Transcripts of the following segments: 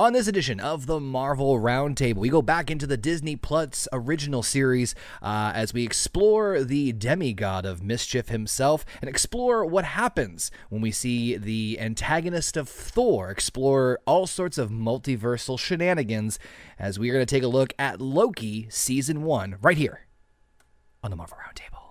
On this edition of the Marvel Roundtable, we go back into the Disney Plus original series uh, as we explore the demigod of mischief himself and explore what happens when we see the antagonist of Thor explore all sorts of multiversal shenanigans as we are going to take a look at Loki Season 1 right here on the Marvel Roundtable.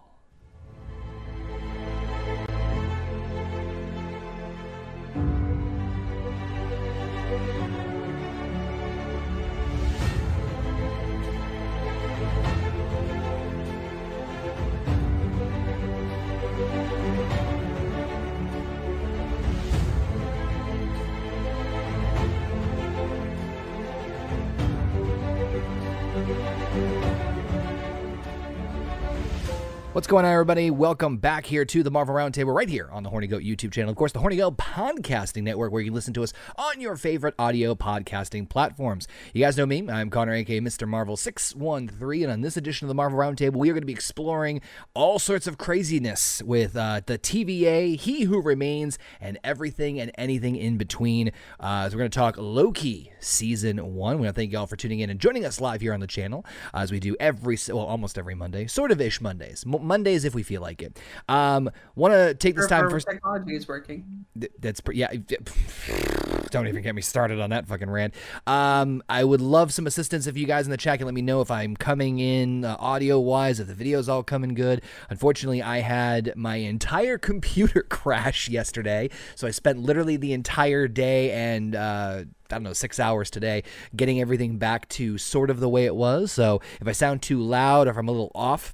What's going on, everybody? Welcome back here to the Marvel Roundtable right here on the Horny Goat YouTube channel. Of course, the Horny Goat Podcasting Network, where you can listen to us on your favorite audio podcasting platforms. You guys know me. I'm Conor, aka Mr. Marvel 613, and on this edition of the Marvel Roundtable, we are going to be exploring all sorts of craziness with uh, the TVA, He Who Remains, and everything and anything in between. Uh, so we're going to talk Loki Season 1. We want to thank y'all for tuning in and joining us live here on the channel, uh, as we do every, well, almost every Monday, sort of ish Mondays. Mondays if we feel like it. Um, want to take this time for Technology is working. Th- that's pre- yeah. Don't even get me started on that fucking rant. Um, I would love some assistance if you guys in the chat can let me know if I'm coming in uh, audio wise, if the video's all coming good. Unfortunately, I had my entire computer crash yesterday, so I spent literally the entire day and. Uh, I don't know, six hours today, getting everything back to sort of the way it was. So if I sound too loud or if I'm a little off,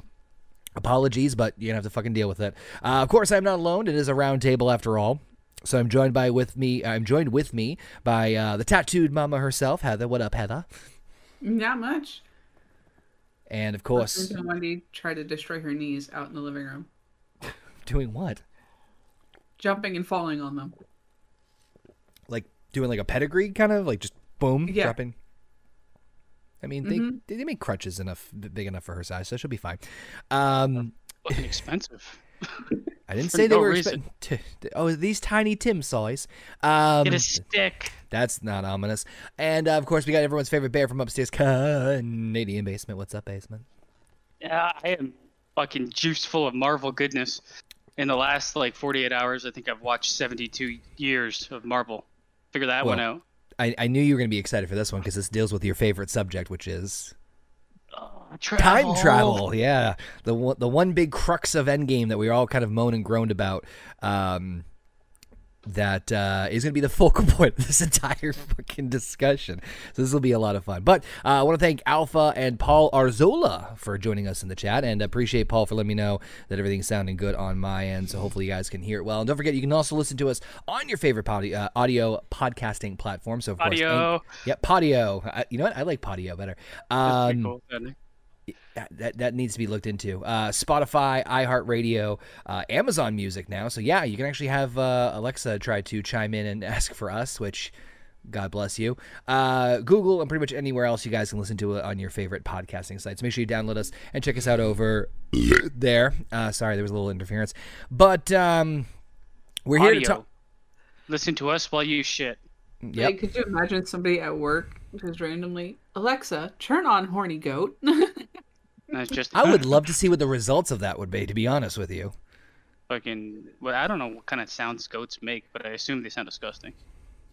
Apologies, but you're gonna have to fucking deal with it. Uh, of course, I'm not alone. It is a round table after all. So I'm joined by with me. I'm joined with me by uh, the tattooed mama herself, Heather. What up, Heather? Not much. And of course, Wendy tried to destroy her knees out in the living room. Doing what? Jumping and falling on them. Like doing like a pedigree, kind of like just boom, yeah. dropping. I mean, mm-hmm. they they make crutches enough big enough for her size, so she'll be fine. Um, looking expensive. I didn't say they no were expensive. Oh, these tiny Tim size. Um, Get a stick. That's not ominous. And uh, of course, we got everyone's favorite bear from upstairs, Canadian basement. What's up, basement? Yeah, I am fucking juice full of Marvel goodness. In the last like 48 hours, I think I've watched 72 years of Marvel. Figure that well, one out. I, I knew you were going to be excited for this one because this deals with your favorite subject, which is uh, travel. time travel. Yeah, the the one big crux of Endgame that we all kind of moan and groaned about. Um, that uh, is going to be the focal point of this entire fucking discussion. So this will be a lot of fun. But uh, I want to thank Alpha and Paul Arzola for joining us in the chat, and appreciate Paul for letting me know that everything's sounding good on my end. So hopefully you guys can hear it well. And don't forget, you can also listen to us on your favorite pod- uh, audio podcasting platform. So of audio. course, and, yeah, Podio. you know what? I like Podio better. Um, cool, that, that, that needs to be looked into. Uh, Spotify, iHeartRadio, uh, Amazon Music now. So yeah, you can actually have uh, Alexa try to chime in and ask for us, which God bless you. Uh, Google and pretty much anywhere else you guys can listen to it on your favorite podcasting sites. Make sure you download us and check us out over there. Uh, sorry, there was a little interference, but um, we're Audio. here to talk. Listen to us while you shit. Yep. Like, could you imagine somebody at work just randomly, Alexa, turn on Horny Goat? That's just. I would love to see what the results of that would be. To be honest with you. Fucking. Well, I don't know what kind of sounds goats make, but I assume they sound disgusting.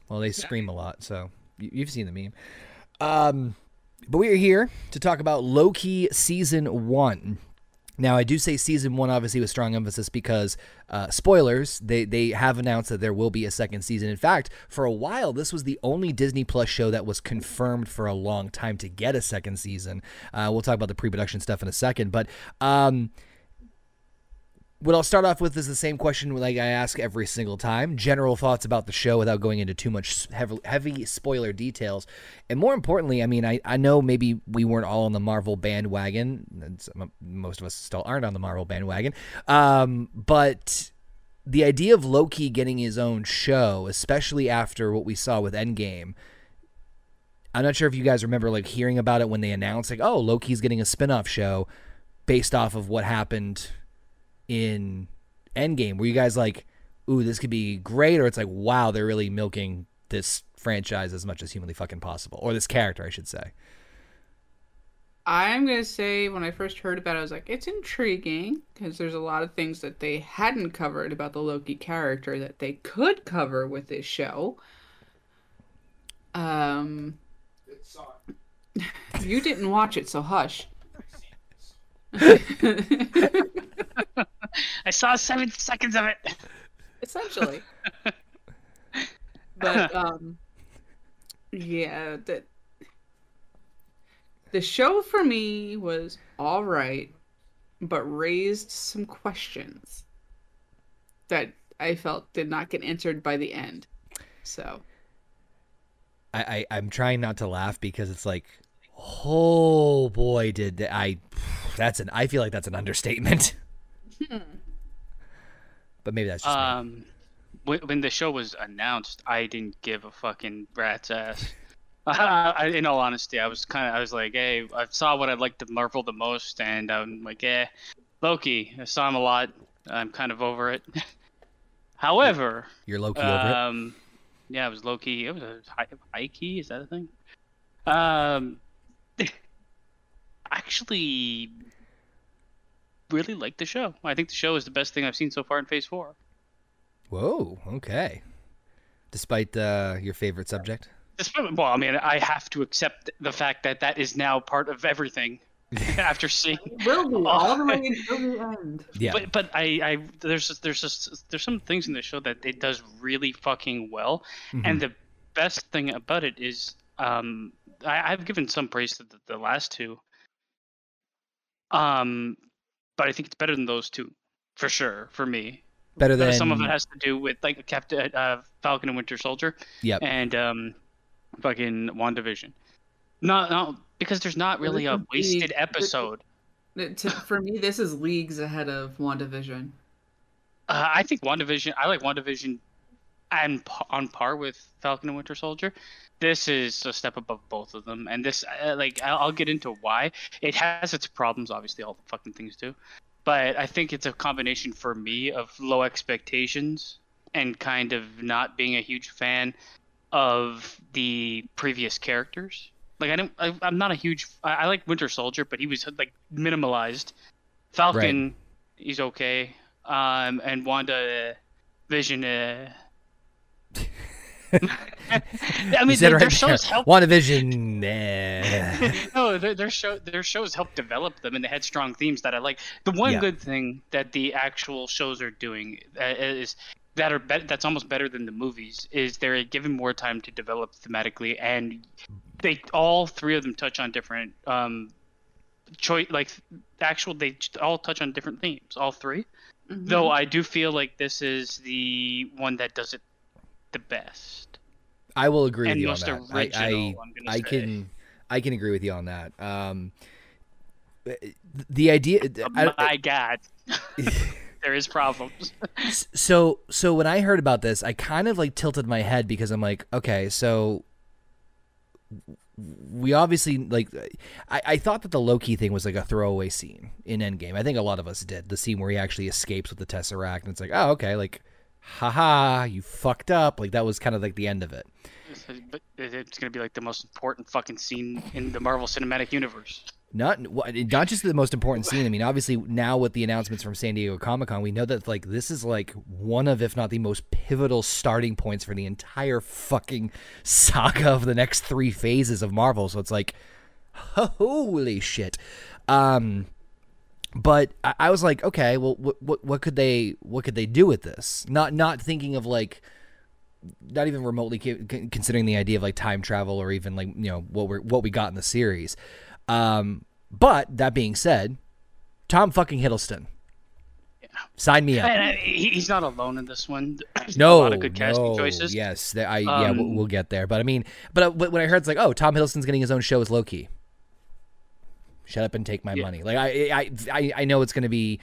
Well, they scream a lot, so you've seen the meme. Um, but we are here to talk about Loki season one. Now, I do say season one, obviously, with strong emphasis because uh, spoilers. They they have announced that there will be a second season. In fact, for a while, this was the only Disney Plus show that was confirmed for a long time to get a second season. Uh, we'll talk about the pre-production stuff in a second, but. Um, what I'll start off with is the same question like I ask every single time. General thoughts about the show without going into too much heavy, heavy spoiler details. And more importantly, I mean, I, I know maybe we weren't all on the Marvel bandwagon. Most of us still aren't on the Marvel bandwagon. Um, but the idea of Loki getting his own show, especially after what we saw with Endgame, I'm not sure if you guys remember like hearing about it when they announced like, oh, Loki's getting a spin-off show based off of what happened in Endgame? Were you guys like, ooh, this could be great, or it's like, wow, they're really milking this franchise as much as humanly fucking possible, or this character, I should say. I'm gonna say when I first heard about it, I was like, it's intriguing because there's a lot of things that they hadn't covered about the Loki character that they could cover with this show. Um, you didn't watch it, so hush. I saw seven seconds of it. Essentially. but um, yeah, that the show for me was all right, but raised some questions that I felt did not get answered by the end. So I, I I'm trying not to laugh because it's like, oh boy, did I? That's an. I feel like that's an understatement. but maybe that's just me. Um, when, when the show was announced, I didn't give a fucking rat's ass. I, in all honesty, I was kind of, I was like, hey, I saw what I liked of Marvel the most, and I'm like, yeah, Loki. I saw him a lot. I'm kind of over it. However, You're Loki over it. um, yeah, it was Loki. It was a high, high key. Is that a thing? Um, actually, really like the show. I think the show is the best thing I've seen so far in Phase Four. Whoa. Okay. Despite uh, your favorite subject. Despite- Well, I mean, I have to accept the fact that that is now part of everything after seeing. it will be all the way until the end. Yeah. But but I, I there's just, there's just there's some things in the show that it does really fucking well, Mm-hmm. and the best thing about it is um I, I've given some praise to the, the last two. Um, but I think it's better than those two, for sure, for me. Better Uh, than some of it has to do with like Captain uh, Falcon and Winter Soldier Yep. and um, fucking WandaVision. No, no, because there's not really a wasted episode. To- for me, this is leagues ahead of WandaVision. Uh, I think WandaVision. I like WandaVision, and pa- on par with Falcon and Winter Soldier. This is a step above both of them, and this, uh, like, I'll, I'll get into why. It has its problems, obviously, all the fucking things do, but I think it's a combination for me of low expectations and kind of not being a huge fan of the previous characters. Like, I don't, I, I'm not a huge. I, I like Winter Soldier, but he was like minimalized. Falcon, he's okay. Um, and Wanda uh, Vision. Uh... I mean, said their, right their shows there. help. WandaVision. eh. no, their, their show their shows help develop them, and they had strong themes that I like. The one Yeah. good thing that the actual shows are doing uh, is that are bet that's almost better than the movies is they're given more time to develop thematically, and they all three of them touch on different um choice like actual they all touch on different themes all 3 Mhm. though i do feel like this is the one that does it the best I will agree with you on that. I, original I, I say. can I can agree with you on that. Um, the idea. I, my god there is problems so so when I heard about this, I kind of like tilted my head because I'm like, okay, so we obviously like I, I thought that the Loki thing was like a throwaway scene in Endgame. I think a lot of us did. The scene where he actually escapes with the Tesseract and it's like, oh, okay, like haha, you fucked up. Like that was kind of like the end of it. but it's gonna be like the most important fucking scene in the marvel cinematic universe Not not just the most important scene. I mean, obviously now with the announcements from San Diego Comic Con, we know that like this is like one of, if not the most pivotal starting points for the entire fucking saga of the next three phases of Marvel. So it's like, holy shit. Um, but I, I was like, okay, well, what, what what could they what could they do with this? Not not thinking of like not even remotely considering the idea of like time travel or even like you know what we what we got in the series. Um, but that being said, Tom fucking Hiddleston, sign me up. and uh, he's not alone in this one There's No, a lot of good casting no, choices Yes, I yeah, we'll, Um, we'll get there. But I mean, but uh, when I heard it's like, oh, Tom Hiddleston's getting his own show as Loki. Shut up and take my Yeah. money. Like I, I, I, I know it's gonna be.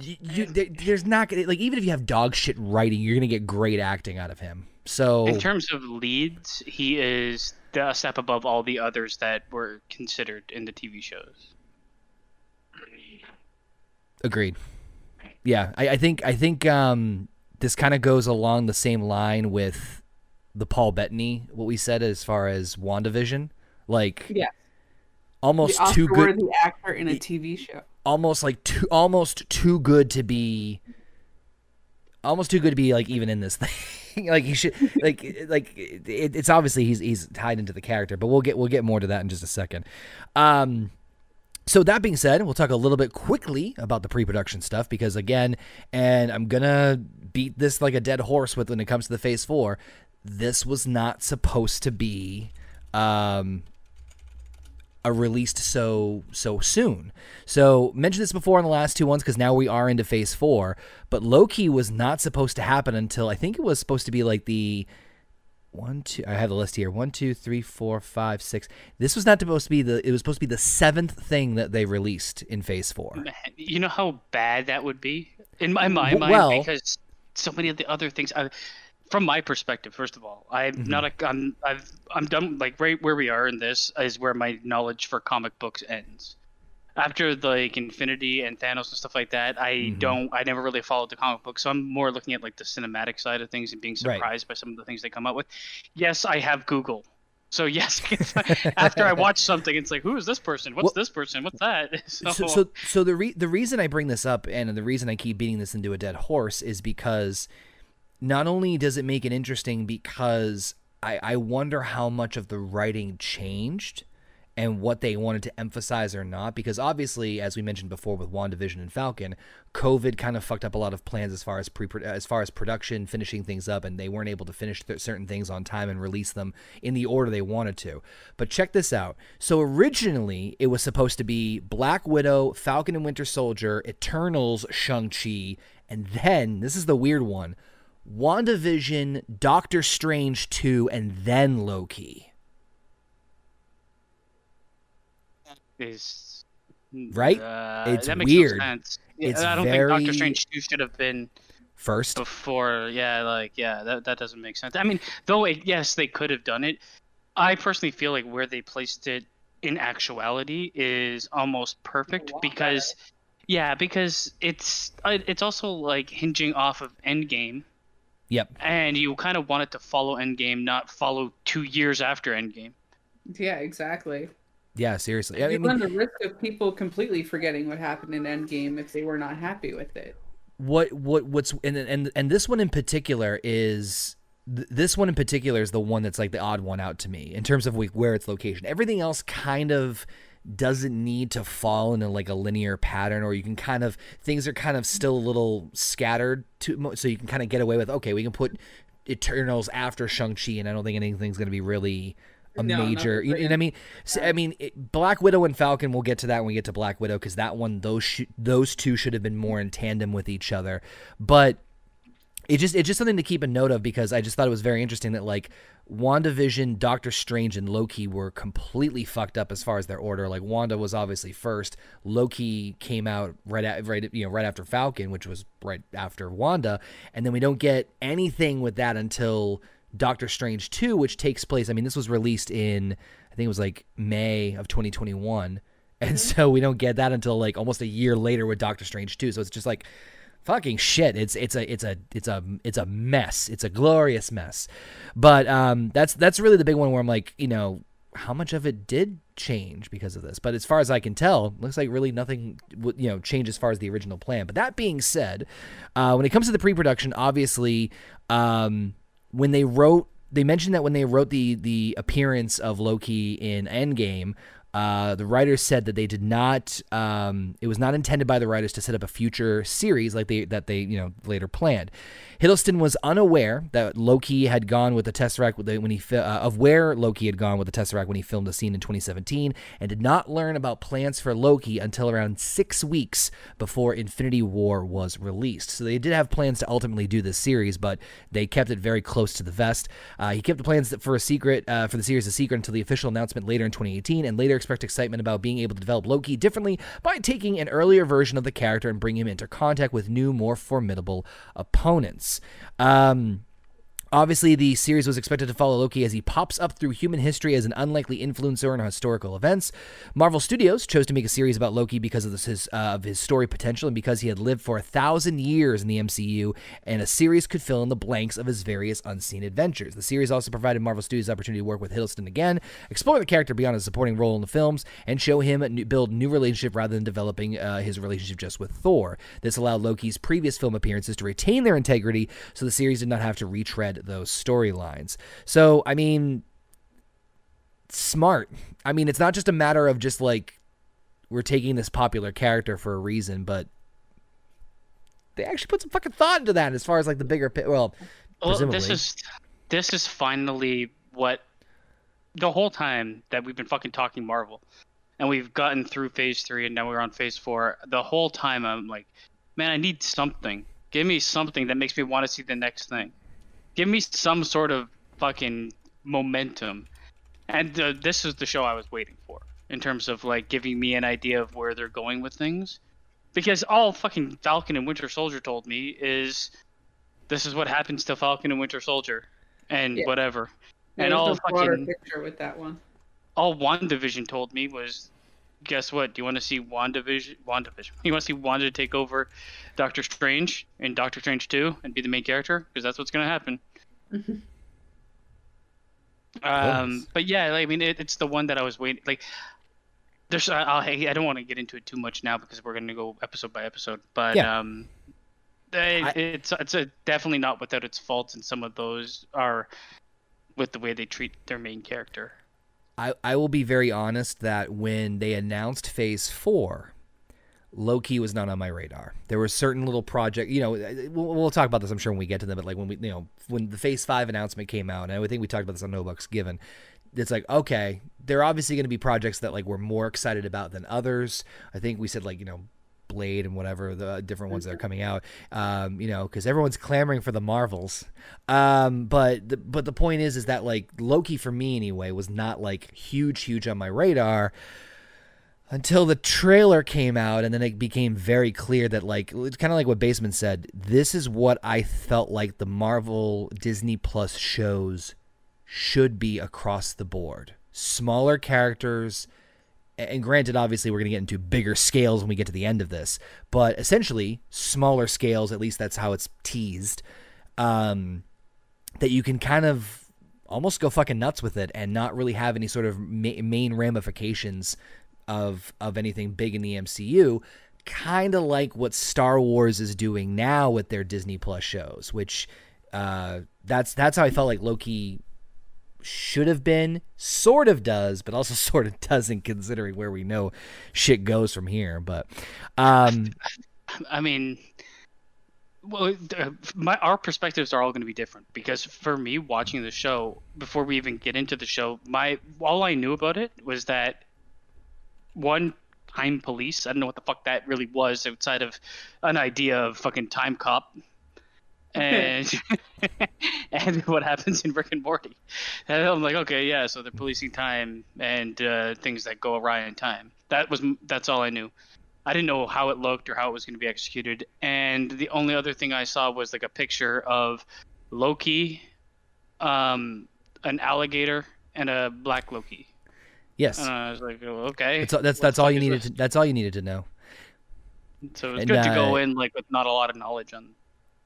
You, you, there's not gonna like even if you have dog shit writing, you're gonna get great acting out of him. So in terms of leads he is the step above all the others that were considered in the tv shows Agreed. Yeah, I, I think I think um, this kind of goes along the same line with the Paul Bettany what we said as far as WandaVision, like Yeah. Almost the too good, Oscar-worthy actor in a TV show. almost like too almost too good to be almost too good to be like even in this thing. Like he should like like it, it's obviously he's he's tied into the character but we'll get we'll get more to that in just a second. Um so that being said we'll talk a little bit quickly about the pre-production stuff because again and i'm gonna beat this like a dead horse with when it comes to the phase four. This was not supposed to be um a released so so soon. So mentioned this before in the last two ones because now we are into phase four. But Loki was not supposed to happen until I think it was supposed to be like the one two. I have the list here. One two three four five six. This was not supposed to be the. It was supposed to be the seventh thing that they released in phase four. Man, you know how bad that would be in my, my mind because so many of the other things I, from my perspective first of all i'm Mm-hmm. not a i'm I've, i'm done like right where we are in this is where my knowledge for comic books ends after like infinity and thanos and stuff like that i Mm-hmm. don't i never really followed the comic book so i'm more looking at like the cinematic side of things and being Right. surprised by some of the things they come up with yes i have google so yes, after I watch something, it's like, who is this person? What's Well- this person? What's that? So, so so, so the re- the reason I bring this up and the reason I keep beating this into a dead horse is because not only does it make it interesting because I, I wonder how much of the writing changed and what they wanted to emphasize or not because obviously as we mentioned before with WandaVision and Falcon COVID kind of fucked up a lot of plans as far as pre as far as production finishing things up and they weren't able to finish certain things on time and release them in the order they wanted to. But check this out. So originally it was supposed to be Black Widow Falcon and Winter Soldier Eternals Shang-Chi and then this is the weird one WandaVision, Doctor Strange 2, and then Loki. is Right? Uh, It's that makes weird. No sense. Yeah, It's I don't very- think Doctor Strange two should have been First, before. Yeah, like yeah, that that doesn't make sense. I mean, though it, yes, they could have done it. I personally feel like where they placed it in actuality is almost perfect because yeah, because it's uh, it's also like hinging off of Endgame. Yep. And you kind of want it to follow Endgame, not follow two years after Endgame. Yeah, exactly. Yeah, seriously. I you mean, run the risk of people completely forgetting what happened in Endgame if they were not happy with it. what what what's and and and this one in particular is this one in particular is the one that's like the odd one out to me in terms of like where its location. Everything else kind of doesn't need to fall into like a linear pattern or you can kind of things are kind of still a little scattered to so you can kind of get away with okay we can put eternals after shang-chi and i don't think anything's going to be really a No, major you know what i mean so, i mean it, black widow and falcon we'll get to that when we get to black widow because that one those sh- those two should have been more in tandem with each other. But it just it's just something to keep a note of because I just thought it was very interesting that like WandaVision, Doctor Strange, and Loki were completely fucked up as far as their order. Like Wanda was obviously first. Loki came out right at right you know right after Falcon, which was right after Wanda, and then we don't get anything with that until Doctor Strange 2, which takes place. I mean, this was released in I think it was like May of 2021. And mm-hmm. so we don't get that until like almost a year later with Doctor Strange 2. So it's just like fucking shit. It's it's a it's a it's a it's a mess. It's a glorious mess. But um that's that's really the big one where i'm like you know how much of it did change because of this? But as far as i can tell looks like really nothing you know changed as far as the original plan. But that being said uh when it comes to the pre-production obviously um when they wrote they mentioned that when they wrote the the appearance of loki in endgame uh, the writers said that they did not. Um, it was not intended by the writers to set up a future series like they that they you know later planned. Hiddleston was unaware that Loki had gone with the Tesseract when he uh, of where Loki had gone with the Tesseract when he filmed the scene in 2017, and did not learn about plans for Loki until around six weeks before Infinity War was released. So they did have plans to ultimately do this series, but they kept it very close to the vest. Uh, he kept the plans for a secret uh, for the series a secret until the official announcement later in 2018, and later expressed excitement about being able to develop Loki differently by taking an earlier version of the character and bring him into contact with new, more formidable opponents. Um, Obviously, the series was expected to follow Loki as he pops up through human history as an unlikely influencer in historical events. Marvel Studios chose to make a series about Loki because of this, his uh, of his story potential and because he had lived for a thousand years in the MCU, and a series could fill in the blanks of his various unseen adventures. The series also provided Marvel Studios opportunity to work with Hiddleston again, explore the character beyond his supporting role in the films, and show him new, build new relationship rather than developing uh, his relationship just with Thor. This allowed Loki's previous film appearances to retain their integrity, so the series did not have to retread those storylines. So, I mean, smart. I mean, it's not just a matter of just like we're taking this popular character for a reason, but they actually put some fucking thought into that as far as like the bigger well, well presumably. this is this is finally what the whole time that we've been fucking talking Marvel and we've gotten through phase 3 and now we're on phase 4 the whole time I'm like man I need something give me something that makes me want to see the next thing give me some sort of fucking momentum. And uh, this is the show I was waiting for in terms of like giving me an idea of where they're going with things. Because all fucking Falcon and Winter Soldier told me is this is what happens to Falcon and Winter Soldier and yeah. whatever. and all fucking picture with that one. All WandaVision told me was guess what? Do you want to see WandaVision? WandaVision. You want to see Wanda take over Doctor Strange in Doctor Strange 2 and be the main character? Because that's what's going to happen. Mm-hmm. Um, but yeah, I mean, it, it's the one that I was waiting. Like, there's, I'll, I don't want to get into it too much now because we're going to go episode by episode. But yeah. um, it, I, it's it's a, definitely not without its faults, and some of those are with the way they treat their main character. I, I will be very honest that when they announced Phase 4, Loki was not on my radar. There were certain little project, you know, we'll, we'll, talk about this, I'm sure, when we get to them, but like when we, you know, when the Phase 5 announcement came out, and I think we talked about this on No Given, it's like, okay, there are obviously going to be projects that like we're more excited about than others. I think we said like, you know, Blade and whatever the different ones that are coming out. Um, you know, because everyone's clamoring for the Marvels. Um, but the, but the point is, is that like Loki for me anyway was not like huge, huge on my radar until the trailer came out and then it became very clear that like it's kind of like what basement said this is what i felt like the marvel disney plus shows should be across the board smaller characters and granted, obviously, we're going to get into bigger scales when we get to the end of this, but essentially, smaller scales, at least that's how it's teased, um, that you can kind of almost go fucking nuts with it and not really have any sort of ma- main ramifications of of anything big in the MCU kind of like what Star Wars is doing now with their Disney Plus shows which uh, that's that's how I felt like Loki should have been, sort of does, but also sort of doesn't, considering where we know shit goes from here. But, um, I mean, well, my our perspectives are all going to be different because for me, watching the show before we even get into the show, my all I knew about it was that one time police. I don't know what the fuck that really was outside of an idea of fucking time cop and and what happens in Rick and Morty. And I'm like, okay, yeah, so they're policing time and uh, things that go awry in time. That was that's all I knew. I didn't know how it looked or how it was going to be executed. And the only other thing I saw was like a picture of Loki, um, an alligator, and a black Loki. Yes. And I was like, oh, okay. It's, that's that's all you needed. To, that's all you needed to know. So it's good uh, to go in like with not a lot of knowledge on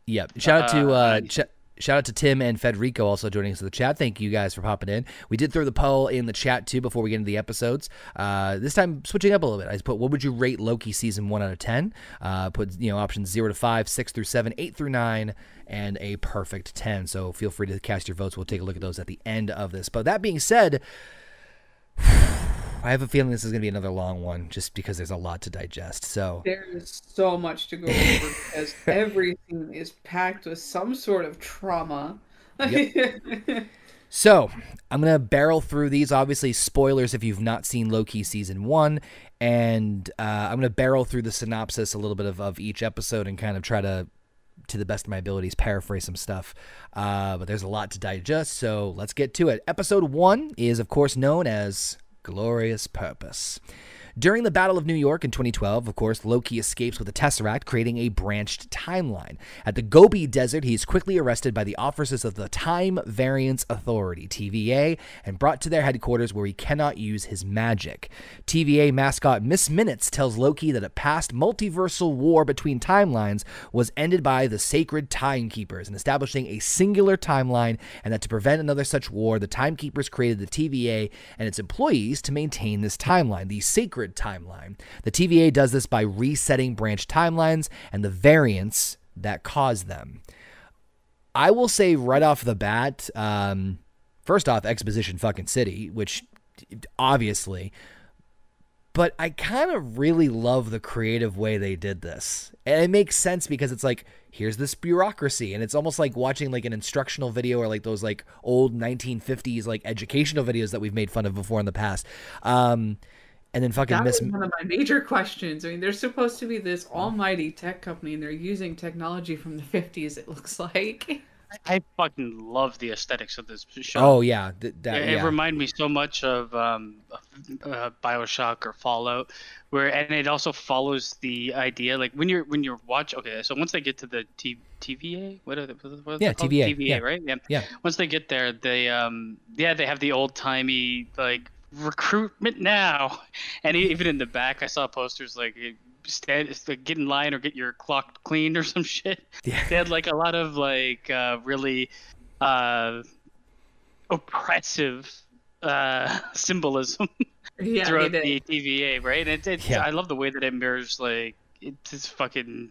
Yep. Shout out to uh, uh ch- shout out to Tim and Federico also joining us in the chat. Thank you guys for popping in. We did throw the poll in the chat too before we get into the episodes. Uh, this time switching up a little bit. I put what would you rate Loki season one out of ten? Uh, put you know options zero to five, six through seven, eight through nine, and a perfect ten. So feel free to cast your votes. We'll take a look at those at the end of this. But that being said. I have a feeling this is going to be another long one just because there's a lot to digest. So there is so much to go over because everything is packed with some sort of trauma. Yep. so I'm going to barrel through these. Obviously, spoilers if you've not seen Loki season one. And uh, I'm going to barrel through the synopsis a little bit of, of each episode and kind of try to to the best of my abilities, paraphrase some stuff. Uh, but there's a lot to digest, so let's get to it. Episode one is, of course, known as glorious purpose. During the Battle of New York in 2012, of course, Loki escapes with a Tesseract, creating a branched timeline. At the Gobi Desert, he is quickly arrested by the officers of the Time Variance Authority, TVA, and brought to their headquarters where he cannot use his magic. TVA mascot Miss Minutes tells Loki that a past multiversal war between timelines was ended by the sacred timekeepers and establishing a singular timeline, and that to prevent another such war, the timekeepers created the TVA and its employees to maintain this timeline, the sacred timeline. The TVA does this by resetting branch timelines and the variants that cause them. I will say right off the bat, um, first off, Exposition fucking City, which obviously, but I kind of really love the creative way they did this. And it makes sense because it's like, here's this bureaucracy. And it's almost like watching like an instructional video or like those like old 1950s like educational videos that we've made fun of before in the past. Um, and then fucking that miss. was one of my major questions. I mean, they're supposed to be this almighty tech company, and they're using technology from the '50s. It looks like. I fucking love the aesthetics of this show. Oh yeah, th- that, it, it yeah. reminded me so much of um, uh, Bioshock or Fallout, where and it also follows the idea like when you're when you're watch. Okay, so once they get to the T- TVA, what are they? What are Yeah, called? TVA, TVA, yeah. right? Yeah. Yeah. Once they get there, they um yeah they have the old timey like recruitment now, and e- even in the back I saw posters like. Stand, get in line or get your clock cleaned or some shit. Yeah. They had like a lot of like uh, really uh, oppressive uh, symbolism Yeah, throughout the. TVA, right? It, it, Yeah. I love the way that it mirrors like it's just fucking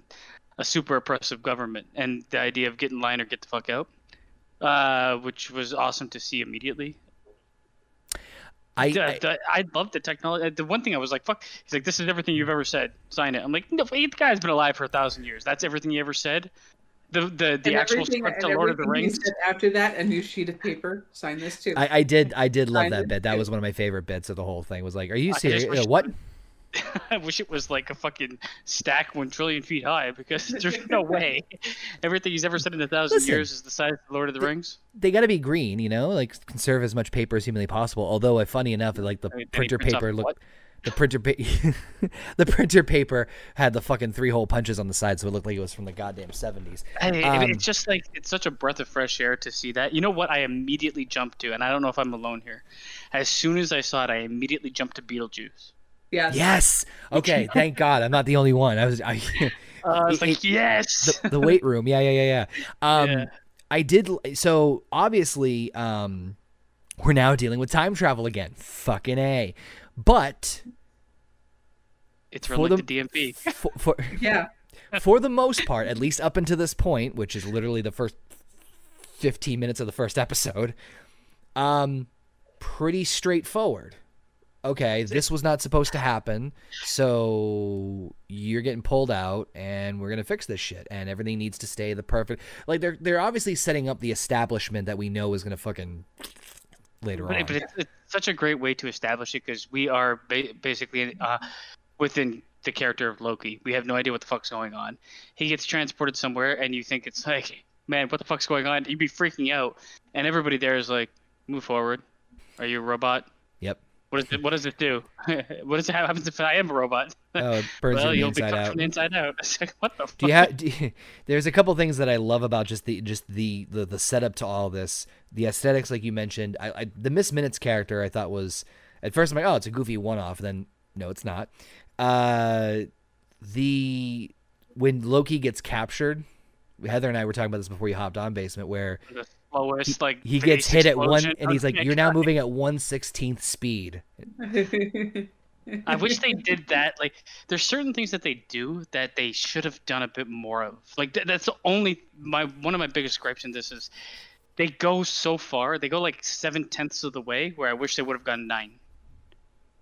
a super oppressive government, and the idea of get in line or get the fuck out, uh, which was awesome to see immediately. I, I, I- I, I love the technology. The one thing I was like, "Fuck!" He's like, "This is everything you've ever said. Sign it." I'm like, "No, the guy's been alive for a thousand years. That's everything he ever said." The the the And actual script to Lord of the Rings. said After that, a new sheet of paper. Sign this too. I, I did I did love Sign that it bit. That was one of my favorite bits of the whole thing. Was like, are you serious? wish- what? I wish it was like a fucking stack one trillion feet high because there's no way everything he's ever said in a thousand Listen. years is the size of Lord of the Rings. They got to be green, you know, like conserve as much paper as humanly possible. Although, uh, funny enough, like the I mean, printer paper looked. The printer, pa- the printer paper had the fucking three hole punches on the side, so it looked like it was from the goddamn seventies. I mean, Um, it's just like it's such a breath of fresh air to see that. You know what? I immediately jumped to, and I don't know if I'm alone here. As soon as I saw it, I immediately jumped to Beetlejuice. Yes. Yes. Okay. Thank God, I'm not the only one. I was. I, Uh, I was It- like, yes. the, the weight room. Yeah, yeah, yeah, yeah. Um, Yeah. I did. So obviously, um, we're now dealing with time travel again. Fucking a. But it's for for like the- the DMP. for, for Yeah. for the most part, at least up until this point, which is literally the first 15 minutes of the first episode, um, pretty straightforward. Okay, this was not supposed to happen, so you're getting pulled out, and we're gonna fix this shit, and everything needs to stay the perfect. Like they're they're obviously setting up the establishment that we know is gonna fucking later But, on. but it's, it's such a great way to establish it because we are ba- basically uh, within the character of Loki. We have no idea what the fuck's going on. He gets transported somewhere, and you think it's like, man, what the fuck's going on? You'd be freaking out, and everybody there is like, move forward. Are you a robot? Yep. What does it? What does it do? what does it what happens if I am a robot? Oh, it burns well, you you'll be inside out. from the inside out. It's like, what the fuck? Do you have? Do you, there's a couple things that I love about just the just the the, the setup to all this, the aesthetics, like you mentioned. I, I the Miss Minutes character I thought was at first I'm like, oh, it's a goofy one-off. Then no, it's not. Uh, the when Loki gets captured, Heather and I were talking about this before you hopped on basement, where the slowest, like he gets hit at one, and he's like, "You're now moving at one sixteenth speed." I wish they did that. Like, there's certain things that they do that they should have done a bit more of. Like, th- that's the only my one of my biggest gripes in this is they go so far. They go like seven tenths of the way, where I wish they would have gone nine.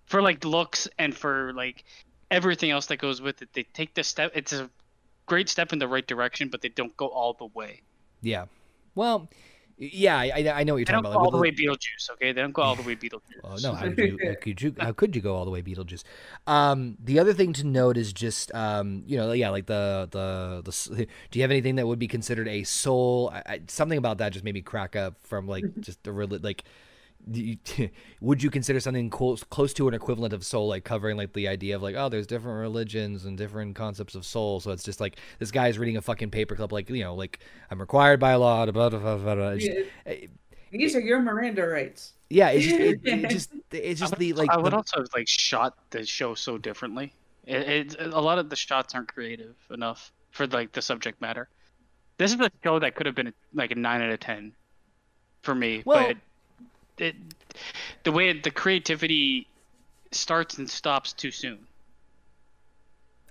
For like looks and for like everything else that goes with it, they take the step. It's a great step in the right direction, but they don't go all the way. Yeah. Well, yeah, I, I know what you're talking about. go all Like, the way Beetlejuice. Okay, they don't go all the way Beetlejuice. Oh no! How could you? How could you? How could you go all the way Beetlejuice? Um, the other thing to note is just um, you know, yeah, like the the the. Do you have anything that would be considered a soul? I, I, something about that just made me crack up from like just the really like you- would you consider something close close to an equivalent of soul, like covering like the idea of like, oh, there's different religions and different concepts of soul. So it's just like this guy's reading a fucking paperclip, like you know, like I'm required by law. Blah, blah, blah, blah, blah. Just- Yeah, eh, These are your Miranda rights. yeah, it's just it, it just it's just the like I would the- also have, like shot the show so differently. It, it a lot of the shots aren't creative enough for like the subject matter. This is a show that could have been like a nine out of ten for me, Well- but it the way the creativity starts and stops too soon.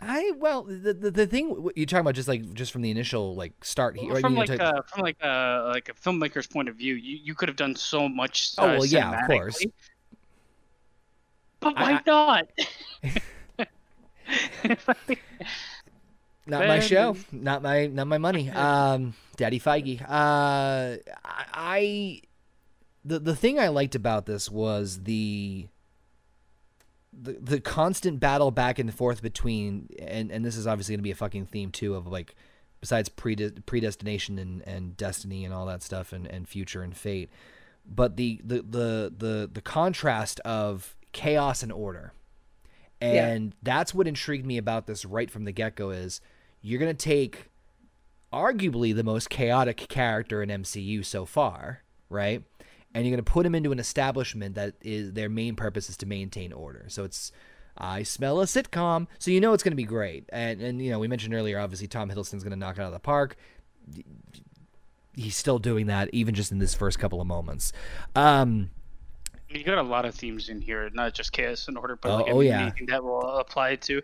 I well the, the the thing you're talking about just like just from the initial like start here. from like know, to- a, from like a like a filmmaker's point of view, you, you could have done so much. Oh, uh, well, yeah, of course. But why I- not? not my show, not my not my money. Um, Daddy Feige. Uh, I, I the the thing I liked about this was the the the constant battle back and forth between and and this is obviously going to be a fucking theme too of like besides prede- predestination and and destiny and all that stuff and and future and fate but the the the the, the contrast of chaos and order Yeah. and that's what intrigued me about this right from the get-go is you're going to take arguably the most chaotic character in MCU so far, right? And you're going to put them into an establishment that is their main purpose is to maintain order. So it's I smell a sitcom, so you know it's going to be great. And and you know, we mentioned earlier obviously Tom Hiddleston's going to knock it out of the park. He's still doing that even just in this first couple of moments. Um You got a lot of themes in here, not just chaos and order, but Oh- like oh, yeah. anything that will apply to.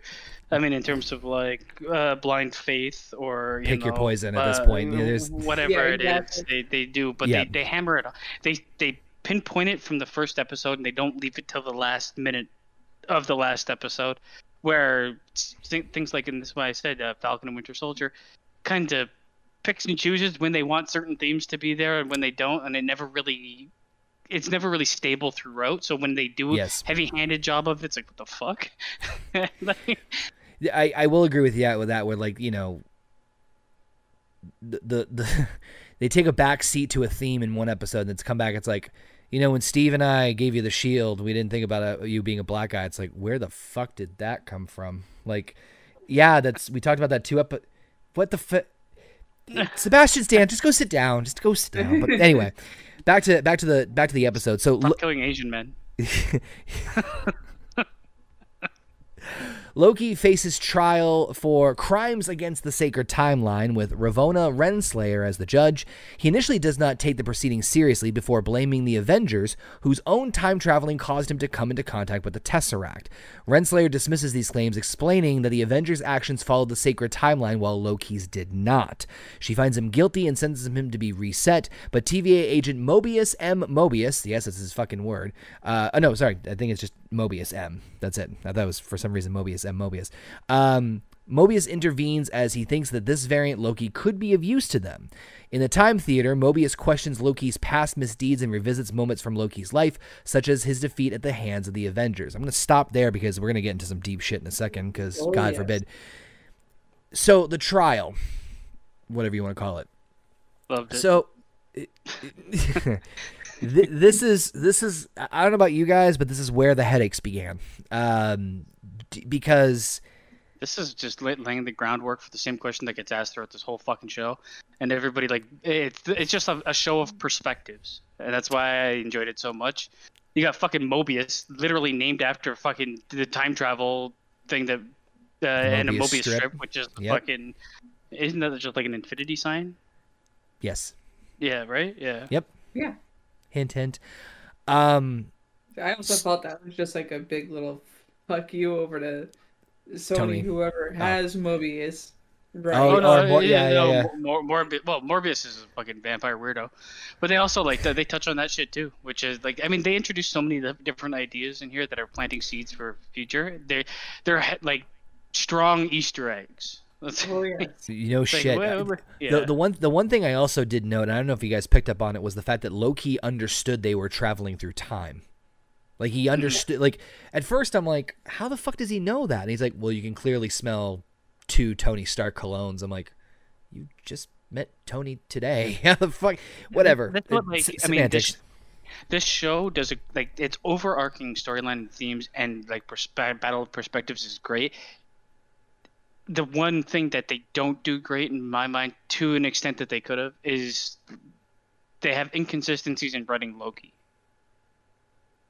I mean, in terms of like uh, blind faith or you Pick your know, poison at this uh, point. Yeah, whatever Yeah, it is, they, they do, but Yeah. they, they hammer it. They they pinpoint it from the first episode, and they don't leave it till the last minute of the last episode, where s- thi- things like in this way I said, uh, Falcon and Winter Soldier, kind of picks and chooses when they want certain themes to be there and when they don't, and it never really. It's never really stable throughout. So when they do Yes. heavy-handed job of it, it's like what the fuck. like, I, I will agree with you with that. Where like you know, the the, the they take a back seat to a theme in one episode, and it's come back. It's like you know when Steve and I gave you the shield, we didn't think about uh you being a black guy. It's like where the fuck did that come from? Like, yeah, that's we talked about that too. Up, But what the fuck? Sebastian Stan, just go sit down. Just go sit down. But anyway, back to back to the back to the episode. So stop killing Asian men. Loki faces trial for crimes against the sacred timeline with Ravonna Renslayer as the judge. He initially does not take the proceedings seriously before blaming the Avengers, whose own time traveling caused him to come into contact with the Tesseract. Renslayer dismisses these claims, explaining that the Avengers' actions followed the sacred timeline while Loki's did not. She finds him guilty and sentences him to be reset, but TVA agent Mobius M. Mobius, yes, that's his fucking word. Uh, oh, no, sorry, I think it's just Mobius M. That's it. I thought it was for some reason Mobius M. Mobius. Um, Mobius intervenes as he thinks that this variant Loki could be of use to them. In the Time Theater, Mobius questions Loki's past misdeeds and revisits moments from Loki's life, such as his defeat at the hands of the Avengers. I'm going to stop there because we're going to get into some deep shit in a second, because Oh, God yes. forbid. So, the trial, whatever you want to call it. Loved it. So th- this is this is I don't know about you guys, but this is where the headaches began. Um, d- because this is just laying the groundwork for the same question that gets asked throughout this whole fucking show, and everybody like it's it's just a, a show of perspectives, and that's why I enjoyed it so much. You got fucking Mobius, literally named after fucking the time travel thing that, uh, and a Mobius Mobius strip. strip. which is the Yep. fucking. Isn't that just like an infinity sign? yes, Yeah, right. Yeah. yep, Yeah. hint hint. Um, I also thought that was just like a big little fuck you over to Sony, Tony. whoever ah. has Mobius. Right. Oh, Oh, no, or Mor- yeah, yeah, no, yeah. Mor- Morbi- well, Morbius is a fucking vampire weirdo, but they also like they touch on that shit too, which is like I mean they introduce so many different ideas in here that are planting seeds for future. They're they're like strong Easter eggs. Oh, yes. you know like, shit. well, yeah. The, the one the one thing I also did note, and I don't know if you guys picked up on it, was the fact that Loki understood they were traveling through time. Like he understood. Like at first, I'm like, how the fuck does he know that? And he's like, well, you can clearly smell two Tony Stark colognes. I'm like, you just met Tony today. How the fuck? Whatever. That's what, like, I mean, this- this show does a like its overarching storyline themes and like battle of perspectives is great. The one thing that they don't do great in my mind, to an extent that they could have, is they have inconsistencies in writing Loki.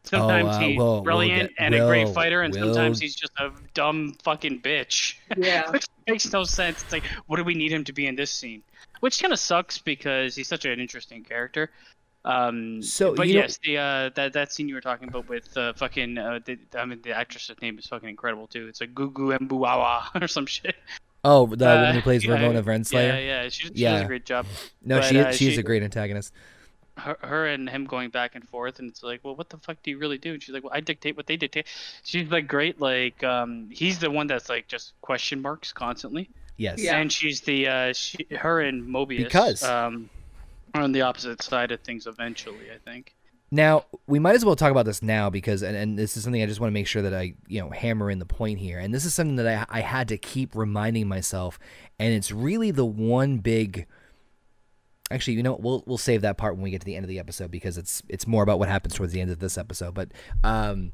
Sometimes uh, he's we'll- we'll brilliant get- and a great fighter, and we'll- sometimes he's just a dumb fucking bitch. Yeah. Which makes no sense. It's like, what do we need him to be in this scene? Which kind of sucks because he's such an interesting character. Um, So, but you know- yes, the uh, that that scene you were talking about with uh, fucking uh, the, I mean the actress's name is fucking incredible too. It's like Gugu Mbuawa or some shit. Oh, the Uh, woman who plays yeah, Ramona Yeah, Renslayer. yeah, she, she does Yeah. a great job. No, but, she uh, she's she- a great antagonist. Her, her and him going back and forth, and it's like, well, what the fuck do you really do? And she's like, well, I dictate what they dictate. She's like great. Like, um, he's the one that's like just question marks constantly. Yes. Yeah. and she's the uh, she, her and Mobius Because- um, are on the opposite side of things eventually. I think. Now we might as well talk about this now because, and, and this is something I just want to make sure that I, you know, hammer in the point here. And this is something that I, I had to keep reminding myself, and it's really the one big. Actually, you know, we'll we'll save that part when we get to the end of the episode because it's it's more about what happens towards the end of this episode. But, um,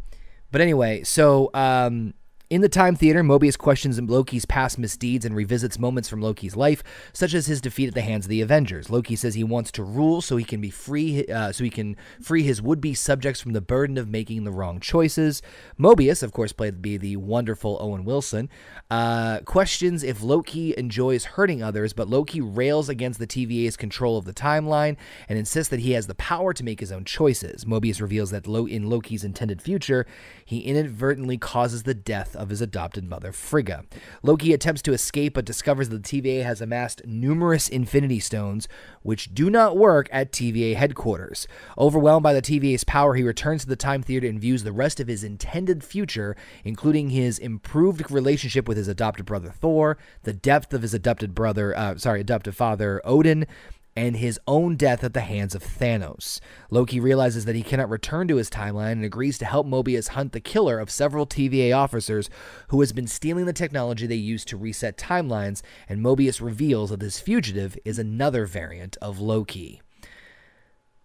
but anyway, so um, in the Time Theater, Mobius questions Loki's past misdeeds and revisits moments from Loki's life, such as his defeat at the hands of the Avengers. Loki says he wants to rule so he can be free, uh, so he can free his would-be subjects from the burden of making the wrong choices. Mobius, of course, played be the wonderful Owen Wilson, uh, questions if Loki enjoys hurting others, but Loki rails against the TVA's control of the timeline and insists that he has the power to make his own choices. Mobius reveals that in Loki's intended future, he inadvertently causes the death of his adopted mother, Frigga. Loki attempts to escape but discovers that the TVA has amassed numerous Infinity Stones, which do not work at TVA headquarters. Overwhelmed by the TVA's power, he returns to the Time Theater and views the rest of his intended future, including his improved relationship with his adopted brother Thor, the depth of his adopted brother, uh, sorry, adopted father Odin, and his own death at the hands of Thanos. Loki realizes that he cannot return to his timeline and agrees to help Mobius hunt the killer of several TVA officers who has been stealing the technology they use to reset timelines, and Mobius reveals that this fugitive is another variant of Loki.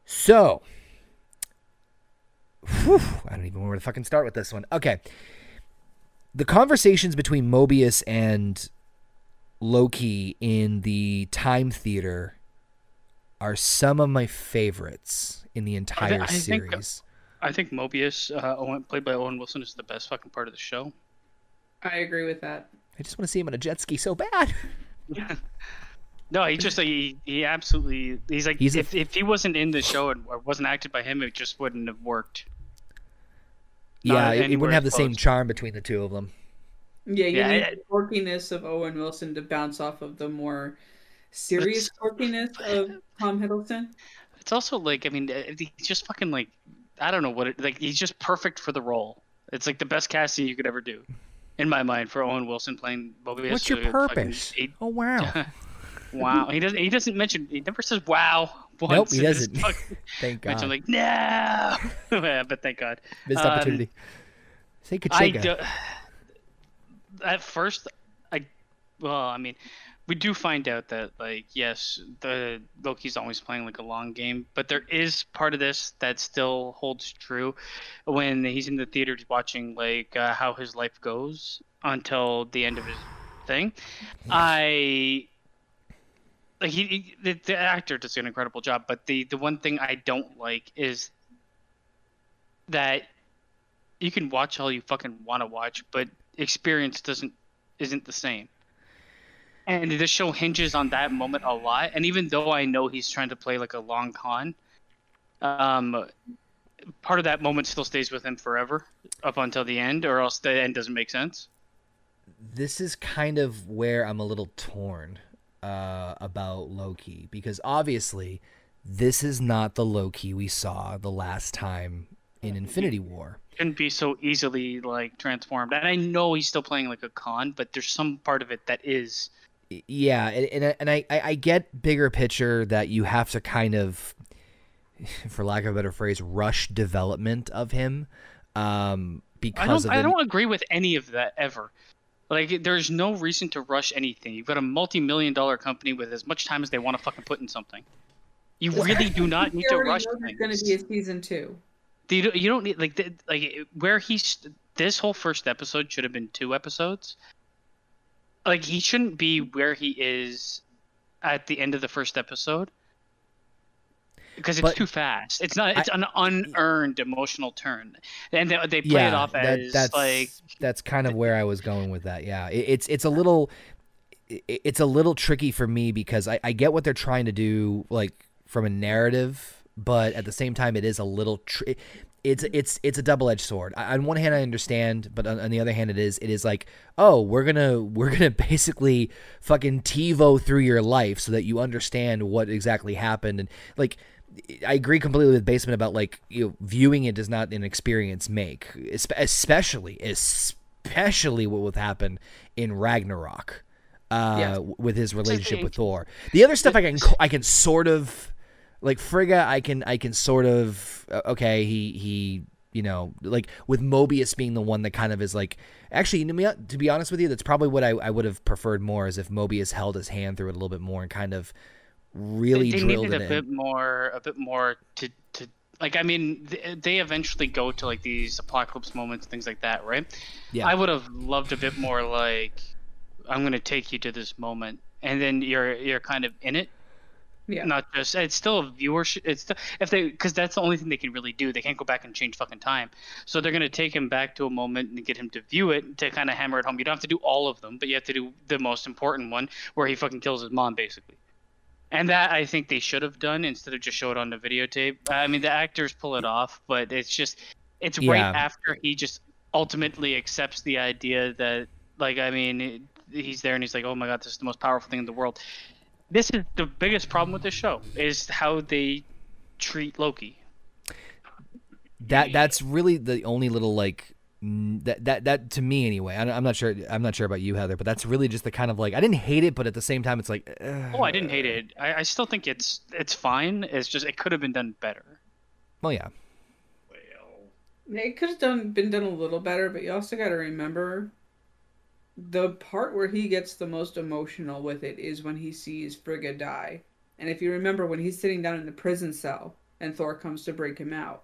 So, whew, I don't even know where to fucking start with this one. Okay. The conversations between Mobius and Loki in the Time Theater are some of my favorites in the entire I think- series. I think Mobius, uh, Owen, played by Owen Wilson, is the best fucking part of the show. I agree with that. I just want to see him on a jet ski so bad. No, he just he he absolutely he's like He's a- if if he wasn't in the show and wasn't acted by him, it just wouldn't have worked. Not yeah, it, it wouldn't have the same charm between the two of them. Yeah, you Yeah, need I- the quirkiness of Owen Wilson to bounce off of the more serious quirkiness of Tom Hiddleston. It's also like I mean uh, he's just fucking like I don't know what it like he's just perfect for the role. It's like the best casting you could ever do, in my mind, for Owen Wilson playing Mobius. What's your purpose? eight- Oh wow! wow, he doesn't he doesn't mention he never says wow. Once Nope, he doesn't. fucking- Thank mention, God. like no, Yeah, but thank God. Missed um, opportunity. Say I Kachiga. do, at first, I well, I mean, we do find out that like yes, the Loki's always playing like a long game, but there is part of this that still holds true when he's in the theater watching like uh, how his life goes until the end of his thing. I like he, he the, the actor does an incredible job, but the the one thing I don't like is that you can watch all you fucking want to watch, but experience doesn't isn't the same. And this show hinges on that moment a lot. And even though I know he's trying to play like a long con, um, part of that moment still stays with him forever up until the end, or else the end doesn't make sense. this is kind of where I'm a little torn uh, about Loki because obviously this is not the Loki we saw the last time in Infinity War. Can be so easily like transformed. And I know he's still playing like a con, but there's some part of it that is. Yeah, and and, and I, I I get bigger picture that you have to kind of, for lack of a better phrase, rush development of him, um, because I because don't. of I don't agree with any of that ever. Like, there's no reason to rush anything. You've got a multi-million dollar company with as much time as they want to fucking put in something. You really do not need to rush know there's going to be a season two. You don't, you don't need like the, like where he's this whole first episode should have been two episodes. Like he shouldn't be where he is at the end of the first episode because it's But- too fast. It's not. It's an unearned emotional turn, and they, they play yeah, it off that- as that's like that's kind of where I was going with that. Yeah, it, it's it's a little it's a little tricky for me because I, I get what they're trying to do like from a narrative, but at the same time, it is a little. It's it's it's a double edged sword. I, on one hand, I understand, but on, on the other hand, it is it is like, oh, we're gonna we're gonna basically fucking TiVo through your life so that you understand what exactly happened, and like I agree completely with Basement about like you know, viewing it does not an experience make, especially especially what would happen in Ragnarok, uh, Yes. w- with his relationship with Thor. The other stuff I can I can sort of like Frigga. I can I can sort of uh, okay. He he you know like with Mobius being the one that kind of is like actually to be, honest with you, that's probably what I, I would have preferred more is if Mobius held his hand through it a little bit more and kind of really they drilled needed it a in. bit more a bit more to to like i mean they, they eventually go to like these apocalypse moments things like that right Yeah. i would have loved a bit more like i'm going to take you to this moment and then you're you're kind of in it Yeah. not just it's still a viewership it's still, if they because that's the only thing they can really do they can't go back and change fucking time so they're going to take him back to a moment and get him to view it to kind of hammer it home you don't have to do all of them but you have to do the most important one where he fucking kills his mom basically and that I think they should have done instead of just show it on the videotape. I mean, the actors pull it off, but it's just it's right after he just ultimately accepts the idea that, like, I mean, he's there and he's like, "Oh my god, this is the most powerful thing in the world." This is the biggest problem with this show is how they treat Loki. that that's really the only little like that that that to me anyway. I, I'm not sure. I'm not sure about you, Heather, but that's really just the kind of like I didn't hate it, but at the same time, it's like uh, Oh, I didn't hate it. I, I still think it's it's fine. It's just it could have been done better. well, yeah, Well, It could have done been done a little better, but you also got to remember the part where he gets the most emotional with it is when he sees Frigga die. And if you remember when he's sitting down in the prison cell and Thor comes to break him out,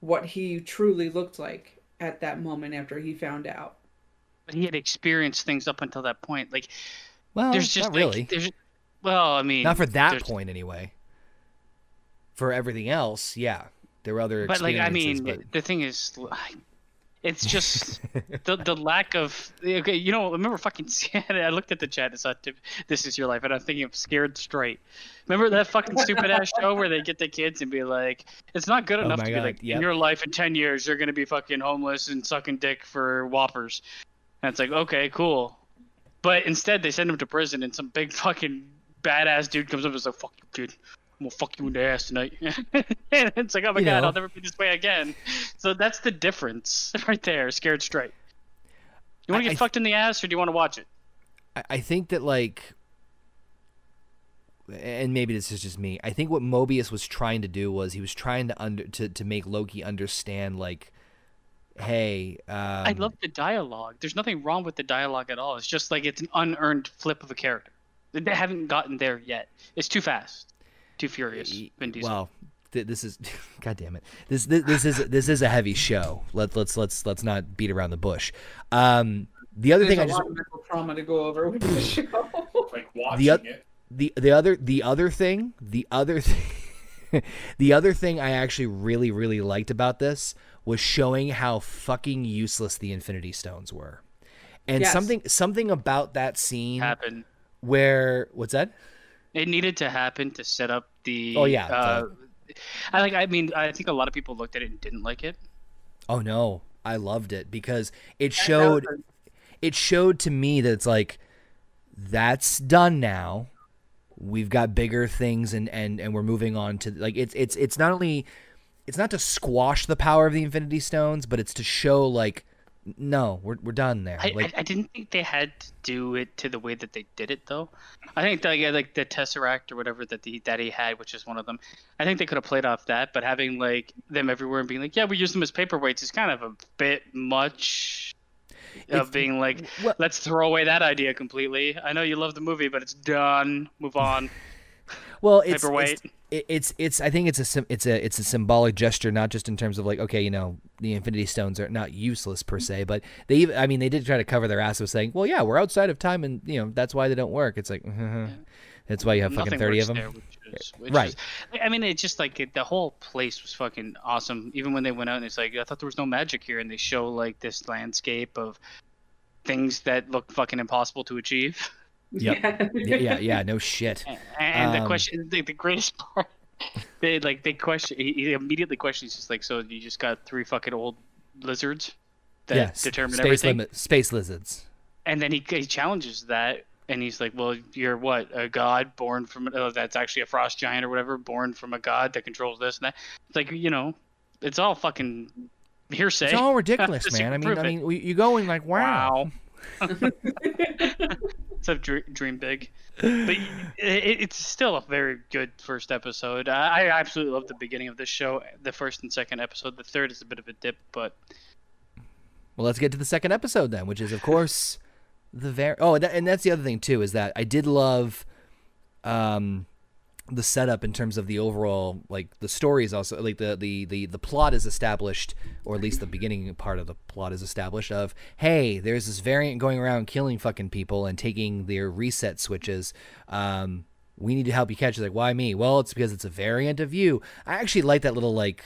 what he truly looked like at that moment after he found out. But he had experienced things up until that point. Like well, there's just not really, like, there's well, I mean, not for that point anyway. For everything else, yeah, there were other. but like I mean, but- the thing is, like, it's just the the lack of okay. You know, remember fucking? I looked at the chat. It's not. This is your life, and I'm thinking of Scared Straight. Remember that fucking stupid ass show where they get the kids and be like, "It's not good Oh enough my to God, be like yep. in your life in ten years you're gonna be fucking homeless and sucking dick for whoppers." And it's like, okay, cool. But instead, they send him to prison, and some big fucking badass dude comes up and is like, "Fuck you, dude. I'm gonna fuck you in the ass tonight." and it's like, "Oh my You god, know. I'll never be this way again." So that's the difference right there. Scared straight. You want to get I- fucked in the ass, or do you want to watch it? I, I think that like and maybe this is just me. I think what Mobius was trying to do was he was trying to under to, to make Loki understand like hey, um, I love the dialogue. There's nothing wrong with the dialogue at all. It's just like it's an unearned flip of a character. They haven't gotten there yet. It's too fast, too furious. Vin Diesel. well, th- this is god damn it. This, this this is this is a heavy show. Let let's let's let's not beat around the bush. Um the other There's thing a I just of mental trauma to go over with the show. Like watching The oth- it. the the other the other thing the other thing the other thing I actually really really liked about this was showing how fucking useless the Infinity Stones were, and Yes. something something about that scene happen. where what's that? It needed to happen to set up the. Oh, yeah, Uh, I like. I mean, I think a lot of people looked at it and didn't like it. Oh no, I loved it because it showed it showed to me that it's like that's done now. We've got bigger things and and and we're moving on to like it's it's it's not only it's not to squash the power of the Infinity Stones, but it's to show like no, we're we're done there. I, like I, I didn't think they had to do it to the way that they did it though. I think that yeah, like the Tesseract or whatever that the that he had, which is one of them. I think they could have played off that, but having like them everywhere and being like, yeah, we use them as paperweights is kind of a bit much. Of being like, well- let's throw away that idea completely. I know you love the movie, but it's done. Move on. Well, it's it's, it's it's I think it's a it's a it's a symbolic gesture, not just in terms of like okay, you know, the Infinity Stones are not useless per se, but they even I mean they did try to cover their ass with saying, well, yeah, we're outside of time, and you know that's why they don't work. It's like that's why you have fucking Nothing thirty of them. there, which is, which Right. is- I mean, it's just like it, the whole place was fucking awesome. Even when they went out and it's like, I thought there was no magic here, and they show like this landscape of things that look fucking impossible to achieve. Yep. yeah, yeah, yeah, no shit. And, and the Um, question, the, the greatest part, they like they question. He, he immediately questions, just like, so you just got three fucking old lizards that Yes, determine space everything. limit, space lizards. And then he, he challenges that, and he's like, "Well, you're what? A god born from uh, that's actually a frost giant or whatever, born from a god that controls this and that." It's like you know, it's all fucking hearsay. It's all ridiculous, man. I mean, I mean, you go in like, wow. Wow. So dream, dream big, but it's still a very good first episode. I, I absolutely love the beginning of this show, the first and second episode. The third is a bit of a dip, but Well, let's get to the second episode then, which is of course the very oh, and that's the other thing too is that I did love um the setup in terms of the overall like the story is also like the the the the plot is established or at least the beginning part of the plot is established of hey there's this variant going around killing fucking people and taking their reset switches. Um we need to help you catch it. Like why me? Well it's because it's a variant of you. I actually like that little like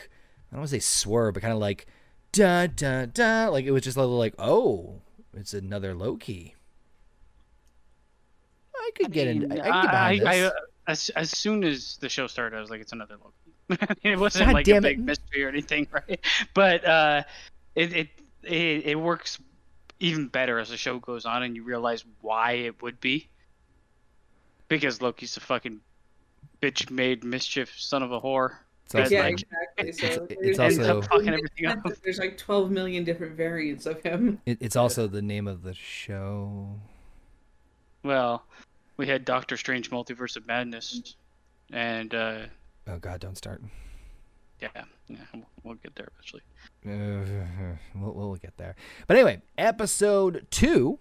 i don't want to say swerve but kind of like da da da like it was just a little like oh it's another loki. I could get in i, I could get behind I- I- as as soon as the show started, I was like, it's another Loki. it wasn't God like damn a it. big mystery or anything, right? But uh, it, it it it works even better as the show goes on, and you realize why it would be. Because Loki's a fucking bitch-made mischief son of a whore. It's also- yeah, like- exactly. So It's- it's there's- also- everything. There's like 12 million different variants of him. It, it's also the name of the show. Well, we had Doctor Strange: Multiverse of Madness, and uh, Oh God, don't start. yeah, yeah, we'll, we'll get there eventually. Uh, we'll, we'll get there. But anyway, episode two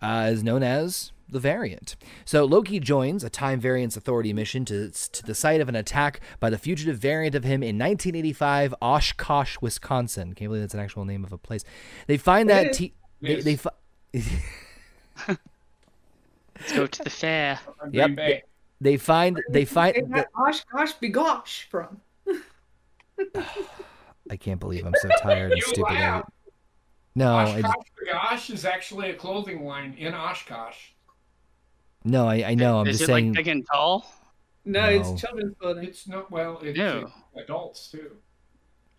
uh, is known as the variant. So Loki joins a Time Variance Authority mission to, to the site of an attack by the fugitive variant of him in 1985, Oshkosh, Wisconsin. Can't believe that's an actual name of a place. They find that is. t- they, they fi- Let's go to the fair. Yep. Green Bay. they find they Hey, find. that Osh gosh be gosh from. I can't believe I'm so tired and stupid. laugh. No, I just, Oshkosh is actually a clothing line in Oshkosh. no, I, I know. I'm Is just it saying. like big and tall? No, No. it's children's clothing. It's not well. It's Ew. adults too.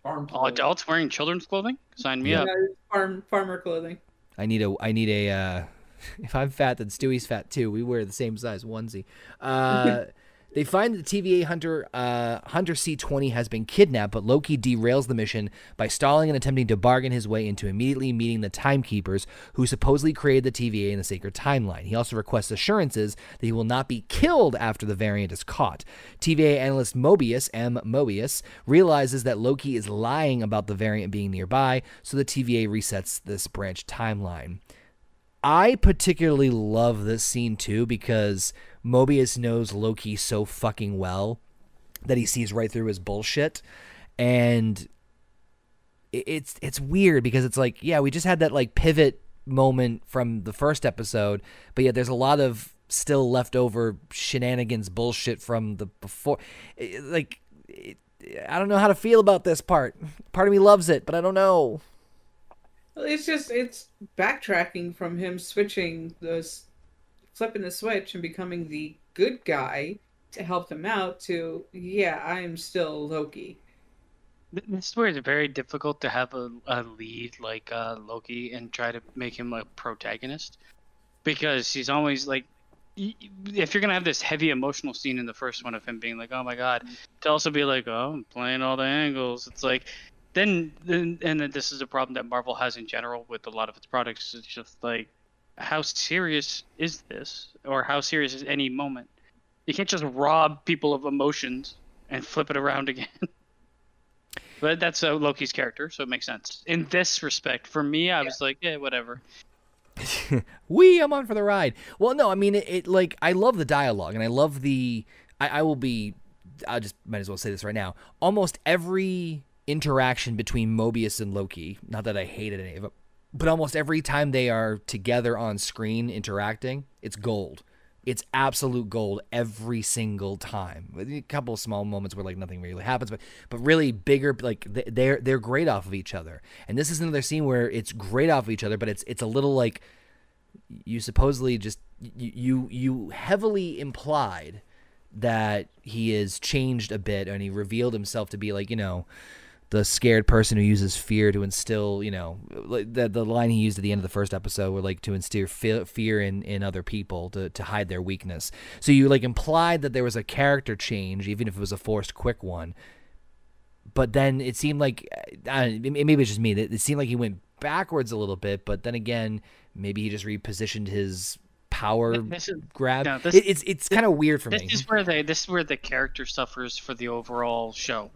Farm All adults wearing children's clothing? Sign me Yeah. up. No, farm farmer clothing. I need a I need a uh if I'm fat then Stewie's fat too. We wear the same size onesie. Uh they find that the TVA hunter uh Hunter C20 has been kidnapped, but Loki derails the mission by stalling and attempting to bargain his way into immediately meeting the timekeepers who supposedly created the TVA in the sacred timeline. He also requests assurances that he will not be killed after the variant is caught. TVA analyst Mobius, M. Mobius, realizes that Loki is lying about the variant being nearby, so the TVA resets this branch timeline. I particularly love this scene too because Mobius knows Loki so fucking well that he sees right through his bullshit. And it's it's weird because it's like yeah we just had that like pivot moment from the first episode but yet there's a lot of still leftover shenanigans bullshit from the before. Like it, I don't know how to feel about this part. Part of me loves it but I don't know it's just it's backtracking from him switching those, flipping the switch and becoming the good guy to help them out. To yeah, I am still Loki. Th- This is where it's very difficult to have a, a lead like uh, Loki and try to make him a protagonist because he's always like, if you're gonna have this heavy emotional scene in the first one of him being like, "Oh my god," to also be like, "Oh, I'm playing all the angles," it's like, then then and then this is a problem that Marvel has in general with a lot of its products. It's just like, how serious is this, or how serious is any moment? You can't just rob people of emotions and flip it around again. But that's uh, Loki's character, so it makes sense. In this respect, for me, I was like, yeah, whatever. we i'm on for the ride well no i mean it, it like i love the dialogue and i love the I, I will be. I just might as well say this right now. Almost every interaction between Mobius and Loki. Not that I hated any of it, but almost every time they are together on screen interacting, it's gold. It's absolute gold every single time. A couple small moments where like nothing really happens, but but really bigger like they're they're great off of each other. And this is another scene where it's great off of each other, but it's it's a little like you supposedly just you, you heavily implied that he is changed a bit and he revealed himself to be like you know the scared person who uses fear to instill, you know, like the the line he used at the end of the first episode, were like to instill fe- fear in in other people to to hide their weakness. So you like implied that there was a character change, even if it was a forced quick one. But then it seemed like, uh, maybe it's just me. It seemed like he went backwards a little bit. But then again, maybe he just repositioned his power is- grab. no, this- it, it's it's kind of weird for this me. is where they this is where the character suffers for the overall show.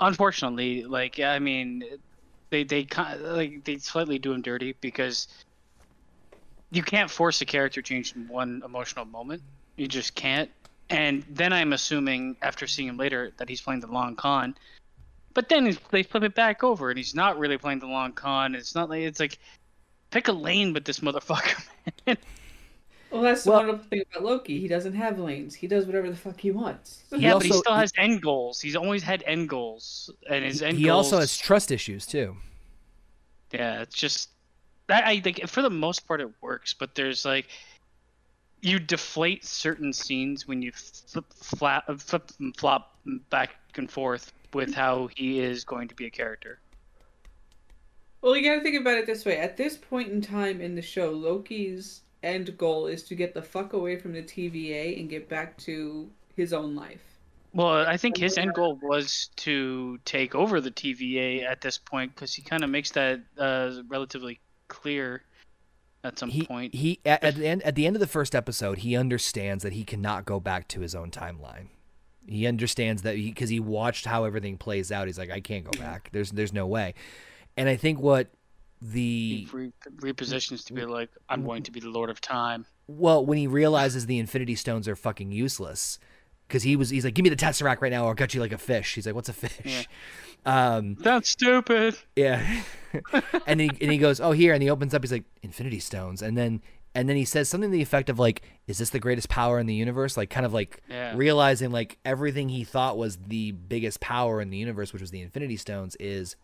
Unfortunately, like I mean, they they like they slightly do him dirty because you can't force a character change in one emotional moment. You just can't. And then I'm assuming after seeing him later that he's playing the long con. But then they flip it back over and he's not really playing the long con. It's not like it's like pick a lane with this motherfucker, man. Well, that's the Well- wonderful thing about Loki. He doesn't have lanes. He does whatever the fuck he wants. Yeah, but he still has end goals. He's always had end goals, and his end goals he goals. also has trust issues too. Yeah, it's just that I think for the most part it works, but there's like you deflate certain scenes when you flip flat uh, flip flop back and forth with how he is going to be a character. Well, you gotta think about it this way. At this point in time in the show, Loki's end goal is to get the fuck away from the TVA and get back to his own life. Well, I think his end goal was to take over the TVA at this point because he kind of makes that uh, relatively clear at some he, point. He at, at the end at the end of the first episode, he understands that he cannot go back to his own timeline. He understands that because he, watched how everything plays out. He's like, I can't go back. There's there's no way. And I think what the he re- repositions to be like, I'm going to be the Lord of Time. well when he realizes the Infinity Stones are fucking useless because he was he's like, give me the Tesseract right now, or I'll cut you like a fish. He's like, what's a fish? Um, That's stupid. Yeah. and he and he goes, "Oh, here." And he opens up. He's like, "Infinity Stones." And then and then he says something to the effect of like, "Is this the greatest power in the universe?" Like kind of like Yeah. realizing like everything he thought was the biggest power in the universe, which was the Infinity Stones, is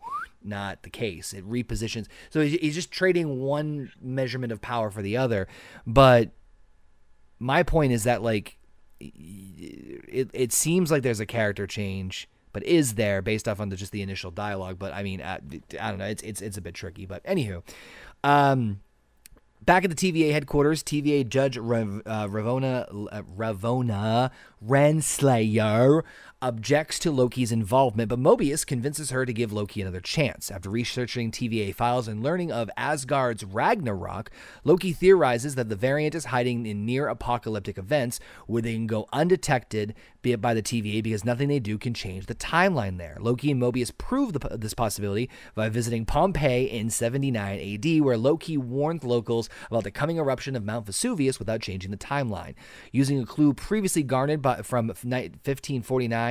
not the case. It repositions. So he's just trading one measurement of power for the other. But my point is that like it it seems like there's a character change, but is there based off on the, just the initial dialogue? But I mean, I, I don't know. It's it's it's a bit tricky. But anywho, um, back at the TVA headquarters, TVA Judge Rav, uh, Ravona uh, Ravona Renslayer objects to Loki's involvement, but Mobius convinces her to give Loki another chance. After researching TVA files and learning of Asgard's Ragnarok, Loki theorizes that the variant is hiding in near apocalyptic events where they can go undetected be it by the TVA because nothing they do can change the timeline there. Loki and Mobius prove the, this possibility by visiting Pompeii in 79 AD, where Loki warned locals about the coming eruption of Mount Vesuvius without changing the timeline. Using a clue previously garnered by, from 1549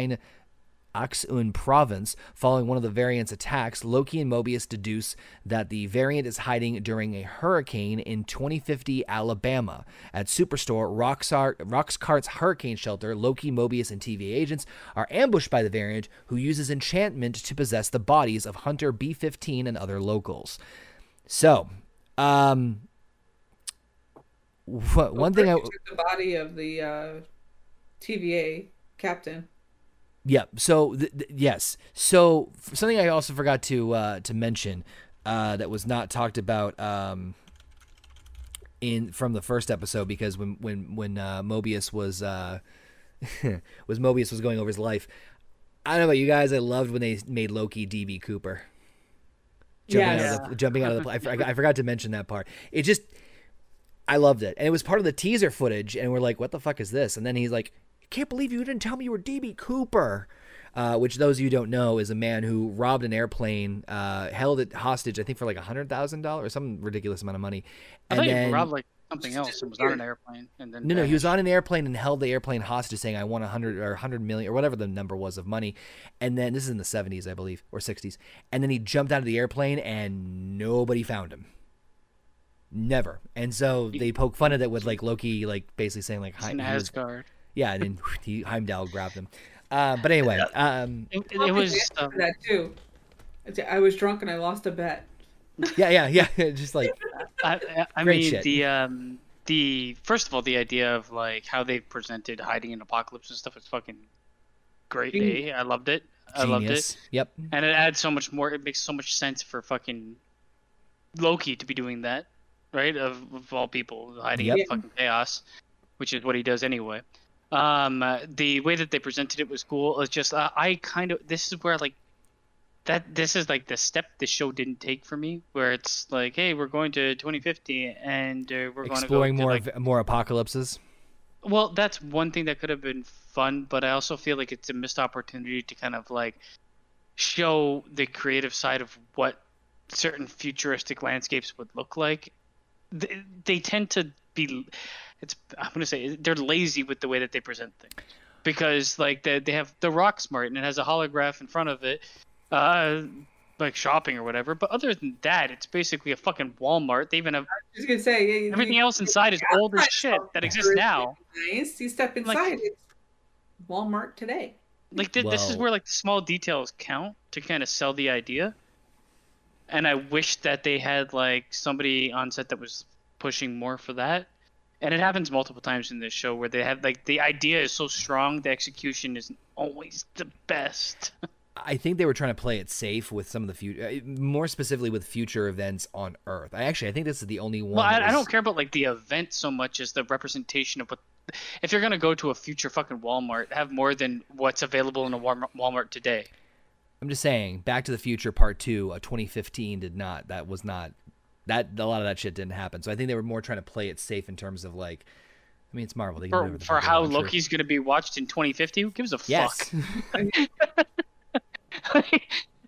Aix-en-Provence. Following one of the variant's attacks, Loki and Mobius deduce that the variant is hiding during a hurricane in 2050 Alabama. At Superstore, Roxar- Roxxcart's hurricane shelter, Loki, Mobius, and TVA agents are ambushed by the variant, who uses enchantment to possess the bodies of Hunter B-15 and other locals. So, um, wh- one thing I the body of the uh, TVA captain. Yeah. So th- th- yes. So f- something I also forgot to uh, to mention uh, that was not talked about um, in from the first episode because when when when uh, Mobius was uh, was Mobius was going over his life. I don't know about you guys. I loved when they made Loki DB Cooper. Jumping, out of the, jumping out of the I, I forgot to mention that part. It just I loved it. And it was part of the teaser footage and we're like, what the fuck is this? And then he's like, can't believe you didn't tell me you were DB Cooper. Uh, which those of you don't know is a man who robbed an airplane, uh, held it hostage, I think for like a hundred thousand dollars, or some ridiculous amount of money, I and thought then you robbed like something else and was on an airplane and then No, no, he was on an airplane and held the airplane hostage, saying, "I want a hundred or a hundred million or whatever the number was of money." And then this is in the seventies, I believe, or sixties. And then he jumped out of the airplane, and nobody found him. Never. And so they poke fun at it with like Loki, like basically saying like, He's "Hi- in he was- Asgard. Yeah," and then he Heimdall grabbed him. Uh, but anyway, um, It, it, was um, that too. I was drunk and I lost a bet. yeah, yeah, yeah, just like I, I, I mean shit. the um the first of all the idea of like how they presented hiding in apocalypse and stuff is fucking great. Genius. eh? I loved it. I loved it. Yep. and it adds so much more. It makes so much sense for fucking Loki to be doing that, right? Of, of all people, hiding in fucking chaos, which is what he does anyway. Um, uh, the way that they presented it was cool. It's just uh, I kind of this is where like that this is like the step the show didn't take for me, where it's like, hey, we're going to 2050 and uh, we're going Exploring to go more like, more apocalypses. well, that's one thing that could have been fun, but I also feel like it's a missed opportunity to kind of like show the creative side of what certain futuristic landscapes would look like. They, they tend to be, it's I'm gonna say they're lazy with the way that they present things because like they they have the rock smart and it has a holograph in front of it, uh, like shopping or whatever. But other than that, it's basically a fucking Walmart. They even have I was gonna say yeah, everything you- else inside is old as shit that exists now. Nice. You step Like- inside. it's Walmart today. like th- this is where like the small details count to kind of sell the idea and i wish that they had like somebody on set that was pushing more for that and it happens multiple times in this show where they have like the idea is so strong the execution isn't always the best I think they were trying to play it safe with some of the future, more specifically with future events on Earth. I actually, I think this is the only one. well I, that I don't care about like the event so much as the representation of what if you're gonna go to a future fucking walmart have more than what's available in a Walmart, walmart today I'm just saying, Back to the Future Part Two, uh, 2015 did not. That was not. That a lot of that shit didn't happen. So I think they were more trying to play it safe in terms of like. I mean, it's Marvel. They for, the for how sure. loki's gonna be watched in 2050 who gives a Yes. fuck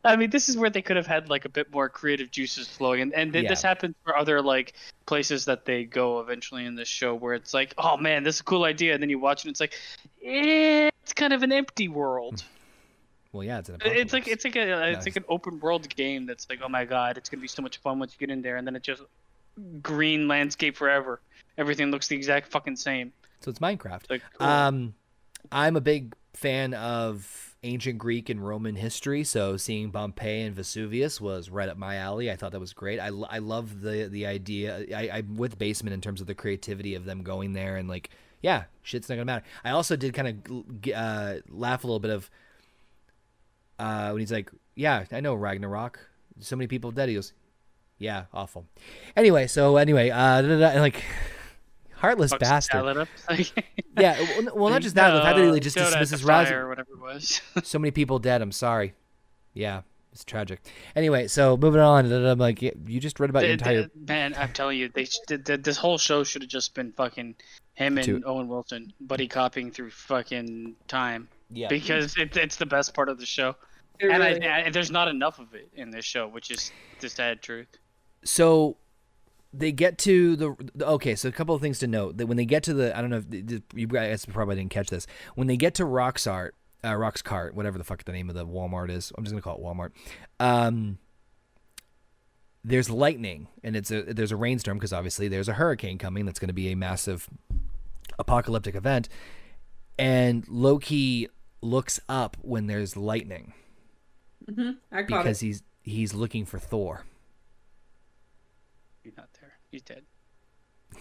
I mean, this is where they could have had like a bit more creative juices flowing, and and th- this happens for other like places that they go eventually in this show, where it's like, oh man, this is a cool idea, and then you watch it, and it's like, eh, it's kind of an empty world. Well, yeah, it's an. It's like it's like a it's like an open world game that's like, oh my god, it's gonna be so much fun once you get in there, and then it just green landscape forever. Everything looks the exact fucking same. so it's Minecraft. Like, cool. Um, I'm a big fan of ancient Greek and Roman history, so seeing Pompeii and Vesuvius was right up my alley. I thought that was great. I, I love the the idea. I, I'm with Basement in terms of the creativity of them going there and like, yeah, shit's not gonna matter. I also did kind of uh, laugh a little bit of uh, when he's like, yeah, I know Ragnarok. So many people dead. He goes, yeah, awful. Anyway, so anyway, uh, da- da- da, like. Heartless fucks bastard. salad up. Like, Yeah, well, well, not just that. The fact that he just No, dismisses Raz. or whatever it was. So many people dead. I'm sorry. Yeah, it's tragic. Anyway, so moving on. I'm like, yeah, you just read about your The- entire. the- man, I'm telling you, they the, this whole show should have just been fucking him and Two- Owen Wilson buddy copying through fucking time Yeah. because it, it's the best part of the show, and I, really- I, there's not enough of it in this show, which is the sad truth. So they get to the the- okay. So a couple of things to note that when they get to the I don't know if you guys probably didn't catch this when they get to Roxart, uh, Roxxcart, whatever the fuck the name of the Walmart is. I'm just gonna call it Walmart. Um, there's lightning and it's a there's a rainstorm because obviously there's a hurricane coming that's going to be a massive apocalyptic event and Loki looks up when there's lightning Mhm, I caught because it. he's he's looking for Thor. He's not there. He's dead.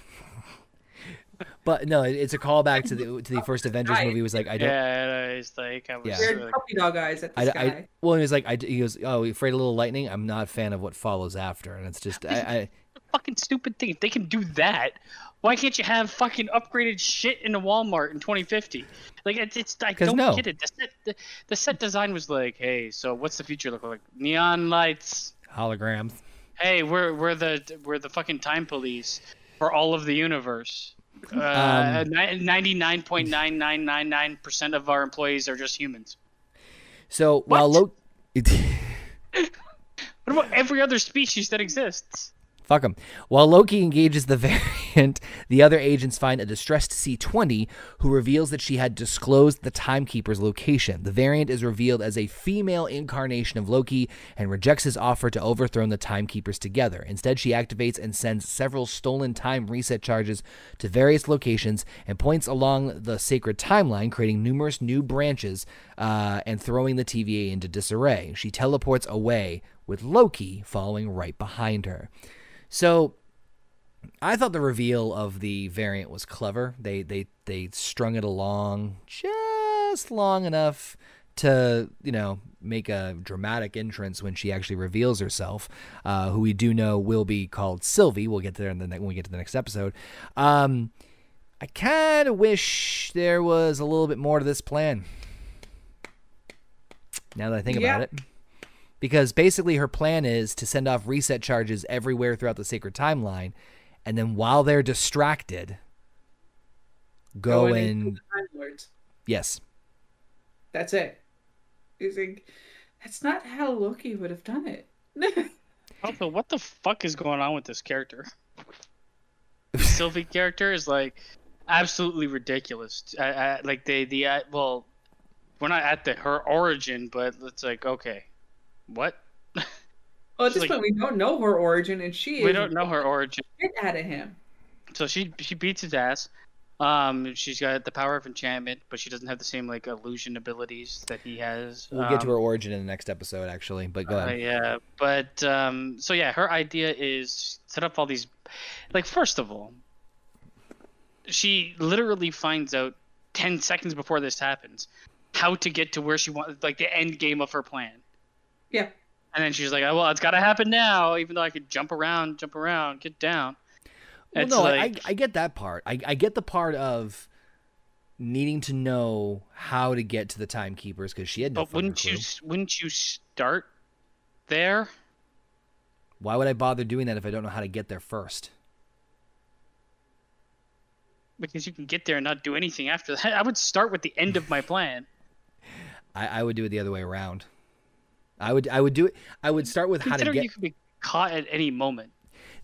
But no, it- it's a callback to the to the first Avengers movie. It was like I don't. Yeah, it's like I was. Yeah. Weird puppy dog eyes at the I, sky. I, well, he was like, I, he goes, oh, you afraid of a little lightning? I'm not a fan of what follows after, and it's just, I, I fucking stupid thing. If they can do that, why can't you have fucking upgraded shit in a Walmart in 2050? Like it's, it's I don't no. get it. The set, the, the set design was like, hey, so what's the future look like? Neon lights. holograms. Hey, we're we're the we're the fucking time police for all of the universe. Um, Uh, ninety nine point nine nine nine nine percent of our employees are just humans. So while What? Loki, What about every other species that exists? Fuck him. While Loki engages the variant, the other agents find a distressed C20 who reveals that she had disclosed the Timekeeper's location. The variant is revealed as a female incarnation of Loki and rejects his offer to overthrow the Timekeepers together. Instead, she activates and sends several stolen time reset charges to various locations and points along the sacred timeline, creating numerous new branches uh, and throwing the TVA into disarray. She teleports away, with Loki following right behind her. So I thought the reveal of the variant was clever. They they they strung it along just long enough to you know make a dramatic entrance when she actually reveals herself, uh, who we do know will be called Sylvie. We'll get there in the ne- when we get to the next episode. Um, I kind of wish there was a little bit more to this plan. Now that I think Yeah. about it because basically her plan is to send off reset charges everywhere throughout the sacred timeline and then while they're distracted go Going into and Time Lords. yes That's it. He's like, that's not how Loki would have done it. Also, what the fuck is going on with this character? The Sylvie character is like absolutely ridiculous. I, I, like they the uh, well, we're not at the her origin, but it's like okay, what? well, at this like- point, we don't know her origin, and she We is don't know her origin. shit out of him. So she she beats his ass. Um, she's got the power of enchantment, but she doesn't have the same like illusion abilities that he has. we'll get to Um, her origin in the next episode actually but go Uh, ahead yeah, but um, so yeah, her idea is set up all these. Like, first of all, she literally finds out ten seconds before this happens how to get to where she wants, like the end game of her plan. Yeah. And then she's like, "Oh, well, it's got to happen now, even though I could jump around, jump around, get down." well It's no like, I, I get that part I, I get the part of needing to know how to get to the timekeepers because she had no but wouldn't fucking you wouldn't you start there? why would i bother doing that if i don't know how to get there first Because you can get there and not do anything after that. I would start with the end of my plan. I, I would do it the other way around i would i would do it i would start with how to get you could be caught at any moment.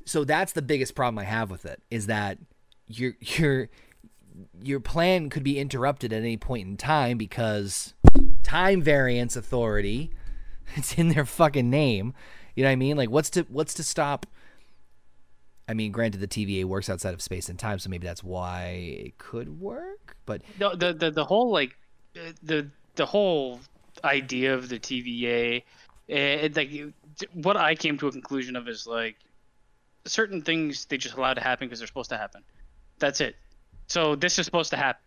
so that's the biggest problem I have with it is that your your your plan could be interrupted at any point in time because time variance authority it's in their fucking name. You know what i mean? Like what's to what's to stop? I mean granted the tva works outside of space and time so maybe that's why it could work but the the the, the whole like the the whole idea of the TVA, it, like what I came to a conclusion of is like certain things they just allow to happen because they're supposed to happen. That's it. So this is supposed to happen.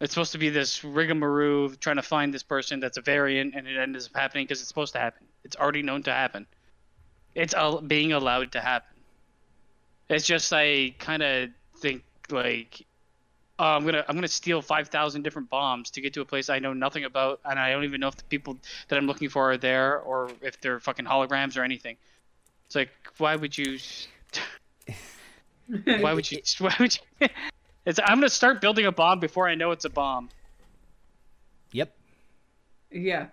It's supposed to be this rigmarole trying to find this person that's a variant, and it ends up happening because it's supposed to happen. It's already known to happen. It's al- being allowed to happen. It's just I kind of think like oh, I'm gonna I'm gonna steal five thousand different bombs to get to a place I know nothing about, and I don't even know if the people that I'm looking for are there or if they're fucking holograms or anything. It's like, why would you? Why would you? Why would you? It's I'm gonna start building a bomb before I know it's a bomb. yep yeah,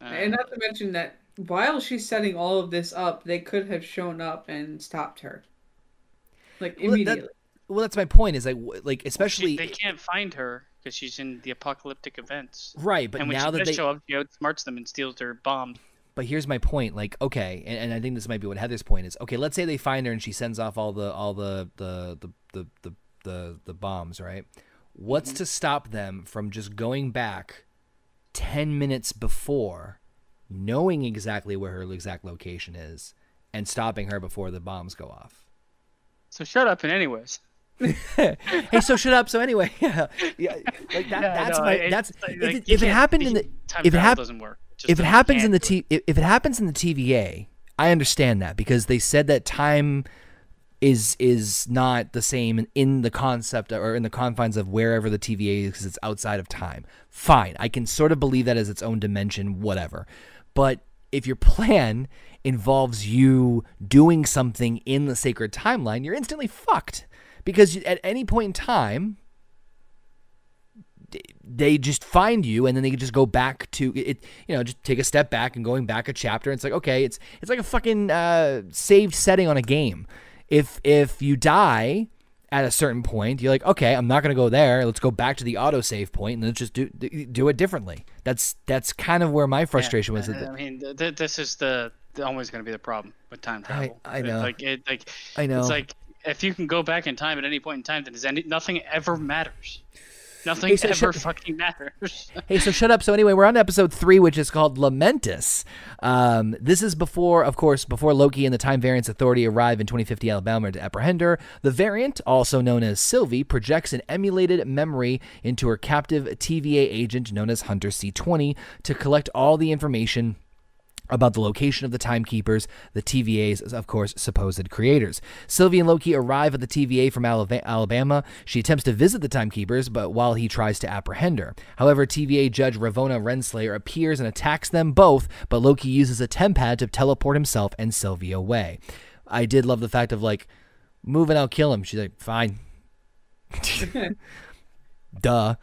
Uh, and not to mention that while she's setting all of this up, they could have shown up and stopped her, like Well, that- immediately. Well that's my point is like like she- especially they can't find her because she's in the apocalyptic events. right but and when now she that does they show up, she outsmarts them and steals their bombs. But here's my point. Like, okay, and, and I think this might be what Heather's point is. Okay, let's say they find her and she sends off all the all the the the the the, the, the bombs, right? What's mm-hmm. to stop them from just going back ten minutes before, knowing exactly where her exact location is, and stopping her before the bombs go off? So shut up and anyways. Hey, so shut up. So anyway, yeah, yeah like that, Yeah, that's no, my it's that's like- if, it, if it happened in the if it hap- doesn't work. If it happens in the T if if it happens in the TVA, I understand that because they said that time is is not the same in the concept or in the confines of wherever the TVA is because it's outside of time. Fine, I can sort of believe that as its own dimension, whatever. But if your plan involves you doing something in the sacred timeline, you're instantly fucked because at any point in time they just find you and then they can just go back to it you know just take a step back and going back a chapter it's like okay it's it's like a fucking uh, saved setting on a game if if you die at a certain point you're like okay i'm not going to go there let's go back to the autosave point and let's just do do it differently that's that's kind of where my frustration was I, I mean, th- th- this is the, the always going to be the problem with time travel. I know. Like it, like I know. It's like if you can go back in time at any point in time, then is any, nothing ever matters. Nothing Hey, so ever shut- fucking matters. Hey, so shut up. So anyway, we're on episode three, which is called Lamentis. Um, this is before, of course, before Loki and the Time Variance Authority arrive in 2050 Alabama to apprehend her. The variant, also known as Sylvie, projects an emulated memory into her captive TVA agent known as Hunter C20 to collect all the information about the location of the timekeepers, the TVA's, of course, supposed creators. Sylvie and Loki arrive at the TVA from Alabama. She attempts to visit the timekeepers, but while he tries to apprehend her. However, TVA judge Ravona Renslayer appears and attacks them both, but Loki uses a tempad to teleport himself and Sylvie away. I did love the fact of like, move and I'll kill him. She's like, fine. Duh.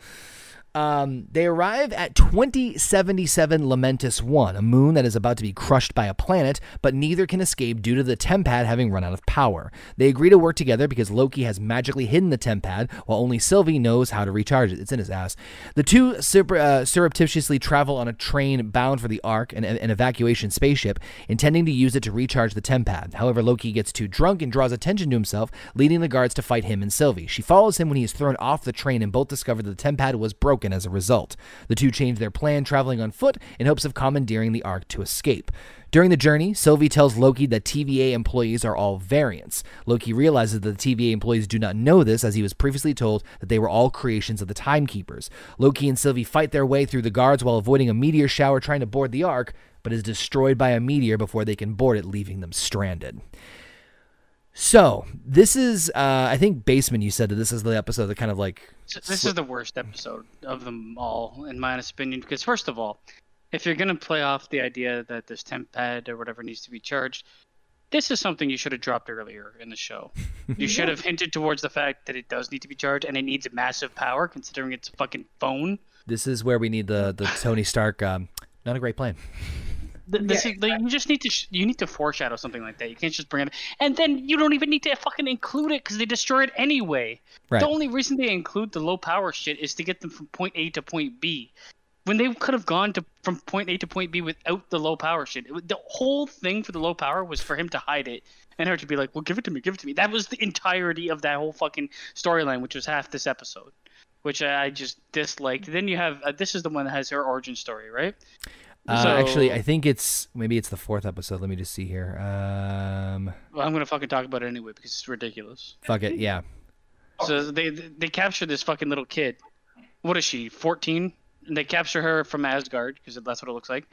Um, they arrive at 2077 Lamentis 1, a moon that is about to be crushed by a planet, but neither can escape due to the Tempad having run out of power. They agree to work together because Loki has magically hidden the Tempad, while only Sylvie knows how to recharge it. It's in his ass. The two uh, surreptitiously travel on a train bound for the Ark, an, an evacuation spaceship, intending to use it to recharge the Tempad. However, Loki gets too drunk and draws attention to himself, leading the guards to fight him and Sylvie. She follows him when he is thrown off the train, and both discover that the Tempad was broken as a result. The two change their plan, traveling on foot in hopes of commandeering the Ark to escape. During the journey, Sylvie tells Loki that TVA employees are all variants. Loki realizes that the TVA employees do not know this, as he was previously told that they were all creations of the Timekeepers. Loki and Sylvie fight their way through the guards while avoiding a meteor shower trying to board the Ark, but is destroyed by a meteor before they can board it, leaving them stranded. So, this is, uh, I think, basement. you said that this is the episode that kind of like. So this is the worst episode of them all, in my honest opinion. Because first of all, if you're gonna play off the idea that this temp pad or whatever needs to be charged, this is something you should have dropped earlier in the show. You should have hinted towards the fact that it does need to be charged and it needs massive power, considering it's a fucking phone. This is where we need the, the Tony Stark, um, not a great plan. Th- This Yeah, is, like, you just need to sh- you need to foreshadow something like that. You can't just bring it, and then you don't even need to fucking include it because they destroy it anyway. Right. The only reason they include the low power shit is to get them from point A to point B. When they could have gone to from point A to point B without the low power shit. It, the whole thing for the low power was for him to hide it and her to be like, "Well, give it to me, give it to me." That was the entirety of that whole fucking storyline, which was half this episode, which I just disliked. Then you have uh, this is the one that has her origin story, right? Uh, So- actually, I think it's maybe it's the fourth episode. Let me just see here. Um, Well, I'm gonna fucking talk about it anyway because it's ridiculous. fuck it, yeah. So they they capture this fucking little kid. What is she? 14? And they capture her from Asgard because that's what it looks like.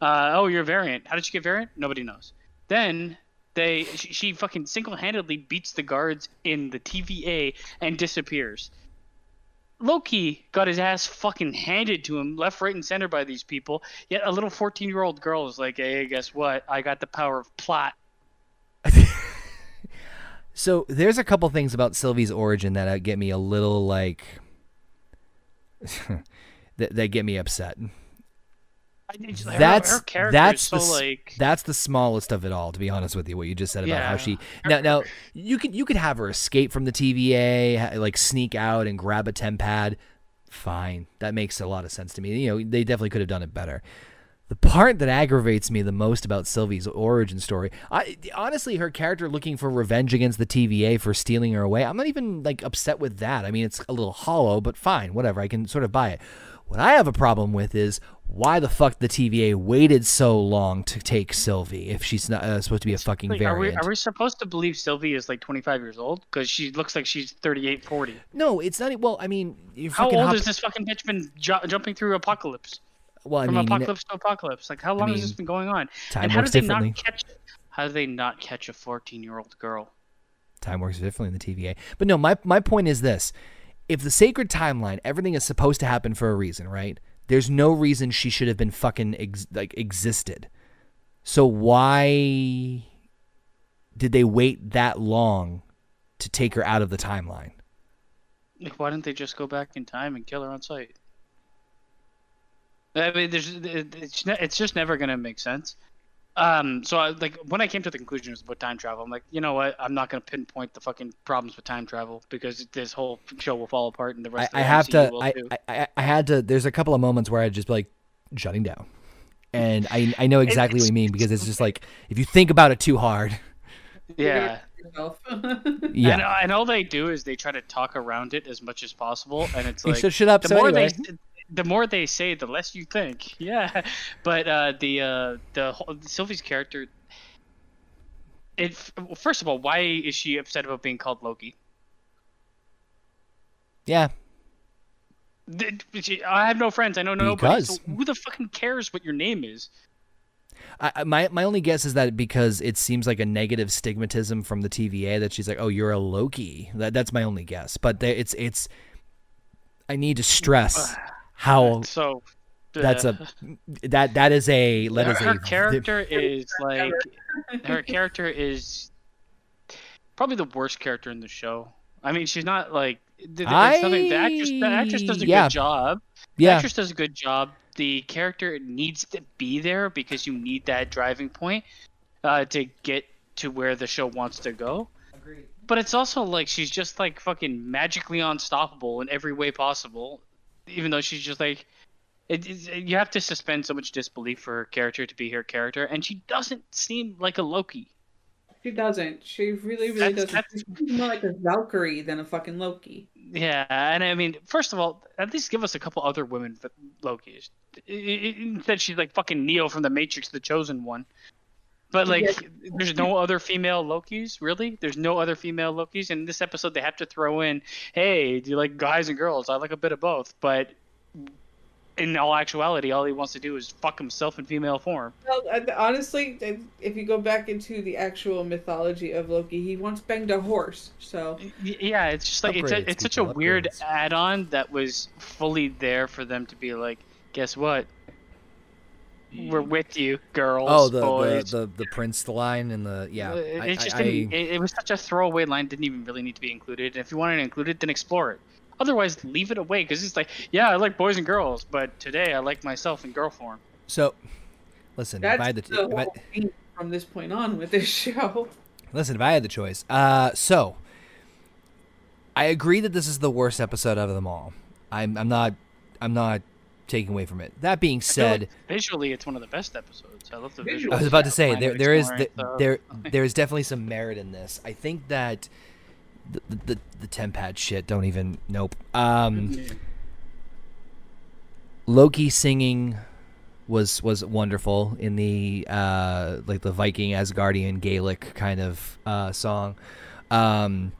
Uh, oh, you're a variant. How did she get variant? Nobody knows. Then they she, she fucking single-handedly beats the guards in the TVA and disappears. Loki got his ass fucking handed to him left, right, and center by these people. Yet a little 14-year-old girl is like, "Hey, guess what? I got the power of plot." So there's a couple things about Sylvie's origin that uh, get me a little like that, that get me upset. Her- That's her that's the so like that's the smallest of it all. To be honest with you, what you just said about how she now now you could you could have her escape from the TVA, like sneak out and grab a temp pad. Fine, that makes a lot of sense to me. You know, they definitely could have done it better. The part that aggravates me the most about Sylvie's origin story, I honestly, her character looking for revenge against the TVA for stealing her away. I'm not even like upset with that. I mean, it's a little hollow, but fine, whatever. I can sort of buy it. What I have a problem with is why the fuck the TVA waited so long to take Sylvie if she's not uh, supposed to be a fucking Like, are we variant. are we supposed to believe Sylvie is like 25 years old? Because she looks like she's 38, 40. no, it's not. Well, I mean, How old has this fucking bitch been ju- jumping through apocalypse? Well, I From mean, apocalypse to apocalypse. Like how long has this been going on? time and how do they not catch? How do they not catch a 14 year old girl? time works differently in the TVA. But no, my my point is this: if the sacred timeline, everything is supposed to happen for a reason, right? There's no reason she should have been fucking ex- like existed. So why did they wait that long to take her out of the timeline? Like, why didn't they just go back in time and kill her on sight? I mean, there's it's it's just never gonna make sense. Um, so I, like when I came to the conclusion about time travel, I'm like, you know what? I'm not gonna pinpoint the fucking problems with time travel because this whole show will fall apart and the I, rest. I of the have MCU to. will I, too. I, I I had to. There's a couple of moments where I just be like shutting down, and I I know exactly what you mean because it's just like if you think about it too hard. yeah. Yeah. And, and all they do is they try to talk around it as much as possible, and it's like should shut up. the So more anyway, they the more they say, the less you think. Yeah, but uh, the uh, the whole, Sylvie's character. It well, first of all, why is she upset about being called Loki? yeah, I have no friends. I know nobody. So who the fucking cares what your name is? I, my my only guess is that because it seems like a negative stigmatism from the TVA that she's like, oh, you're a Loki. That that's my only guess. But there, it's it's. I need to stress how So that's a that that is a that her, is her a character is like her character is probably the worst character in the show. I mean, she's not like th- th- The actress, the actress does a Yeah. good job. The yeah actress does a good job. The character needs to be there because you need that driving point uh, to get to where the show wants to go. But it's also like she's just like fucking magically unstoppable in every way possible, even though she's just like. It, it's- you have to suspend so much disbelief for her character to be her character, and she doesn't seem like a Loki. she doesn't. She really, really That's- doesn't. She's more like a Valkyrie than a fucking Loki. Yeah, and I mean, first of all, at least give us a couple other women Lokis. Instead, she's like fucking Neo from the Matrix, the chosen one. But like, there's no other female Lokis, really. There's no other female Lokis. In this episode, they have to throw in, "Hey, do you like guys and girls? I like a bit of both." But in all actuality, all he wants to do is fuck himself in female form. Well, honestly, if you go back into the actual mythology of Loki, he once banged a horse. So Yeah, it's just like it's a, it's such a people, weird add-on that was fully there for them to be like, guess what? We're with you, girls, oh the, boys. the the the Prince line and the yeah Uh, it just I- didn't, I- it, it was such a throwaway line. Didn't even really need to be included. And if you wanted to include it, then explore it. Otherwise, leave it away because it's like, yeah, I like boys and girls, but today I like myself in girl form. so listen if that's I had the, the if I, whole thing from this point on with this show. Listen, if I had the choice, uh, so I agree that this is the worst episode out of them all. I'm, I'm not, I'm not taking away from it. That being said, like visually, it's one of the best episodes. I love the Visually. visuals. I was about to say there, there is the, there there is definitely some merit in this. I think that the the, the, the tempad shit don't even nope. Um, Loki singing was was wonderful in the uh like the Viking Asgardian Gaelic kind of uh song. Um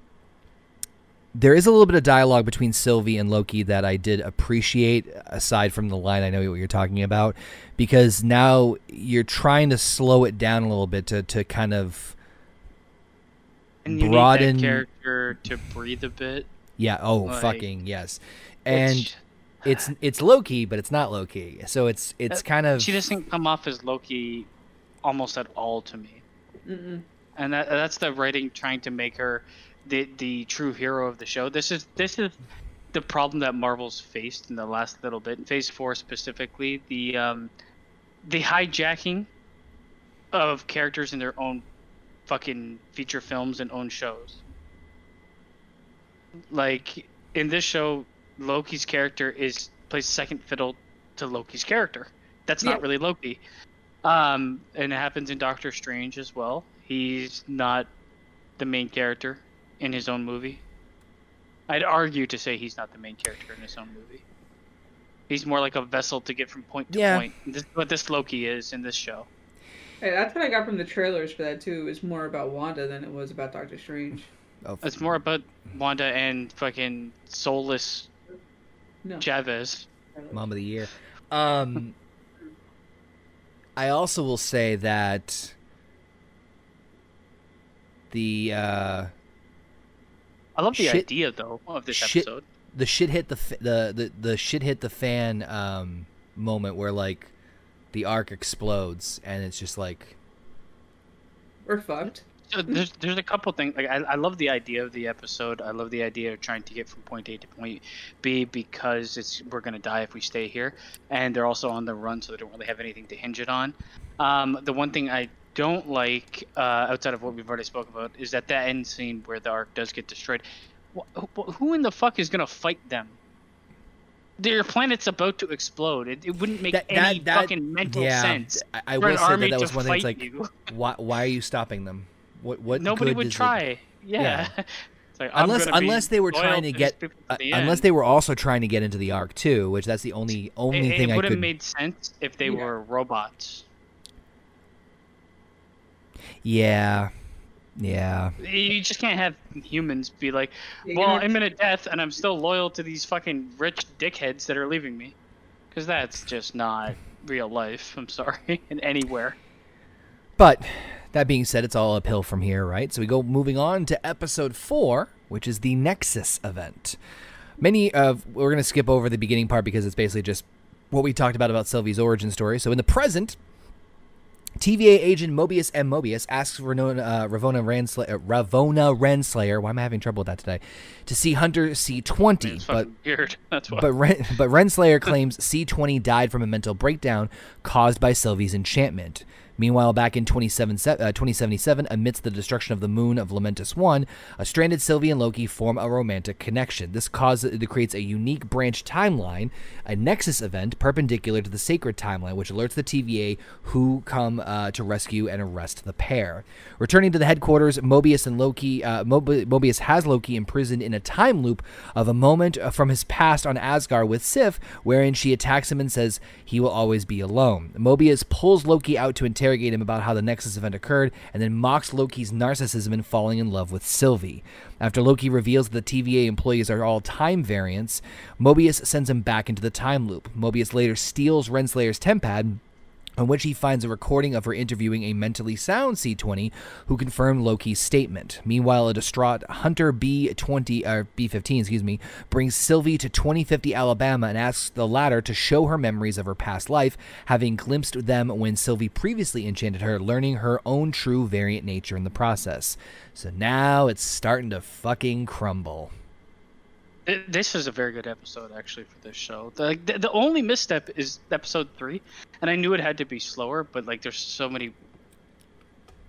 there is a little bit of dialogue between Sylvie and Loki that I did appreciate aside from the line I know what you're talking about because now you're trying to slow it down a little bit to to kind of and you broaden- need that character to breathe a bit. yeah, oh Like, fucking yes. And It's- it's it's Loki but it's not Loki. So it's it's Uh, kind of she doesn't come off as Loki almost at all to me. Mm-mm. and that, that's the writing trying to make her the the true hero of the show. This is this is the problem that Marvel's faced in the last little bit, in Phase Four specifically, the um, the hijacking of characters in their own fucking feature films and own shows. Like in this show, Loki's character is plays second fiddle to Loki's character. That's not Yeah. really Loki. Um, and it happens in Doctor Strange as well. He's not the main character in his own movie. I'd argue to say he's not the main character in his own movie. He's more like a vessel to get from point to Yeah. point. This is what this Loki is in this show. Hey, that's what I got from the trailers for that too. It was more about Wanda than it was about Doctor Strange. oh, It's more about Wanda and fucking soulless No. Chavez. mom of the year. Um, I also will say that the uh, I love the Shit- idea though of this shit- episode. the shit hit the f- the the, the shit hit the fan um, moment where like the arc explodes and it's just like We're fucked. So there's there's a couple things like I, I love the idea of the episode. I love the idea of trying to get from point A to point B because it's we're gonna die if we stay here, and they're also on the run, so they don't really have anything to hinge it on. Um, the one thing I don't like uh, outside of what we've already spoke about is that that end scene where the arc does get destroyed. Wh- wh- Who in the fuck is gonna fight them? Their planet's about to explode. It, it wouldn't make That- any that- that- fucking mental yeah, sense. I, I for will an say that army that was one thing. It's like, you. why, why are you stopping them? What, what? Nobody would does it- try. Yeah. Like, unless unless they were trying to get uh, the unless they were also trying to get into the arc too, which that's the only only it, thing it I would have could. made sense if they Yeah. were robots. Yeah, yeah. You just can't have humans be like, You're well, gonna- imminent death, and I'm still loyal to these fucking rich dickheads that are leaving me, because that's just not real life. I'm sorry, in anywhere. But that being said, it's all uphill from here, right? So we go moving on to episode four, which is the Nexus event. Many of we're gonna skip over the beginning part because it's basically just what we talked about about Sylvie's origin story. So in the present, TVA agent Mobius M. Mobius asks Ravona, uh, Ravona, Renslayer, uh, Ravona Renslayer, why am I having trouble with that today, to see Hunter C20, It's but weird. That's why. but Ren, but Renslayer claims C20 died from a mental breakdown caused by Sylvie's enchantment. Meanwhile, back in 27, uh, 2077, amidst the destruction of the moon of Lamentis 1, a stranded Sylvie and Loki form a romantic connection. This causes it creates a unique branch timeline, a nexus event perpendicular to the sacred timeline, which alerts the TVA who come uh, to rescue and arrest the pair. Returning to the headquarters, Mobius and Loki, uh, Mob- Mobius has Loki imprisoned in a time loop of a moment uh, from his past on Asgard with Sif, wherein she attacks him and says he will always be alone. Mobius pulls Loki out to interrogate him about how the Nexus event occurred, and then mocks Loki's narcissism in falling in love with Sylvie. After Loki reveals that the TVA employees are all time variants, Mobius sends him back into the time loop. Mobius later steals Renslayer's tempad on which he finds a recording of her interviewing a mentally sound C20 who confirmed Loki's statement. Meanwhile, a distraught Hunter B20 or B15, excuse me, brings Sylvie to 2050 Alabama and asks the latter to show her memories of her past life, having glimpsed them when Sylvie previously enchanted her, learning her own true variant nature in the process. So now it's starting to fucking crumble. Th- This is a very good episode, actually, for this show. The, like, the, the only misstep is episode three, and I knew it had to be slower, but like, there's so many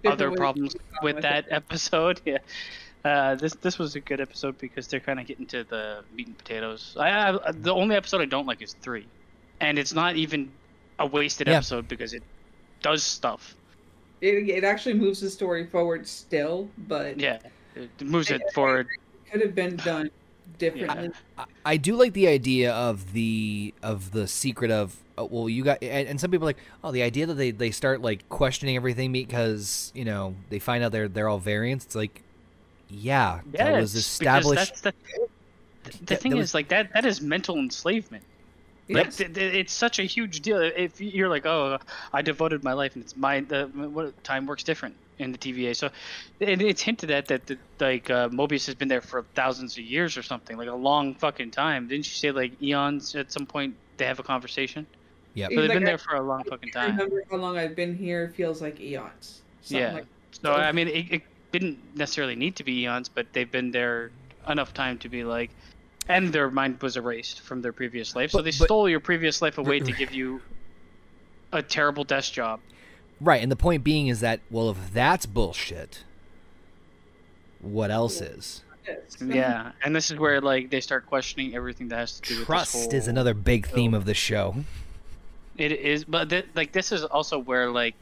Different other problems with with that episode. Yeah, uh, this this was a good episode because they're kind of getting to the meat and potatoes. I, I the only episode I don't like is three, and it's not even a wasted Yeah. episode because it does stuff. It, it actually moves the story forward still, but Yeah, it moves it forward. could have been done differently. I- I do like the idea of the of the secret of uh, well you got and, and some people are like oh the idea that they, they start like questioning everything because you know they find out they're they're all variants it's like yeah that was established Because that's the, the that thing was- is like that that is mental enslavement. Like Yes. th- th- it's such a huge deal. If you're like, oh, I devoted my life, and it's my the what time works different in the TVA. So, and it's hinted at that the, like uh, Mobius has been there for thousands of years or something, like a long fucking time. Didn't you say like eons at some point they have a conversation? Yep. So they've Like, been I- there for a long fucking time. remember how long I've been here feels like eons. Something Yeah. like- So I mean, it, it didn't necessarily need to be eons, but they've been there enough time to be like, and their mind was erased from their previous life, so But- they but- stole your previous life away to give you a terrible desk job. Right and the point being is that well if that's bullshit what else is. Yeah, and this is where like they start questioning everything that has to do with trust is another big theme of the show. It is, but th- like this is also where like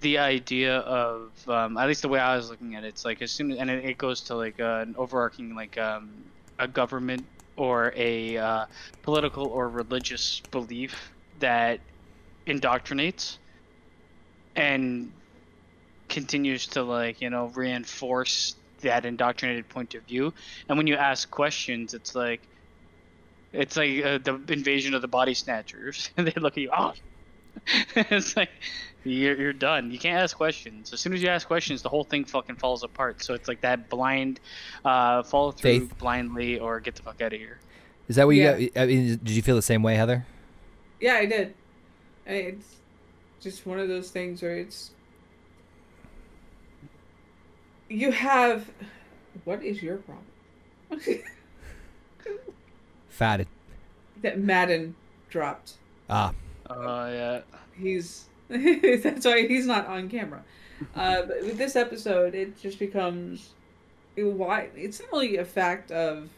the idea of um, at least the way I was looking at it, it's like as soon as and it, it goes to like uh, an overarching like um, a government or a uh, political or religious belief that indoctrinates and continues to like you know reinforce that indoctrinated point of view. And when you ask questions it's like it's like uh, the invasion of the body snatchers. And they look at you oh. It's like you're, you're done. You can't ask questions. As soon as you ask questions the whole thing fucking falls apart. So it's like that blind uh follow through Faith. blindly or get the fuck out of here. Is that what you Yeah. got? I mean, did you feel the same way heather? Yeah, I did. I- It's just one of those things where it's you have. What is your problem? Fatted. that Madden dropped. Ah, Oh yeah. He's that's why he's not on camera. Uh, but with this episode, it just becomes why it's not only a fact of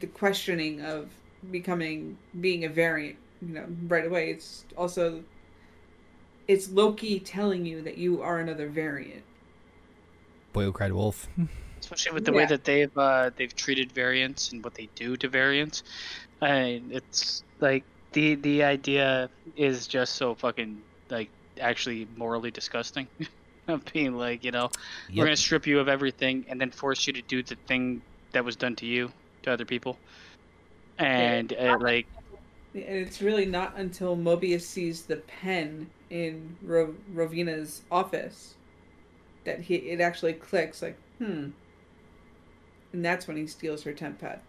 the questioning of becoming being a variant, you know, right away. It's also it's Loki telling you that you are another variant. boy who cried wolf. Especially with the way that they've uh, they've treated variants and what they do to variants. I mean, it's like the the idea is just so fucking like actually morally disgusting. of being like, you know, we're gonna strip you of everything and then force you to do the thing that was done to you to other people. And uh, like, And it's really not until Mobius sees the pen in Ro- Rovina's office that he it actually clicks like, hmm. And that's when he steals her temp pad.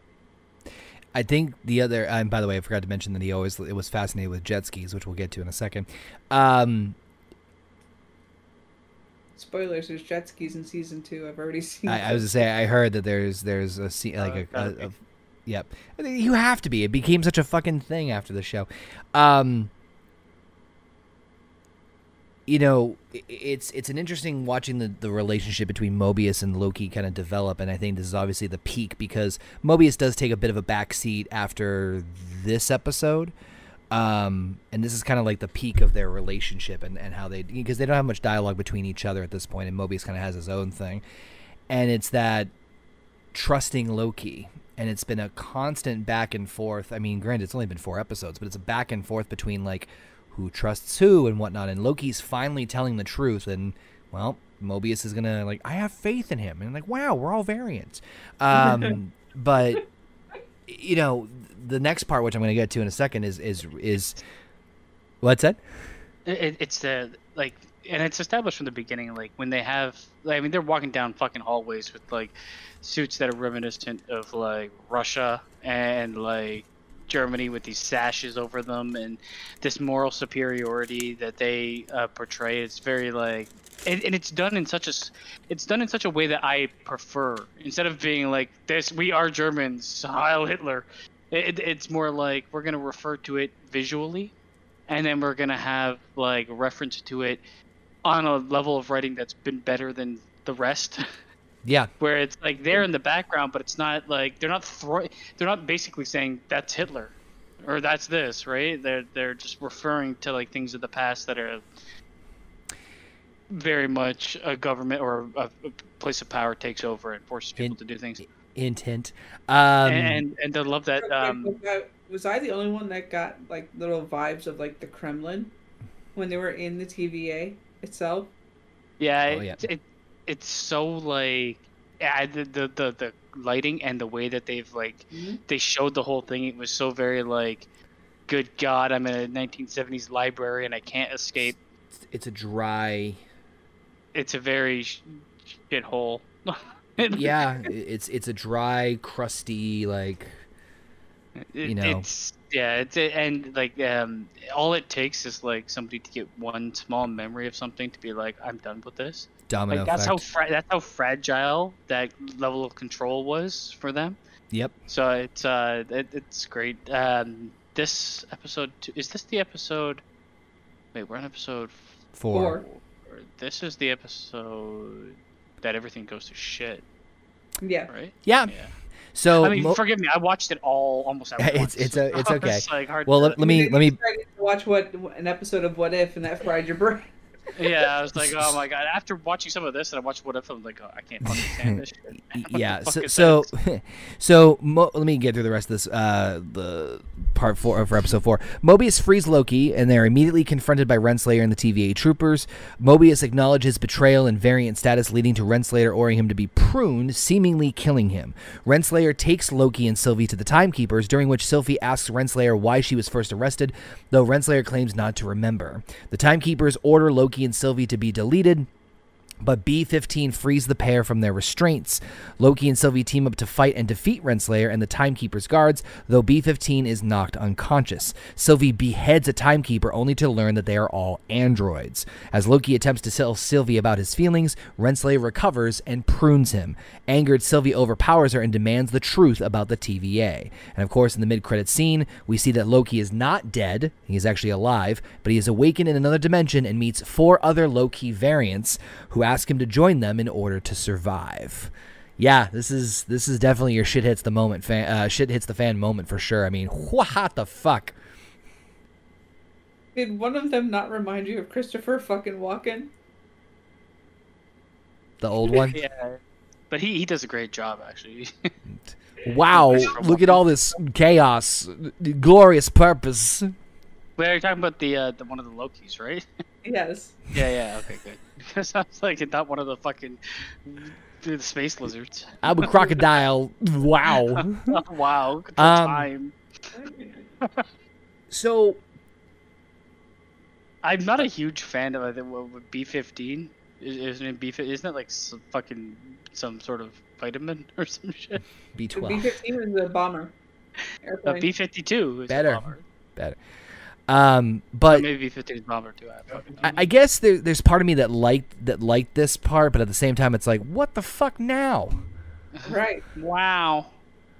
I think the other, and by the way, I forgot to mention that he always it was fascinated with jet skis, which we'll get to in a second. Um, Spoilers, there's jet skis in season two. I've already seen I, I was to say I heard that there's there's a scene like Uh, a, gotta a, a yep. You have to be. It became such a fucking thing after the show. Um, you know, it's it's an interesting watching the, the relationship between Mobius and Loki kind of develop, and I think this is obviously the peak because Mobius does take a bit of a backseat after this episode. Um, and this is kind of like the peak of their relationship and, and how they because they don't have much dialogue between each other at this point, and Mobius kind of has his own thing, and it's that trusting Loki, and it's been a constant back and forth. I mean, granted, it's only been four episodes, but it's a back and forth between like who trusts who and whatnot. And Loki's finally telling the truth, and well, Mobius is gonna like, I have faith in him, and like, wow, we're all variants. Um, but you know, the next part, which I'm gonna get to in a second, is is is what's that? it, it's the like and it's established from the beginning like when they have like, i mean they're walking down fucking hallways with like suits that are reminiscent of like russia and like germany with these sashes over them and this moral superiority that they uh, portray. It's very like and, and it's done in such a, it's done in such a way that i prefer. Instead of being like this we are germans heil hitler it, it's more like we're to refer to it visually and then we're gonna have like reference to it on a level of writing that's been better than the rest Yeah, where it's like they're in the background but it's not like they're not throw they're not basically saying that's hitler or that's this right they're they're just referring to like things of the past that are very much a government or a, a place of power takes over and forces people In- to do things hint hint. Um, and and I love that um was, I, the only one that got like little vibes of like the Kremlin when they were in the TVA itself? Yeah, Oh, it, yeah. it it's so like yeah, the, the the the lighting and the way that they've like Mhm. they showed the whole thing. It was so very like, good God, I'm in a 1970s library and I can't escape. it's a dry. It's a very sh- shithole. yeah, it's it's a dry, crusty like. You know. It's yeah, it's and like um, all it takes is like somebody to get one small memory of something to be like, I'm done with this. Domino Like that's how fra- that's how fragile that level of control was for them. Yep. So it's uh, it, it's great. Um, this episode two, is this the episode? Wait, we're on episode Four. Four. four. This is the episode that everything goes to shit, Yeah. right? Yeah. Yeah. So I mean, mo- forgive me. I watched it all almost at It's- once. it's a- it's okay. like hard well, to- let, let me let me watch what an episode of What If, and that fried your brain. Yeah, I was like, oh my god. After watching some of this, and I watched what if, I'm like, oh, I can't fucking stand this shit. Yeah so so, this? so Mo- let me get through the rest of this uh the part four for episode four mobius frees loki and they're immediately confronted by renslayer and the tva troopers mobius acknowledges betrayal and variant status leading to renslayer ordering him to be pruned seemingly killing him renslayer takes loki and sylvie to the timekeepers during which sylvie asks renslayer why she was first arrested though renslayer claims not to remember the timekeepers order loki and sylvie to be deleted But B15 frees the pair from their restraints. Loki and Sylvie team up to fight and defeat Renslayer and the Timekeeper's guards, though B15 is knocked unconscious. Sylvie beheads a Timekeeper only to learn that they are all androids. As Loki attempts to tell Sylvie about his feelings, Renslayer recovers and prunes him. Angered, Sylvie overpowers her and demands the truth about the TVA. And of course, in the mid credit scene, we see that Loki is not dead, he is actually alive, but he is awakened in another dimension and meets four other Loki variants who ask him to join them in order to survive. Yeah, this is this is definitely your shit hits the moment fan uh, shit hits the fan moment for sure. I mean, what the fuck? Did one of them not remind you of Christopher fucking Walken? The old one. Yeah, but he, he does a great job actually. Wow, look at all this chaos, glorious purpose. Wait, are you talking about the uh, the one of the Lokis, right? Yes. yeah, yeah. Okay, good. Because I was like, not one of the fucking the space lizards. I'm a crocodile. Wow. wow, good Um, time. So I'm not a huge fan of I think what B fifteen. Isn't it B? Isn't it like some fucking some sort of vitamin or some shit? B12. B-15 is a bomber. Uh, B52 is Better. A bomber. Um, Or but maybe B fifteen is bomber too. I I, I guess there, there's part of me that liked that liked this part, but at the same time, it's like, what the fuck now? Right. Wow.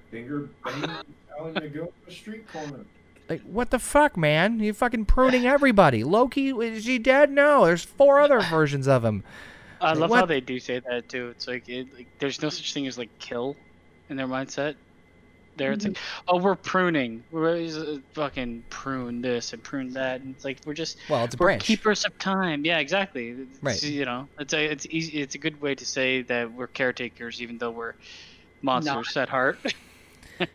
Finger banging, telling to go to the street corner. Like, what the fuck, man? You're fucking pruning everybody. Loki, is he dead? No, there's four other versions of him. I Like, love what? how they do say that too. It's like, it, like there's no such thing as like kill in their mindset. There, it's like, oh, we're pruning. We're uh, fucking prune this and prune that, and it's like we're just Well, it's a branch. keepers of time. Yeah, exactly. It's, Right. You know, it's a it's easy. It's a good way to say that we're caretakers, even though we're monsters at heart.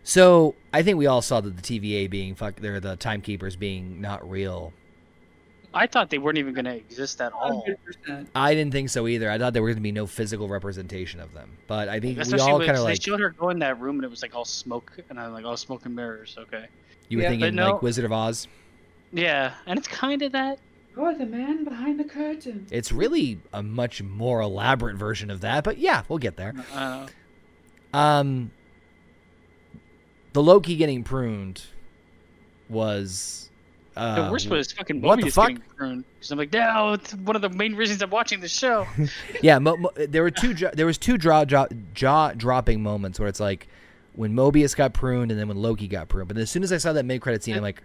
So I think we all saw that the TVA being fuck, they're the timekeepers being not real. I thought they weren't even going to exist at all. 100%. I didn't think so either. I thought there was going to be no physical representation of them. But I think we all kind of they like showed her go in that room and it was like all smoke, and I'm like, all smoke and mirrors. Okay. you were Yeah, thinking but no- like Wizard of Oz. Yeah, and it's kind of that. Oh, the man behind the curtain. It's really a much more elaborate version of that. But yeah, we'll get there. Uh, Um, the Loki getting pruned was uh, the worst was fucking what the Mobius fuck? getting pruned. Because I'm like, no, it's one of the main reasons I'm watching the show. Yeah, mo- mo- there were two. Jo- there was two jaw jaw jaw dropping moments where it's like when Mobius got pruned and then when Loki got pruned. But as soon as I saw that mid credit scene, I'm like,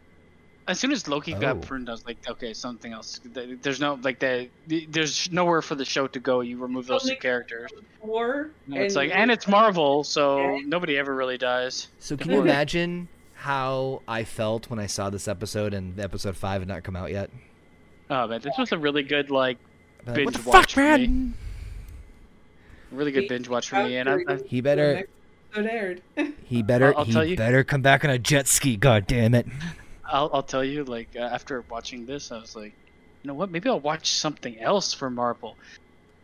As soon as Loki Oh. got pruned, I was like, okay, something else. There's no like the there's nowhere for the show to go. You remove those two Only- characters. War. And it's like, and it's Marvel, so nobody ever really dies. so can you imagine how I felt when I saw this episode and episode five had not come out yet? Oh man, this was a really good like Binge what the watch fuck, for man? really good binge watch for me. And I, I, He better, So aired. he better, I'll- I'll he tell you. better come back on a jet ski. God damn it! I'll I'll tell you like uh, after watching this, I was like, you know what? Maybe I'll watch something else for Marvel.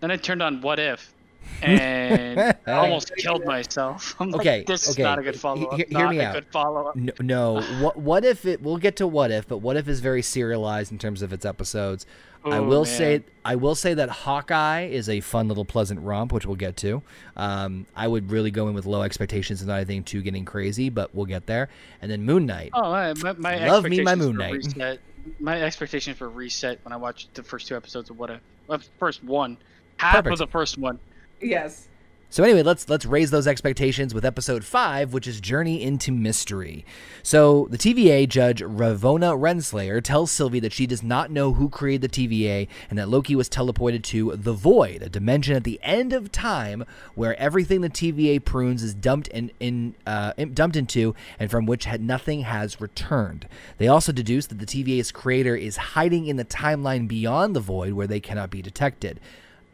Then I turned on What If, and I almost killed myself. I'm Okay, like, this okay, is not a good follow up. he- hear Not me a out. good follow up. No, no. What what if it? We'll get to what if, but what if is very serialized in terms of its episodes. I will man. say I will say that Hawkeye is a fun little pleasant romp, which we'll get to. Um, I would really go in with low expectations and not anything too getting crazy, but we'll get there. And then Moon Knight. Oh, my, my, Love me my Moon Knight. Reset, my expectations for reset when I watched the first two episodes of What If. First one, half Perfect. of the first one. Yes. So anyway, let's let's raise those expectations with episode five, which is Journey into Mystery. So the TVA judge Ravona Renslayer tells Sylvie that she does not know who created the TVA and that Loki was teleported to the Void, a dimension at the end of time where everything the TVA prunes is dumped in, in uh, dumped into, and from which had nothing has returned. They also deduce that the TVA's creator is hiding in the timeline beyond the Void, where they cannot be detected.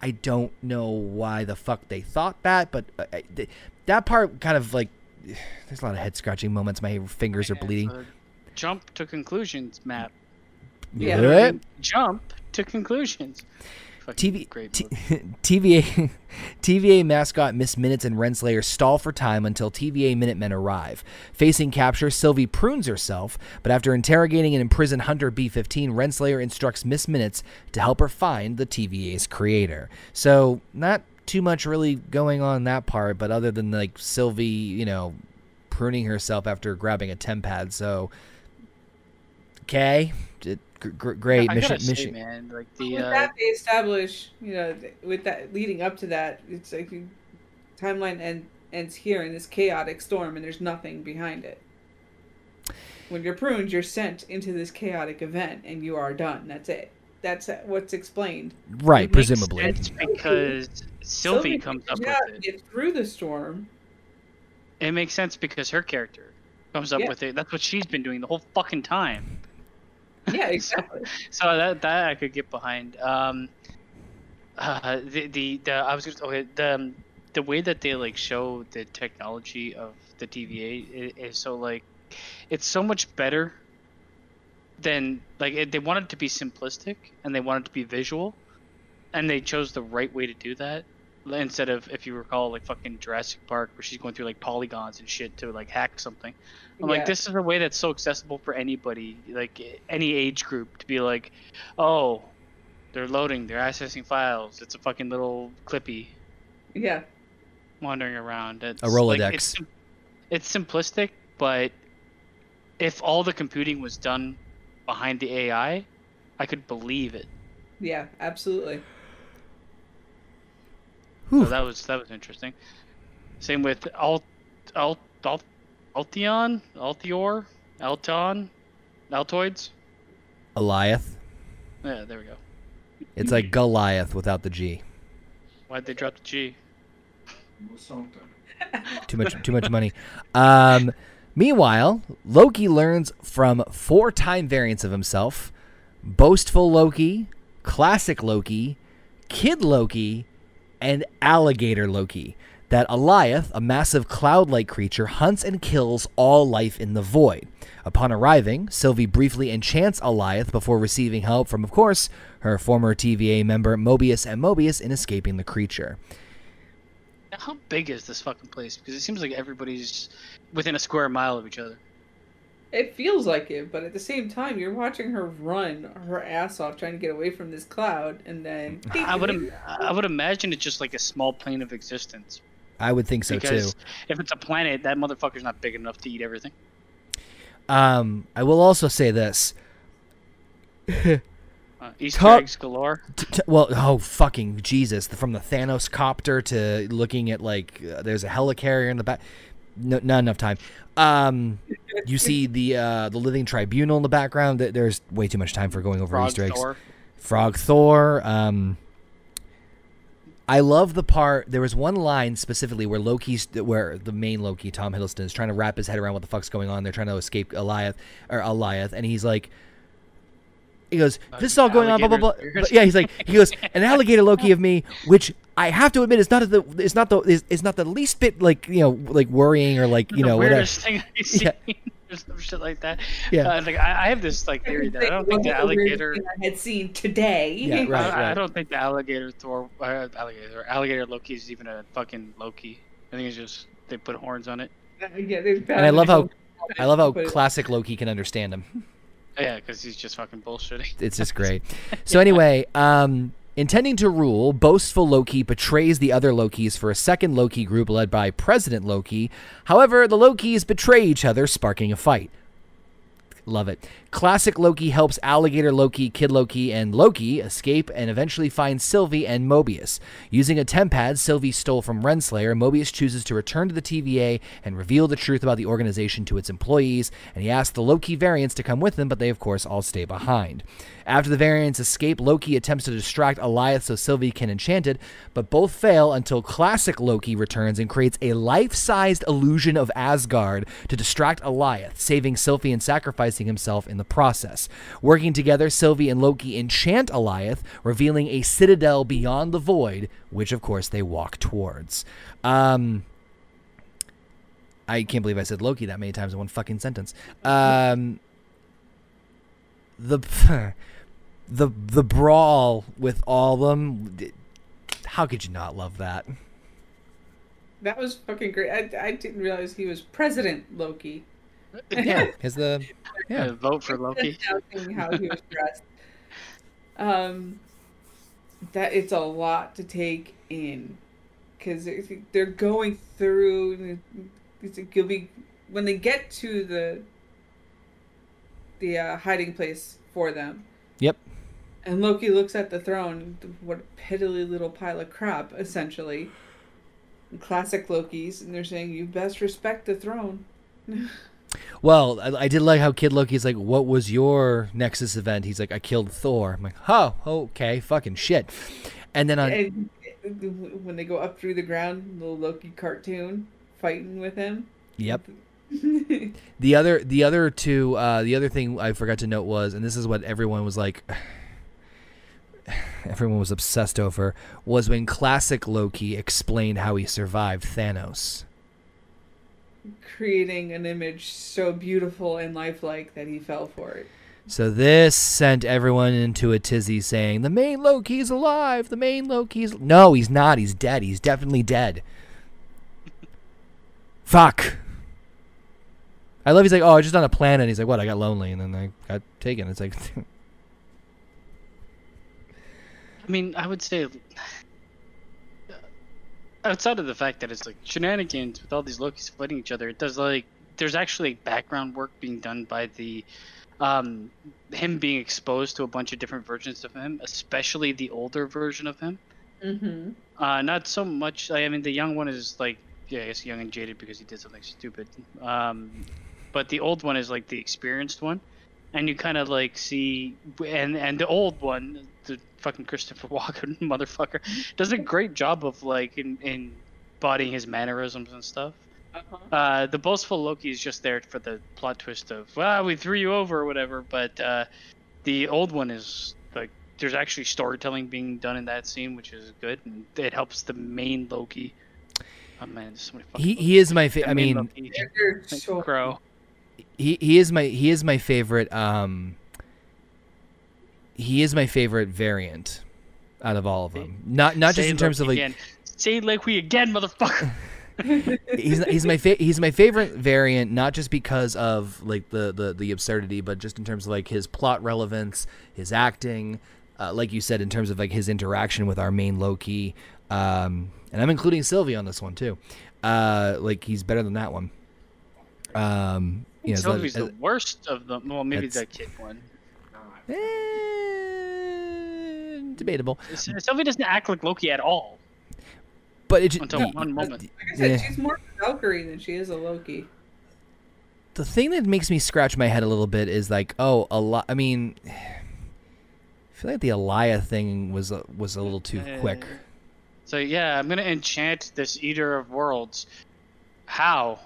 I don't know why the fuck they thought that, but uh, I- th- that part kind of like there's a lot of head scratching moments. My fingers are bleeding. Uh, jump to conclusions, Matt. Yeah. What? Jump to conclusions. TV, great. T- TVA, TVA mascot Miss Minutes and Renslayer stall for time until TVA Minutemen arrive. Facing capture, Sylvie prunes herself, but after interrogating and imprison Hunter B-15, Renslayer instructs Miss Minutes to help her find the TVA's creator. So, not too much really going on that part, but other than like Sylvie, you know, pruning herself after grabbing a tempad. So, okay, great I mission. say, mission. man, like the with uh, that they establish, you know, with that leading up to that, it's like you- timeline end, ends here in this chaotic storm, and there's nothing behind it. When you're pruned, you're sent into this chaotic event, and you are done. That's it. That's what's explained. Right, it presumably. sense because Sylvie comes up yeah, with it. Get through the storm. It makes sense because her character comes up Yeah. with it. That's what she's been doing the whole fucking time. Yeah, exactly. So that that I could get behind. Um, uh, the the, the I was just okay. The um, the way that they like show the technology of the TVA is, is so like it's so much better than like it, they wanted it to be simplistic and they wanted it to be visual, and they chose the right way to do that instead of if you recall like fucking Jurassic Park where she's going through like polygons and shit to like hack something. I'm Yeah. like, this is a way that's so accessible for anybody, like any age group, to be like, oh, they're loading, they're accessing files. It's a fucking little clippy Yeah, wandering around. It's, Rolodex. Like, it's, it's simplistic, but if all the computing was done behind the AI, I could believe it. yeah, absolutely. Whew. So that was that was interesting. Same with Alt Alt Alt Altion, Altior, Alton, Altoids. Alioth. Yeah, there we go. It's like Goliath without the G. Why'd they drop the G? Something. Too much too much money. Um, meanwhile, Loki learns from four time variants of himself: boastful Loki, classic Loki, kid Loki, and alligator Loki. That Alioth, a massive cloud-like creature, hunts and kills all life in the void. Upon arriving, Sylvie briefly enchants Alioth before receiving help from, of course, her former TVA member Mobius and Mobius in escaping the creature. How big is this fucking place? Because it seems like everybody's within a square mile of each other. It feels like it, but at the same time, you're watching her run her ass off trying to get away from this cloud, and then I would im- I would imagine it's just like a small plane of existence. I would think so because too. if it's a planet, that motherfucker's not big enough to eat everything. Um, I will also say this. Uh, Easter Top- eggs galore. T- t- well, oh fucking Jesus! From the Thanos copter to looking at like uh, there's a helicarrier in the back. No, not enough time. Um, you see the uh, the living tribunal in the background. There's way too much time for going over Frog Easter eggs. Thor. Frog Thor. Um, I love the part. There was one line specifically where Loki's, where the main Loki, Tom Hiddleston, is trying to wrap his head around what the fuck's going on. They're trying to escape Goliath or Goliath, and he's like, he goes, Uh, "This is all going on." Blah blah blah. But yeah, he's like, he goes, "An alligator Loki of me," which I have to admit is not the, it's not the, is, is not the least bit like you know like worrying or like you the know whatever. weirdest thing I've seen. Yeah. or some shit like that. Yeah. Uh, like I, I have this like theory that I don't think the alligator. I had seen today. Yeah, right. I, I don't think the alligator Thor, uh, alligator, alligator Loki is even a fucking Loki. I think it's just they put horns on it. Yeah, And I love how I love how classic Loki can understand him. Yeah, because he's just fucking bullshitting. It's just great. So anyway, um, intending to rule, boastful Loki betrays the other Lokis for a second Loki group led by President Loki. However, the Lokis betray each other, sparking a fight. Love it. Classic Loki helps Alligator Loki, Kid Loki, and Loki escape and eventually find Sylvie and Mobius. Using a tempad Sylvie stole from Renslayer, Mobius chooses to return to the TVA and reveal the truth about the organization to its employees, and he asks the Loki variants to come with him, but they of course all stay behind. After the variants escape, Loki attempts to distract Alioth so Sylvie can enchant it, but both fail until classic Loki returns and creates a life-sized illusion of Asgard to distract Alioth, saving Sylvie and sacrificing himself in the process. Working together, Sylvie and Loki enchant Alioth, revealing a citadel beyond the void, which of course they walk towards. Um, I can't believe I said Loki that many times in one fucking sentence. Um, the the the brawl with all of them. How could you not love that? That was fucking great. I, I didn't realize he was President Loki. Yeah, is the yeah. Uh, vote for Loki. How he was dressed. Um, that it's a lot to take in because they're going through. it's- You'll be when they get to the the uh, hiding place for them. Yep. And Loki looks at the throne. What a piddly little pile of crap, essentially. Classic Loki's, and they're saying you best respect the throne. Well, I, I did like how Kid Loki's like, "What was your Nexus event?" He's like, "I killed Thor." I'm like, "Oh, okay, fucking shit." And then on And when they go up through the ground, little Loki cartoon fighting with him. yep, the other the other two uh, the other thing I forgot to note was, and this is what everyone was like. Everyone was obsessed over was when classic Loki explained how he survived Thanos. Creating an image so beautiful and lifelike that he fell for it. So this sent everyone into a tizzy saying, the main Loki's alive, the main Loki's... No, he's not. He's dead. He's definitely dead. Fuck. I love he's like, oh, I just on a planet. He's like, what, I got lonely, and then I got taken. It's like, I mean, I would say outside of the fact that it's like shenanigans with all these Lokis fighting each other, it does like there's actually background work being done by the um him being exposed to a bunch of different versions of him, especially the older version of him. Mm-hmm. Uh, not so much. I mean, the young one is like, yeah, I guess young and jaded because he did something stupid. Um, but the old one is like the experienced one, and you kind of like see, and and the old one, the fucking Christopher Walken motherfucker, does a great job of like in, in embodying his mannerisms and stuff. Uh-huh. Uh, the boastful Loki is just there for the plot twist of, well, we threw you over or whatever. But uh, the old one is like, there's actually storytelling being done in that scene, which is good, and it helps the main Loki. Oh man, so many fucking he, Lokis. he is my The fa- I mean, Loki, like so Crow. he, he is my he is my favorite um he is my favorite variant out of all of them. Not not just in terms of like again. say Loki again, motherfucker. he's he's my fa- he's my favorite variant not just because of like the, the the absurdity but just in terms of like his plot relevance his acting uh, like you said in terms of like his interaction with our main Loki um and I'm including Sylvie on this one too uh like he's better than that one um you know, so Sylvie's that- the worst of them. Well, maybe the kid one. Eh, debatable Sylvie doesn't act like Loki at all but it just, until one moment. Like I said, Yeah. she's more a Valkyrie than she is a Loki. the thing that makes me scratch my head a little bit is like, oh, a lot. I mean, I feel like the Alioth thing was a, was a little too quick. Uh, So yeah, I'm gonna enchant this Eater of Worlds. How?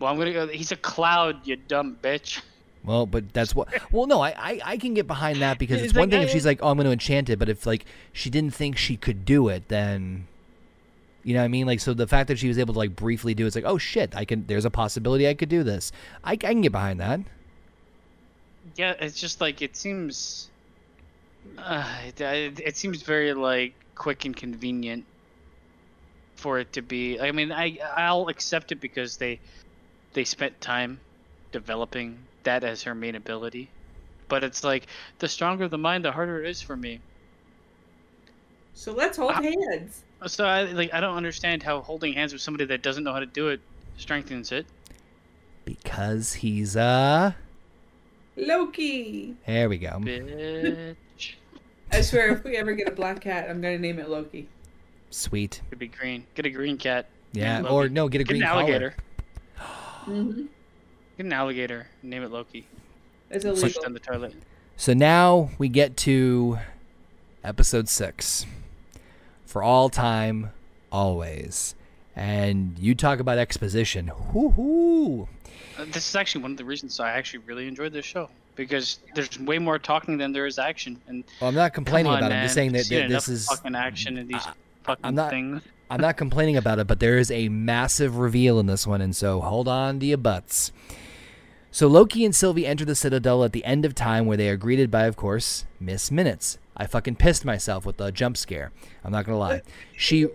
Well, I'm gonna go. He's a cloud, you dumb bitch. Well, but that's what. Well, no, I, I I can get behind that because It's it's one like, thing if she's like, oh, I'm going to enchant it, but if like she didn't think she could do it, then. You know what I mean? Like, so the fact that she was able to like briefly do it's like, oh shit, I can. There's a possibility I could do this. I, I can get behind that. Yeah, it's just like it seems. Uh, it, it it seems very like quick and convenient for it to be. I mean, I I'll accept it because they they spent time developing that as her main ability, but it's like the stronger the mind, the harder it is for me. So let's hold Ah. hands. So I like I don't understand how holding hands with somebody that doesn't know how to do it strengthens it. Because he's a Loki. There we go. Bitch. I swear, if we ever get a black cat, I'm gonna name it Loki. Sweet. Could be green. Get a green cat. Yeah. Or no, get a Get green an collar. alligator. Mm-hmm. Get an alligator. Name it Loki. It's Flush illegal. down the toilet. So now we get to episode six. For all time, always. And you talk about exposition. Hoo hoo. Uh, this is actually one of the reasons I actually really enjoyed this show because there's way more talking than there is action. And Well, I'm not complaining on, about it. I'm just saying that, I've that this is. fucking action in these I- fucking I'm not- things. I'm not complaining about it, but there is a massive reveal in this one, and so hold on to your butts. So Loki and Sylvie enter the Citadel at the end of time, where they are greeted by, of course, Miss Minutes. I fucking pissed myself with the jump scare. I'm not gonna lie. She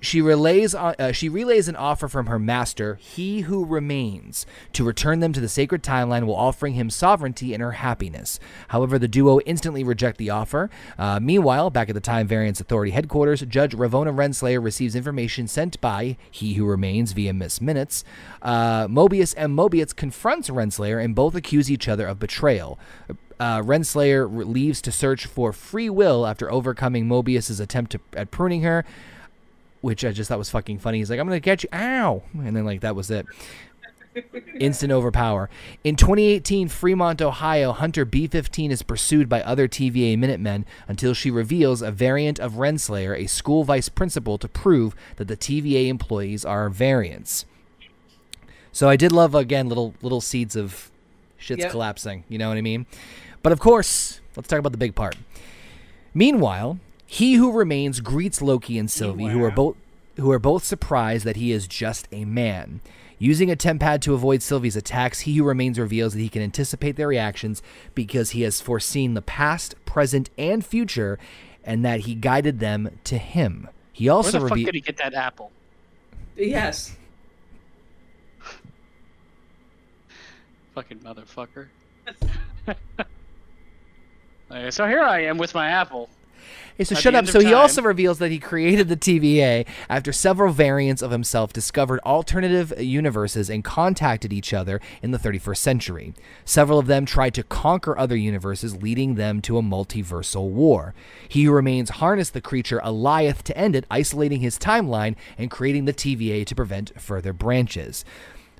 she relays uh, she relays an offer from her master, He Who Remains, to return them to the sacred timeline while offering him sovereignty and her happiness. However, the duo instantly reject the offer. Uh, meanwhile, back at the Time Variance Authority headquarters, Judge Ravonna Renslayer receives information sent by He Who Remains via Miss Minutes. Uh, Mobius and Mobius confronts Renslayer and both accuse each other of betrayal. Uh, Renslayer leaves to search for free will after overcoming Mobius's attempt to, at pruning her which I just thought was fucking funny. He's like, I'm gonna catch you, ow, and then like that was it. Instant overpower. In 2018, Fremont, Ohio, Hunter B-15 is pursued by other TVA Minutemen until she reveals a variant of Renslayer, a school vice principal, to prove that the TVA employees are variants. So I did love again little little seeds of shit's Yep. collapsing. You know what I mean? But of course, let's talk about the big part. Meanwhile, he who remains greets Loki and Sylvie, who are both who are both surprised that he is just a man. Using a tempad to avoid Sylvie's attacks, he who remains reveals that he can anticipate their reactions because he has foreseen the past, present, and future, and that he guided them to him. He also Where also the fuck reveals. did he get that apple? Yes. Fucking motherfucker. Okay, so here I am with my apple. So At shut up. So he also reveals that he created the TVA after several variants of himself discovered alternative universes and contacted each other in the 31st century. Several of them tried to conquer other universes, leading them to a multiversal war. He who remains harnessed the creature Alioth to end it, isolating his timeline and creating the TVA to prevent further branches.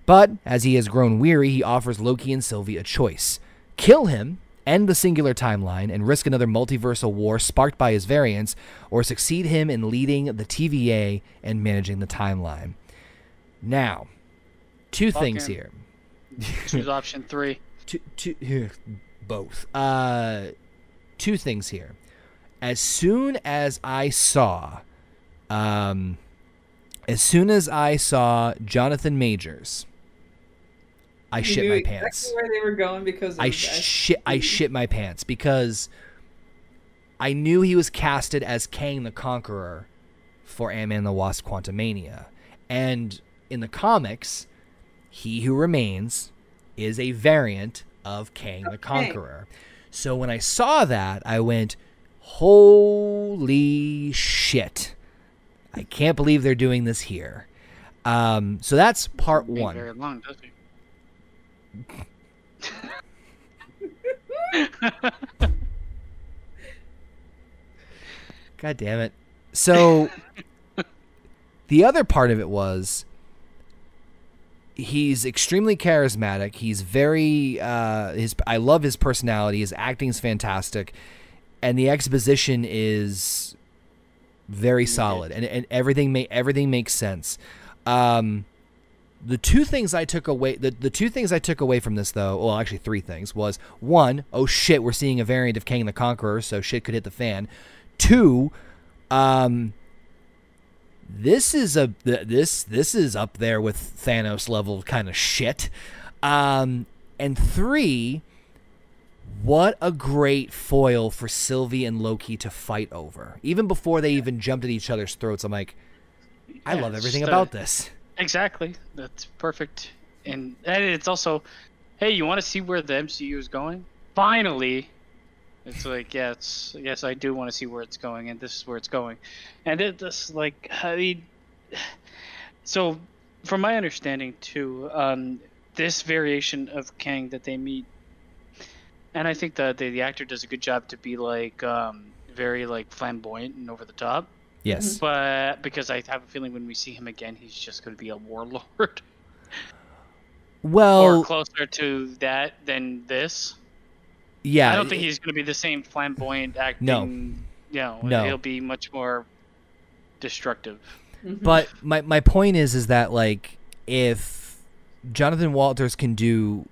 But as he has grown weary, he offers Loki and Sylvie a choice kill him, end the singular timeline, and risk another multiversal war sparked by his variants, or succeed him in leading the TVA and managing the timeline. Now, two Fuck things him. here. Choose option three. Two, two, both. Uh, two things here. As soon as I saw, um, as soon as I saw Jonathan Majors, I You shit knew my exactly pants. Where they were going because I shit I shit my pants because I knew he was casted as Kang the Conqueror for Ant-Man and the Wasp Quantumania. And in the comics, He Who Remains is a variant of Kang the Conqueror. So when I saw that, I went, "Holy shit. I can't believe they're doing this here." Um, so that's part one. Very long, does he? God damn it. So the other part of it was he's extremely charismatic. He's very uh his I love his personality. His acting's fantastic. And the exposition is very solid and, and everything ma- everything makes sense. Um the two things I took away the, the two things I took away from this though, well actually three things was one, oh shit, we're seeing a variant of Kang the Conqueror, so shit could hit the fan. Two, um this is a this this is up there with Thanos level kind of shit. Um and three, what a great foil for Sylvie and Loki to fight over. Even before they even jumped at each other's throats, I'm like, I Yeah, love everything about this. Exactly. That's perfect. And and it's also, hey, you want to see where the MCU is going? Finally, it's like yes, yes, I do want to see where it's going, and this is where it's going, and it just like I mean, so from my understanding too, um, this variation of Kang that they meet, and I think that the, the actor does a good job to be like um, very like flamboyant and over the top. Yes. But because I have a feeling when we see him again, he's just going to be a warlord Well, or closer to that than this. yeah. I don't think he's going to be the same flamboyant acting. No. You know, No. he'll be much more destructive. Mhm. But my my point is is that like if Jonathan Walters can do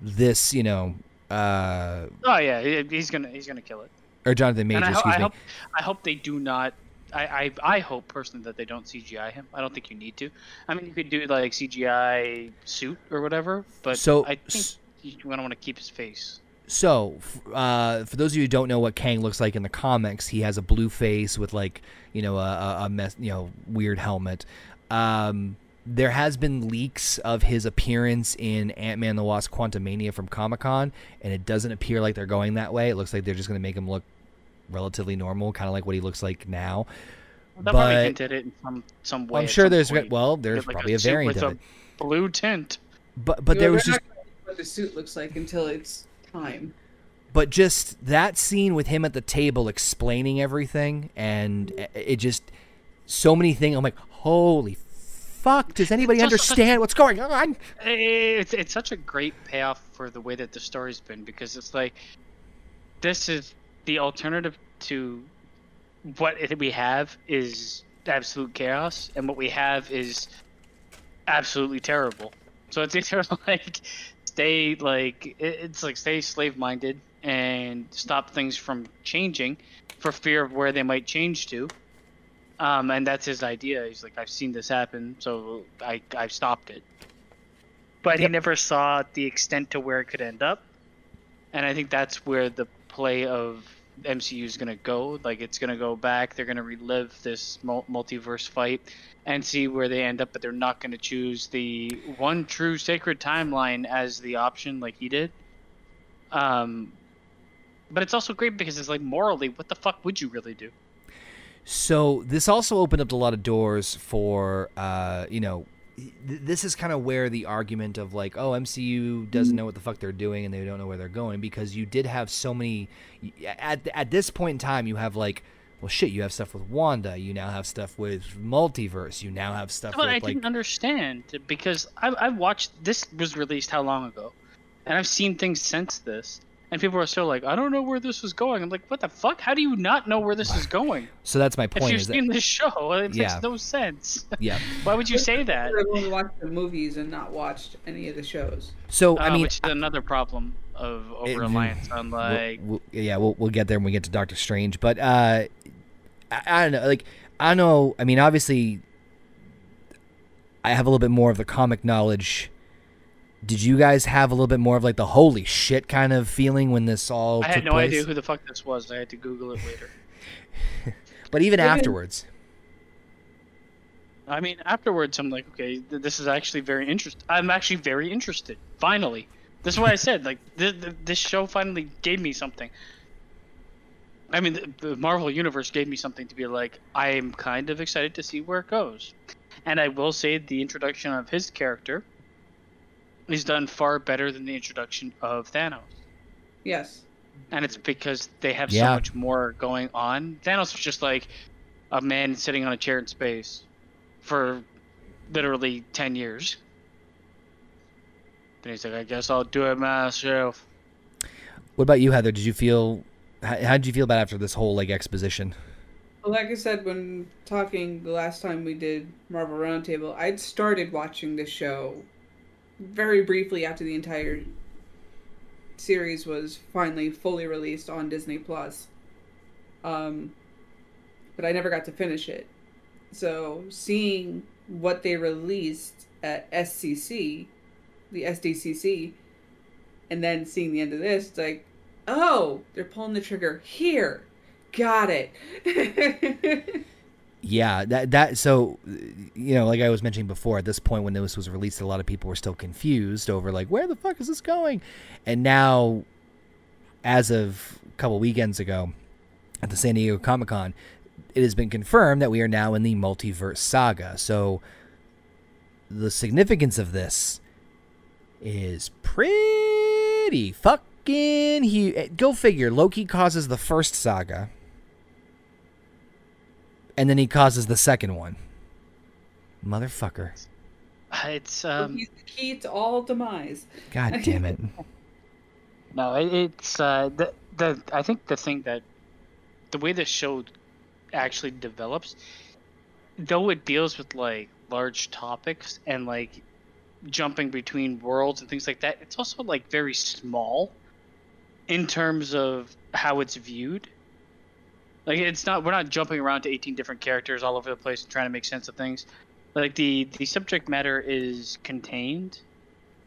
this, you know, uh, Oh yeah, he's gonna he's gonna kill it. or Jonathan Major, and I, ho- excuse I me. hope I hope they do not. I, I I hope personally that they don't CGI him. I don't think you need to. I mean, you could do like CGI suit or whatever, but so I think you don't want to keep his face. So, uh, for those of you who don't know what Kang looks like in the comics, he has a blue face with like you know a, a, mess, you know weird helmet. Um, there has been leaks of his appearance in Ant Man the Wasp: Quantumania from Comic Con, and it doesn't appear like they're going that way. It looks like they're just going to make him look relatively normal, kind of like what he looks like now. They'll probably But- hinted it in some some way. I'm sure there's point. well, there's Like probably a suit variant with of a it, blue tint. but but Yeah, there we're was just not gonna know what the suit looks like until it's time. but just that scene with him at the table explaining everything and it- it just so many things i'm like holy fuck does anybody It's also such- understand what's going on It's it's such a great payoff for the way that the story's been because it's like this is the alternative to what we have is absolute chaos, and what we have is absolutely terrible. So it's either like stay like it's like stay slave minded and stop things from changing for fear of where they might change to. Um, and that's his idea. He's like, I've seen this happen, so I I've stopped it. But he never saw the extent to where it could end up, and I think that's where the play of MCU is gonna go. Like it's gonna go back. They're gonna relive this multiverse fight and see where they end up. But they're not gonna choose the one true sacred timeline as the option like he did. Um, but it's also great because it's like morally, what the fuck would you really do? so this also opened up a lot of doors for uh you know this is kind of where the argument of like oh mcu doesn't hmm. know what the fuck they're doing and they don't know where they're going because you did have so many at, at this point in time you have like well shit you have stuff with wanda you now have stuff with multiverse you now have stuff But with I like didn't understand because I I watched this was released how long ago, and I've seen things since this, and people are still like, I don't know where this was going. I'm like, what the fuck? How do you not know where this is going? so that's my point. If point you've is that seen this show, it Yeah. makes no sense. yeah Why would you say that? Everyone watched the movies and not watched any of the shows. so Uh, i mean which is another problem of over reliance on We'll- like we'll- yeah, we'll we'll get there when we get to Doctor Strange. But uh, I, I don't know. Like I know. I mean, obviously, I have a little bit more of the comic knowledge. Did you guys have a little bit more of like the holy shit kind of feeling when this all I took had no place? idea who the fuck this was. I had to Google it later. But even Even- afterwards, I mean, afterwards, I'm like, okay, th- this is actually very interesting. I'm actually very interested. Finally, this is what I said. Like, th- th- this show finally gave me something. I mean, the, the Marvel Universe gave me something to be like, I am kind of excited to see where it goes. And I will say, the introduction of his character is done far better than the introduction of Thanos. Yes. And it's because they have so much more going on. Thanos was just like a man sitting on a chair in space for literally 10 years. Then he's like, I guess I'll do it myself. what about you, Heather? Did you feel? How, how did you feel about after this whole like exposition? Well, like I said when talking the last time we did Marvel Roundtable, I'd started watching the show very briefly after the entire series was finally fully released on Disney Plus. Um, but I never got to finish it. So seeing what they released at SCC, the SDCC, and then seeing the end of this, it's like, oh, they're pulling the trigger here. Got it. Yeah, that that so you know, like I was mentioning before, at this point when this was released, a lot of people were still confused over like where the fuck is this going, and now, as of a couple weekends ago, at the San Diego Comic Con, it has been confirmed that we are now in the multiverse saga. So, the significance of this is pretty fucking huge. Go figure. Loki causes the first saga and then he causes the second one. Motherfucker. It's, um, He's the key to all demise. God damn it. no, it, it's, uh, the, the, I think the thing that, the way the show actually develops, though it deals with like large topics and like jumping between worlds and things like that, it's also like very small in terms of how it's viewed. Like it's not we're not jumping around to 18 different characters all over the place and trying to make sense of things. Like the the subject matter is contained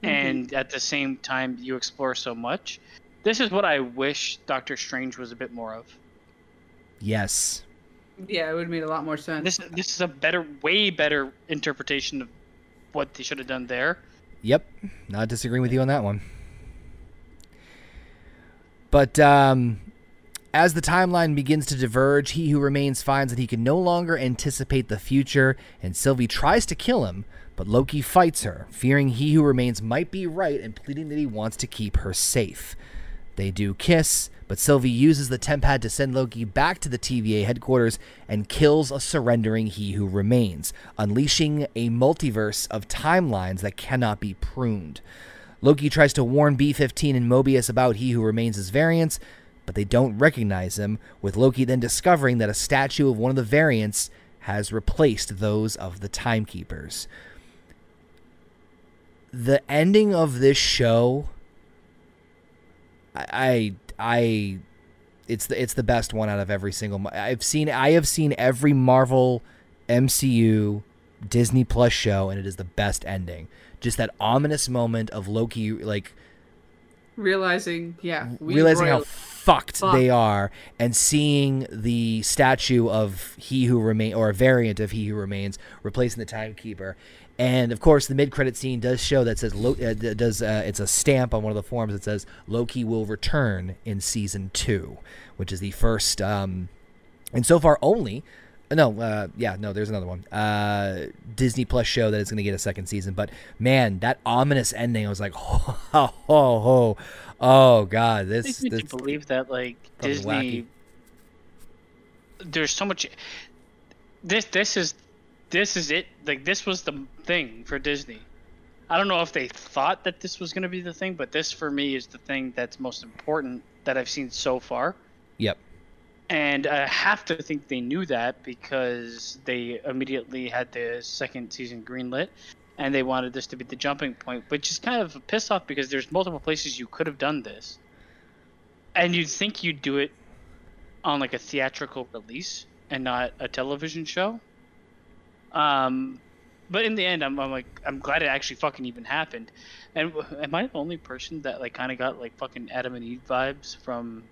and at the same time you explore so much. This is what I wish Doctor Strange was a bit more of. Yes. Yeah, it would have made a lot more sense. This this is a better, way better interpretation of what they should have done there. Yep. Not disagreeing with you on that one. But um, as the timeline begins to diverge, he who remains finds that he can no longer anticipate the future, and Sylvie tries to kill him, but Loki fights her, fearing he who remains might be right and pleading that he wants to keep her safe. They do kiss, but Sylvie uses the Tempad to send Loki back to the TVA headquarters and kills a surrendering He Who Remains, unleashing a multiverse of timelines that cannot be pruned. Loki tries to warn B 15 and Mobius about He Who Remains' variants, but they don't recognize him, with Loki then discovering that a statue of one of the variants has replaced those of the Timekeepers. The ending of this show I I it's the it's the best one out of every single I've seen I have seen every Marvel MCU Disney Plus show and it is the best ending. Just that ominous moment of Loki like realizing, yeah, we realizing how fucked Fuck. they are and seeing the statue of he who remain or a variant of he who remains replacing the timekeeper and of course the mid-credit scene does show that says Lo- uh, does uh, it's a stamp on one of the forms that says loki will return in season two which is the first um and so far only no uh yeah no there's another one uh disney plus show that is going to get a second season but man that ominous ending i was like oh oh oh, oh god this, this believe that like Disney. wacky. There's so much. This this is this is it. Like this was the thing for Disney. I don't know if they thought that this was going to be the thing, but this for me is the thing that's most important that I've seen so far. yep And I have to think they knew that because they immediately had the second season greenlit and they wanted this to be the jumping point, which is kind of a piss off because there's multiple places you could have done this. And you'd think you'd do it on like a theatrical release and not a television show. Um, but in the end, I'm, I'm like, I'm glad it actually fucking even happened. And am I the only person that like kind of got like fucking Adam and Eve vibes from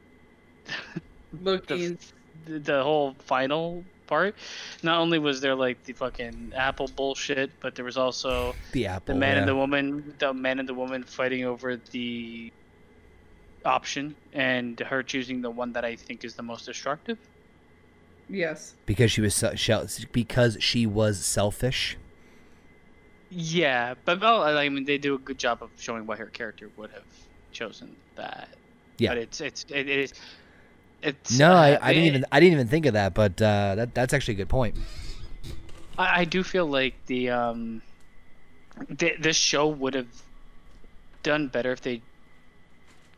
Loki. the, the whole final part. Not only was there like the fucking Apple bullshit, but there was also the apple the man yeah. and the woman, the man and the woman fighting over the option, and her choosing the one that I think is the most destructive. Yes. because she was se- because she was selfish Yeah, but well, I mean, they do a good job of showing why her character would have chosen that. Yeah. but it's it's it is. It's no I, uh, I didn't it- even i didn't even think of that but uh that that's actually a good point I, I do feel like the um, th- this show would have done better if they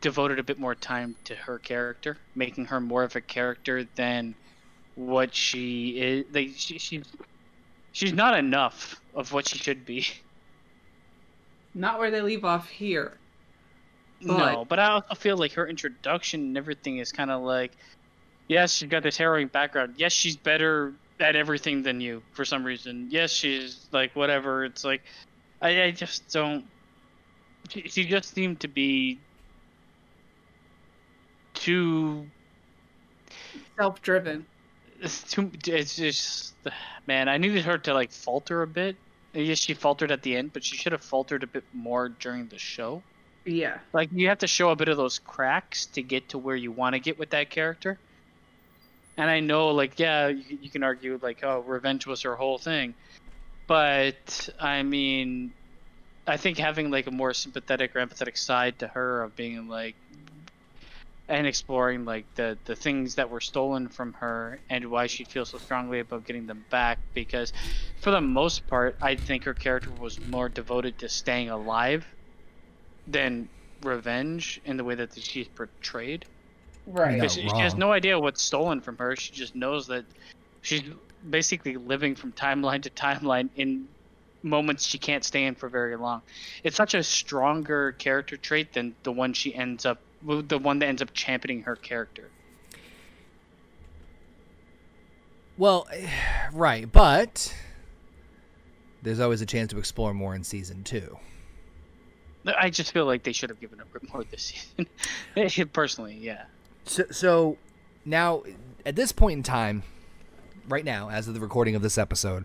devoted a bit more time to her character, making her more of a character than what she is. Like she, she's she's not enough of what she should be. Not where they leave off here. No, but I also feel like her introduction and everything is kind of like, yes, she's got this harrowing background. Yes, she's better at everything than you for some reason. Yes, she's like whatever. It's like, I, I just don't. She, she just seemed to be too. Self-driven. It's too. It's just, man. I needed her to like falter a bit. Yes, she faltered at the end, but she should have faltered a bit more during the show. Yeah. Like you have to show a bit of those cracks to get to where you want to get with that character. And I know, like, yeah, you, you can argue like, oh, revenge was her whole thing, but I mean, I think having like a more sympathetic or empathetic side to her of being like, and exploring like the the things that were stolen from her and why she feels so strongly about getting them back because for the most part i think her character was more devoted to staying alive than revenge in the way that she's portrayed. Right. No. She, she has no idea what's stolen from her. She just knows that she's basically living from timeline to timeline in moments she can't stay in for very long. It's such a stronger character trait than the one she ends up, the one that ends up championing her character. well right but there's always a chance to explore more in season two I just feel like they should have given bit more this season. Personally, yeah. So, so now, at this point in time, right now, as of the recording of this episode,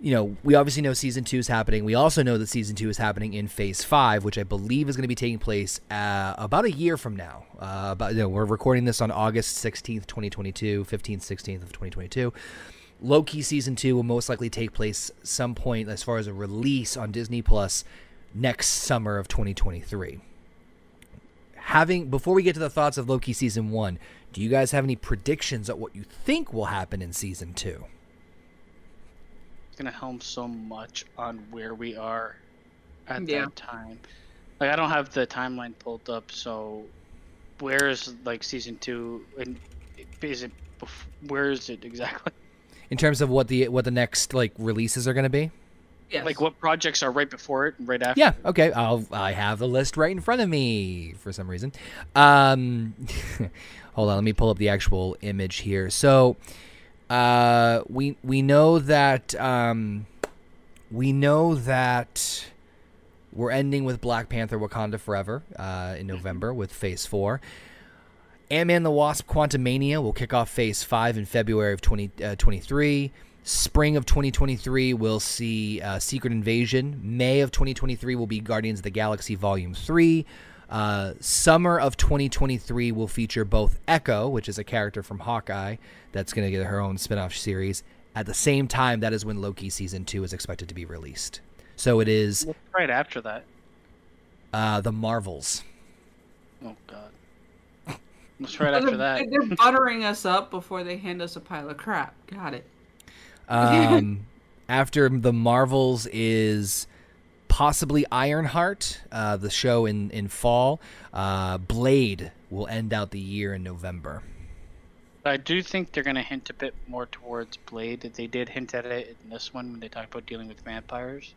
you know, we obviously know season two is happening. We also know that season two is happening in phase five, which I believe is going to be taking place uh, about a year from now. Uh, about, you know, we're recording this on August 16th, 2022, 15th, 16th of 2022. Loki season two will most likely take place some point as far as a release on Disney Plus next summer of 2023. Having before we get to the thoughts of Loki season one, do you guys have any predictions of what you think will happen in season two? It's gonna helm so much on where we are at Yeah. that time. Like I don't have the timeline pulled up, so where is like season two? And is it? Where is it exactly? In terms of what the what the next like releases are going to be? Yes. Like what projects are right before it and right after? Yeah, okay. I'll I have the list right in front of me for some reason. Um hold on, let me pull up the actual image here. So uh we we know that um we know that we're ending with Black Panther Wakanda Forever uh, in November with Phase 4. Ant-Man the Wasp Quantumania will kick off Phase 5 in February of 2023. Spring of 2023 we'll see uh, Secret Invasion. May of 2023 will be Guardians of the Galaxy Volume 3. Uh, summer of 2023 will feature both Echo, which is a character from Hawkeye that's going to get her own spin off series. At the same time, that is when Loki Season 2 is expected to be released. So it is What's right after that? uh, the Marvels. Oh God. What's right after that? they're buttering us up before they hand us a pile of crap. Got it. Um, after the Marvels is possibly Ironheart, uh, the show in in fall. Uh, Blade will end out the year in November. I do think they're gonna hint a bit more towards Blade. They did hint at it in this one when they talked about dealing with vampires.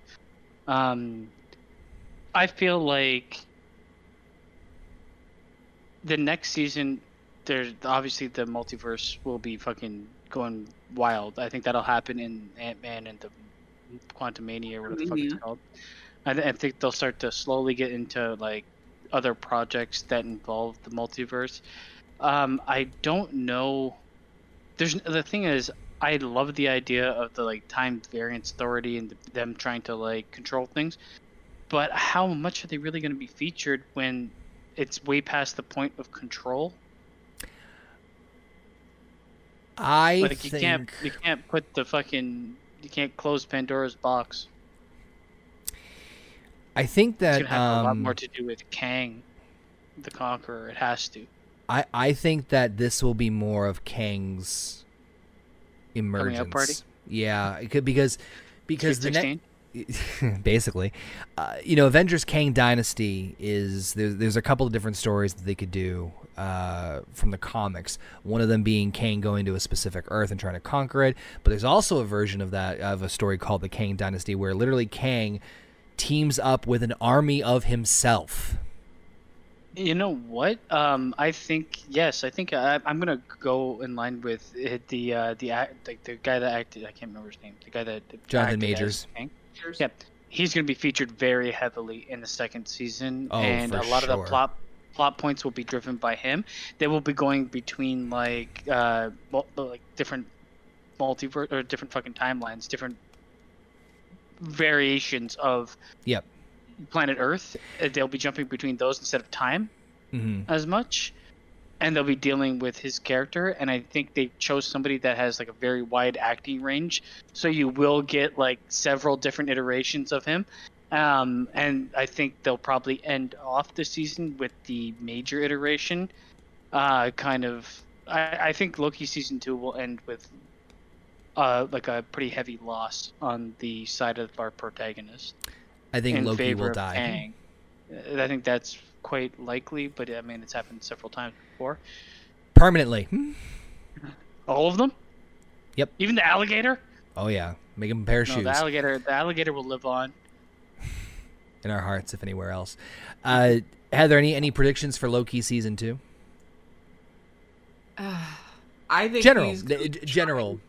Um, I feel like the next season, there's obviously the multiverse will be fucking going wild. I think that'll happen in Ant Man and the Quantum Mania, or what the fuck it's called. I, th- I think they'll start to slowly get into like other projects that involve the multiverse. Um, I don't know. There's the thing is, I love the idea of the like time variance authority and them trying to like control things, but how much are they really going to be featured when it's way past the point of control? I like you think can't you can't put the fucking you can't close Pandora's box. I think It's that gonna have a lot um, more to do with Kang, the Conqueror. It has to. I I think that this will be more of Kang's emergence. Yeah, it could because because the next 16? basically. Uh, you know, Avengers Kang Dynasty is there's, there's a couple of different stories that they could do uh, from the comics. One of them being Kang going to a specific Earth and trying to conquer it. But there's also a version of that of a story called the Kang Dynasty where literally Kang teams up with an army of himself. You know what? Um, I think yes. I think I, I'm gonna go in line with it, the uh, the act, like the guy that acted. I can't remember his name. The guy that Jonathan Majors. Kang. Yeah, he's gonna be featured very heavily in the second season, Oh, and for a lot of the plot plot points will be driven by him. They will be going between like uh mul- like different multiverse or different fucking timelines, different variations of Yep. planet Earth. Uh, They'll be jumping between those instead of time hmm as much and they'll be dealing with his character and i think they chose somebody that has like a very wide acting range so you will get like several different iterations of him um, and i think they'll probably end off the season with the major iteration uh, kind of I, I think loki season two will end with uh, like a pretty heavy loss on the side of our protagonist I think Loki will die. Kang. I think that's quite likely, but I mean it's happened several times before. Permanently. All of them? Yep. Even the alligator? Oh yeah, make him a pair of No, shoes the alligator. The alligator will live on. in our hearts, if anywhere else. Uh, Heather, any any predictions for Loki season two? Uh, I think General, he's d- d- general.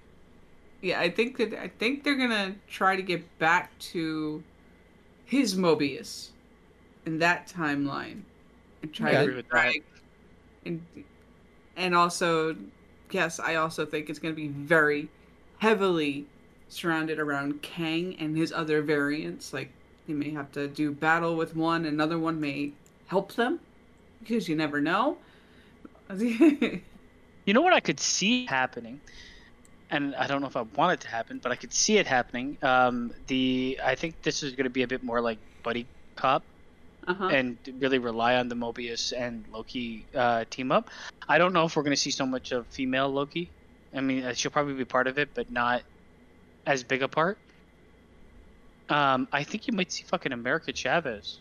Yeah, I think that I think they're gonna try to get back to his Mobius. In that timeline and try Okay. I agree to with that. and and also yes, I also think it's going to be very heavily surrounded around Kang and his other variants. Like they may have to do battle with one, another one may help them because you never know. You know what I could see happening, and I don't know if I want it to happen, but I could see it happening. Um, the I think this is going to be a bit more like buddy cop, uh-huh. and really rely on the Mobius and Loki uh, team up. I don't know if we're going to see so much of female Loki. I mean, uh, she'll probably be part of it, but not as big a part. Um, I think you might see fucking America Chavez.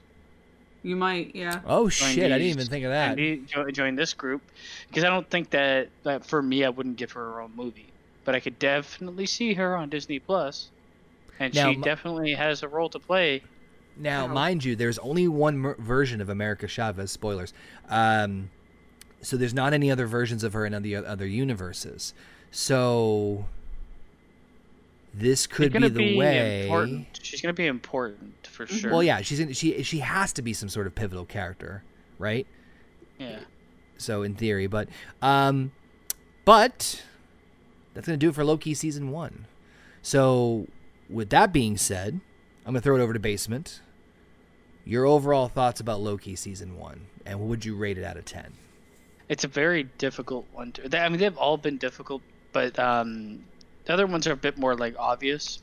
You might, yeah. Oh join shit! I didn't even think of and that. be- jo- join this group because I don't think that, that for me I wouldn't give her her own movie, but I could definitely see her on Disney Plus, and Now, she my- definitely has a role to play. Now, Wow. mind you, there's only one mer- version of America Chavez. Spoilers. Um, so there's not any other versions of her in the other universes. So this could She's gonna be the way. important. She's gonna be important for sure. Well, yeah, she's in, she she has to be some sort of pivotal character, right? yeah. So in theory, but um, but that's gonna do it for Loki season one. So with that being said, I'm gonna throw it over to Basement. Your overall thoughts about Loki season one, and what would you rate it out of ten? It's a very difficult one. To, I mean, they've all been difficult, but um, the other ones are a bit more like obvious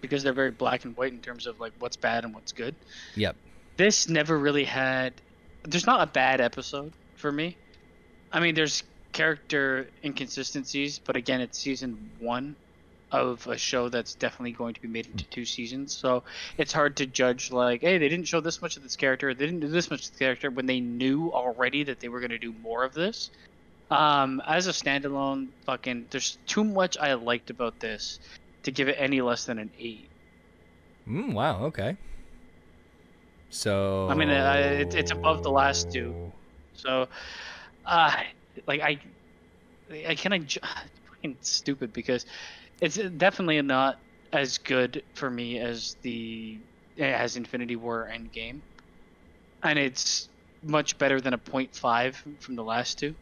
because they're very black and white in terms of like what's bad and what's good. Yep. This never really had. There's not a bad episode for me. I mean, there's character inconsistencies, but again, it's season one of a show that's definitely going to be made into two seasons. So it's hard to judge like, hey, they didn't show this much of this character, they didn't do this much of this character when they knew already that they were going to do more of this. Um, as a standalone, fucking, there's too much I liked about this to give it any less than an eight. Mm, wow. Okay. So I mean, uh, it- it's above the last two. So, uh, like I, I kind of fucking stupid because it's definitely not as good for me as the as Infinity War Endgame, and it's much better than a 0.5 from the last two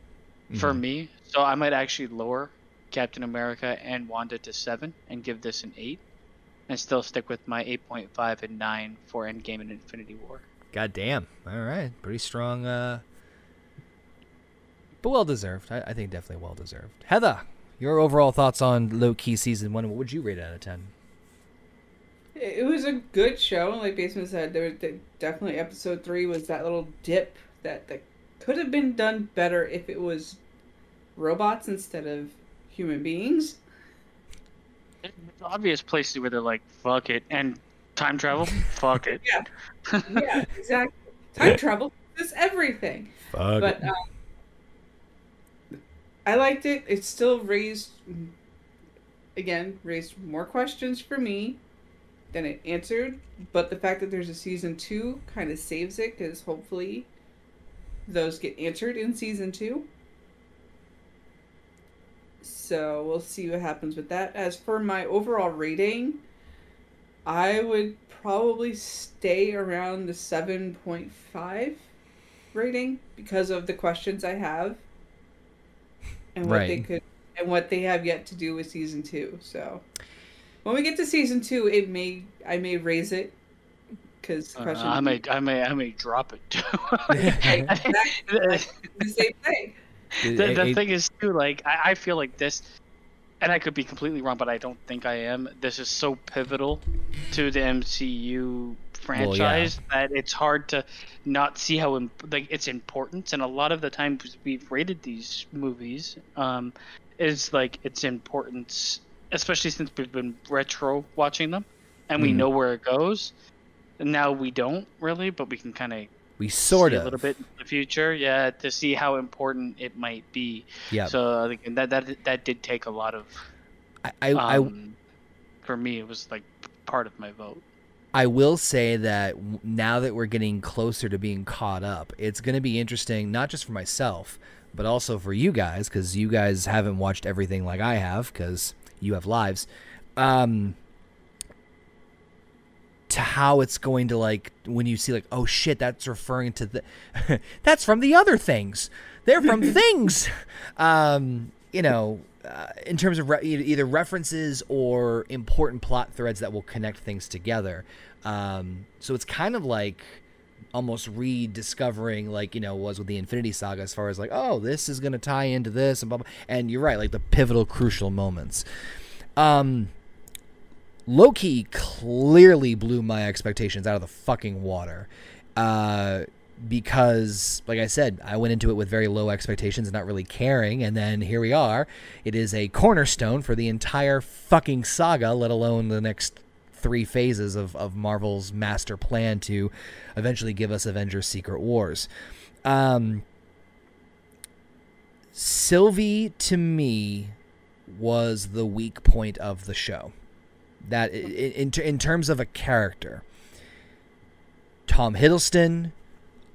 for Mhm. me. So I might actually lower Captain America and Wanda to seven and give this an eight, and still stick with my 8.5 and nine for Endgame and Infinity War. God damn. All right. Pretty strong. Uh, but well deserved. I, I think definitely well deserved. Heather, your overall thoughts on Loki season one? What would you rate it out of ten? It it was a good show. Like Basement said, there was definitely episode three was that little dip that, that could have been done better if it was robots instead of human beings. There's obvious places where they're like, fuck it. And time travel? fuck it. Yeah. Yeah, exactly. Time travel is everything. Fuck. But um, I liked it. It still raised, again, raised more questions for me than it answered. But the fact that there's a season two kind of saves it because hopefully those get answered in season two. So we'll see what happens with that. As for my overall rating, I would probably stay around the 7.5 rating because of the questions I have and what they could and what they have yet to do with season 2. So when we get to season 2, it may I may raise it cuz Uh, questions I may, I may, I may drop it too. Hey, I think- exactly the same thing. the, the It- it- thing is too like I, I feel like this and i could be completely wrong but i don't think i am this is so pivotal to the mcu franchise that it's hard to not see how like its importance and a lot of the times we've rated these movies um is like its importance especially since we've been retro watching them and we Mhm. know where it goes and now we don't really but we can kind of we sort of a little bit in the future, yeah, to see how important it might be. Yeah. So I think that that that did take a lot of. I, I, I Um, for me, it was like part of my vote. I will say that now that we're getting closer to being caught up, it's going to be interesting, not just for myself, but also for you guys, because you guys haven't watched everything like I have, because you have lives. Um, to how it's going to like when you see like oh shit that's referring to the that's from the other things they're from things um you know in terms of re- either references or important plot threads that will connect things together. Um so it's kind of like almost rediscovering like you know was with the infinity saga as far as like oh this is going to tie into this and blah, blah. And you're right like the pivotal crucial moments. Um Loki clearly blew my expectations out of the fucking water. Uh, because, like I said, I went into it with very low expectations and not really caring, and then here we are. It is a cornerstone for the entire fucking saga, let alone the next three phases of, of Marvel's master plan to eventually give us Avengers Secret Wars. Um, Sylvie, to me, was the weak point of the show that in, in, in terms of a character tom hiddleston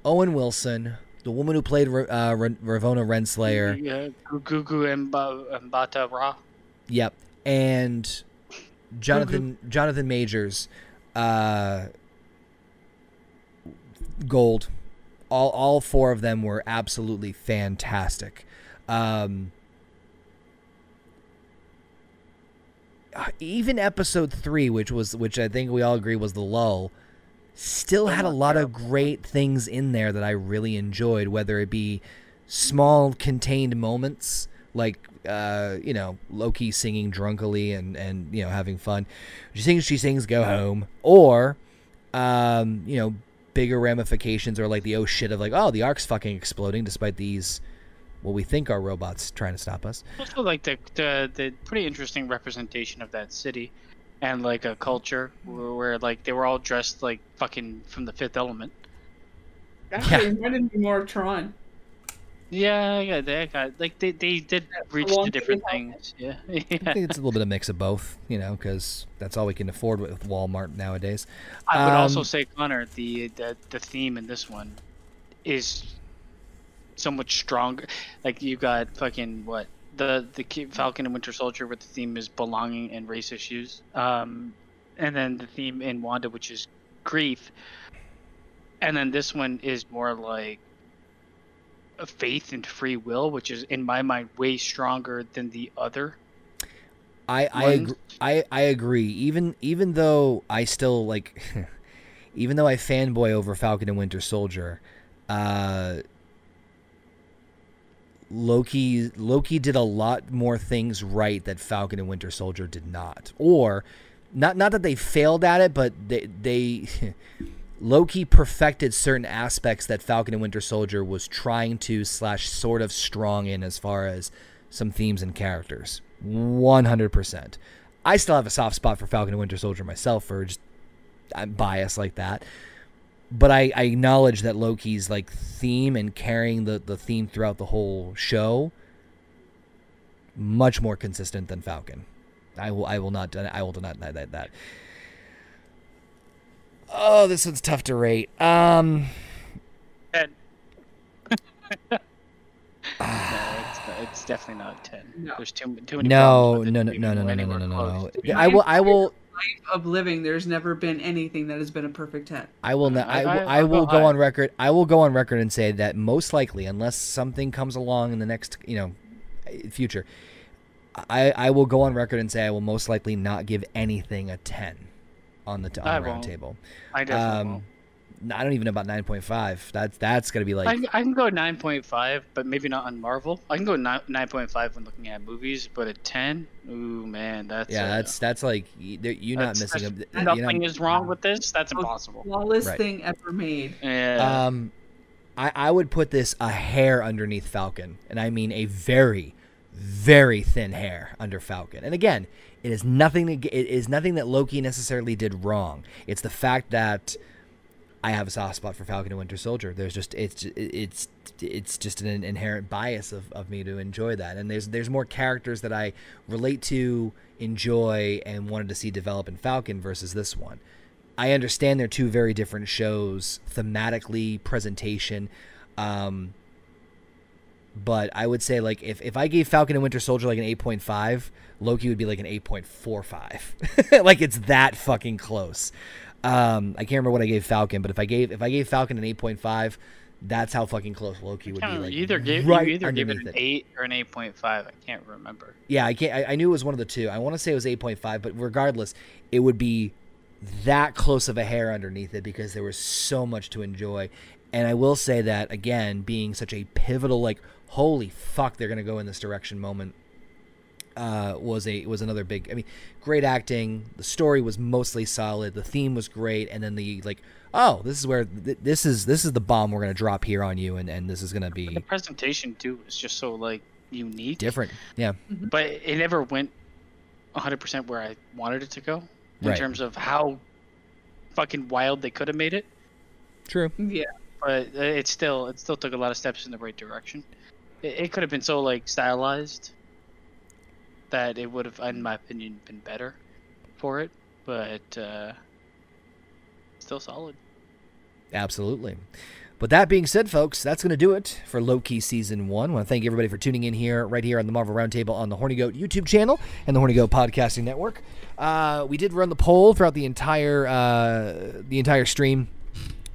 owen wilson the woman who played uh, ravonna renslayer. Yeah gugu mbatha-raw. Yep and jonathan jonathan majors uh, gold. All all four of them were absolutely fantastic. Um, even episode three, which was which I think we all agree was the lull, still had a lot of great things in there that I really enjoyed. Whether it be small contained moments like uh, you know Loki singing drunkily and and you know having fun, she sings she sings go home, or um, you know bigger ramifications or like the oh shit of like oh the ark's fucking exploding despite these what we think are robots trying to stop us. Also, like the, the the pretty interesting representation of that city, and like a culture where, where like they were all dressed like fucking from the Fifth Element. Actually, yeah. reminded me more of Tron. Yeah, yeah, they got like they, they did reach to different things. Yeah. yeah, I think it's a little bit of mix of both, you know, because that's all we can afford with Walmart nowadays. I would um, also say, Conor, the, the the theme in this one is so much stronger. Like you got fucking what the the Falcon and Winter Soldier, where the theme is belonging and race issues, um, and then the theme in Wanda, which is grief, and then this one is more like a faith and free will, which is in my mind way stronger than the other. I I agree, I I agree. Even even though I still like, even though I fanboy over Falcon and Winter Soldier, uh, Loki Loki did a lot more things right that Falcon and Winter Soldier did not. Or not not that they failed at it, but they they Loki perfected certain aspects that Falcon and Winter Soldier was trying to slash sort of strong in as far as some themes and characters. One hundred percent. I still have a soft spot for Falcon and Winter Soldier myself for just I'm biased like that but I, I acknowledge that Loki's like theme and carrying the, the theme throughout the whole show much more consistent than Falcon. I will I will not I will not deny that, that. Oh, this one's tough to rate. Um ten. no, it's, it's, definitely not ten. No. There's too, too many. No, no, no, no, no, no, no, no, no, no, no. I will I will life of living, there's never been anything that has been a perfect ten. I will not. I, I, I, I will go on record. I will go on record and say that most likely, unless something comes along in the next, you know, future, I I will go on record and say I will most likely not give anything a ten on the on the round table. I definitely um, won't. I don't even know about 9.5. That's that's gonna be like. I, I can go 9.5, but maybe not on Marvel. I can go 9, 9.5 when looking at movies, but a 10, ooh man, that's yeah, uh, that's that's like you're not missing a. Nothing not, is wrong with this. That's impossible. Flawless right. thing ever made. Yeah. Um, I I would put this a hair underneath Falcon, and I mean a very, very thin hair under Falcon. And again, it is nothing. To, it is nothing that Loki necessarily did wrong. It's the fact that I have a soft spot for Falcon and Winter Soldier. There's just it's it's it's just an inherent bias of, of me to enjoy that. And there's there's more characters that I relate to, enjoy, and wanted to see develop in Falcon versus this one. I understand they're two very different shows thematically, presentation. Um, but I would say like if, if I gave Falcon and Winter Soldier like an 8.5, Loki would be like an 8.45. like it's that fucking close. Um, I can't remember what I gave Falcon, but if I gave if I gave Falcon an eight point five, that's how fucking close Loki would be. Like you either gave right you either gave it an eight or an eight point five. I can't remember. Yeah, I can't. I, I knew it was one of the two. I want to say it was eight point five, but regardless, it would be that close of a hair underneath it because there was so much to enjoy. And I will say that again, being such a pivotal, like holy fuck, they're gonna go in this direction moment. Uh, was a was another big. I mean, great acting. The story was mostly solid. The theme was great, and then the like. Oh, this is where th- this is. This is the bomb we're gonna drop here on you, and and this is gonna be The presentation too was just so like unique, different. Yeah, but it never went 100 percent where I wanted it to go in Right. terms of how fucking wild they could have made it. true. Yeah. But it still it still took a lot of steps in the right direction. It, it could have been so like stylized that it would have, in my opinion, been better for it. But uh, still solid. Absolutely. But that being said, folks, that's going to do it for Loki Season 1. I want to thank everybody for tuning in here, right here on the Marvel Roundtable on the Horny Goat YouTube channel and the Horny Goat Podcasting Network. Uh, we did run the poll throughout the entire uh, the entire stream.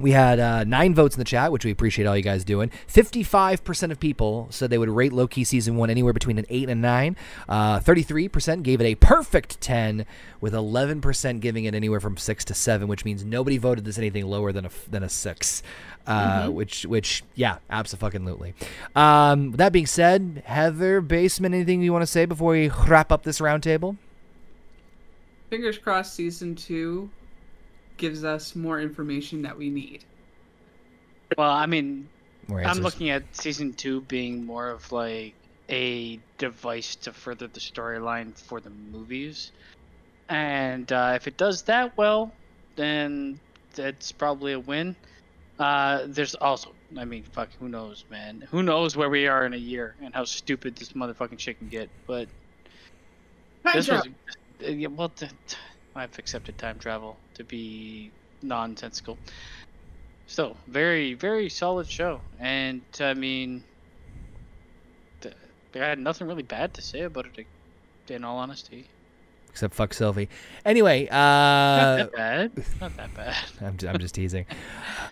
We had uh, nine votes in the chat, which we appreciate all you guys doing. 55% of people said they would rate Loki Season 1 anywhere between an 8 and a 9. Uh, 33% gave it a perfect 10, with 11% giving it anywhere from 6 to 7, which means nobody voted this anything lower than a, than a 6. Uh, Which, which, yeah, absolutely. Um, that being said, Heather, Basement, anything you want to say before we wrap up this roundtable? Fingers crossed season two gives us more information that we need. Well, I mean, More I'm looking at season two being more of like a device to further the storyline for the movies, and uh, if it does that well, then that's probably a win. Uh, there's also, I mean, fuck, who knows, man? Who knows where we are in a year and how stupid this motherfucking shit can get? But this was, uh, yeah, well, th- th- I've accepted time travel to be nonsensical. Still, very, very solid show, and I mean, I had nothing really bad to say about it. In all honesty, Except fuck Sylvie. Anyway, not uh, that bad. Not that bad. I'm, I'm just teasing.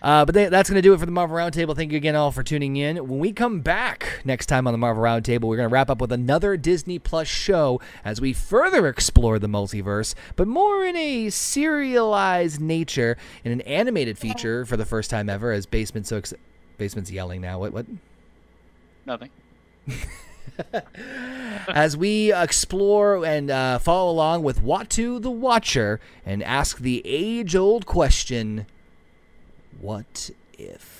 Uh, but that's going to do it for the Marvel Roundtable. Thank you again all for tuning in. When we come back next time on the Marvel Roundtable, we're going to wrap up with another Disney Plus show as we further explore the multiverse, but more in a serialized nature in an animated feature for the first time ever. As Basement so ex- Basement's yelling now. What? What? Nothing. as we explore and uh, follow along with Uatu the Watcher and ask the age old question what if?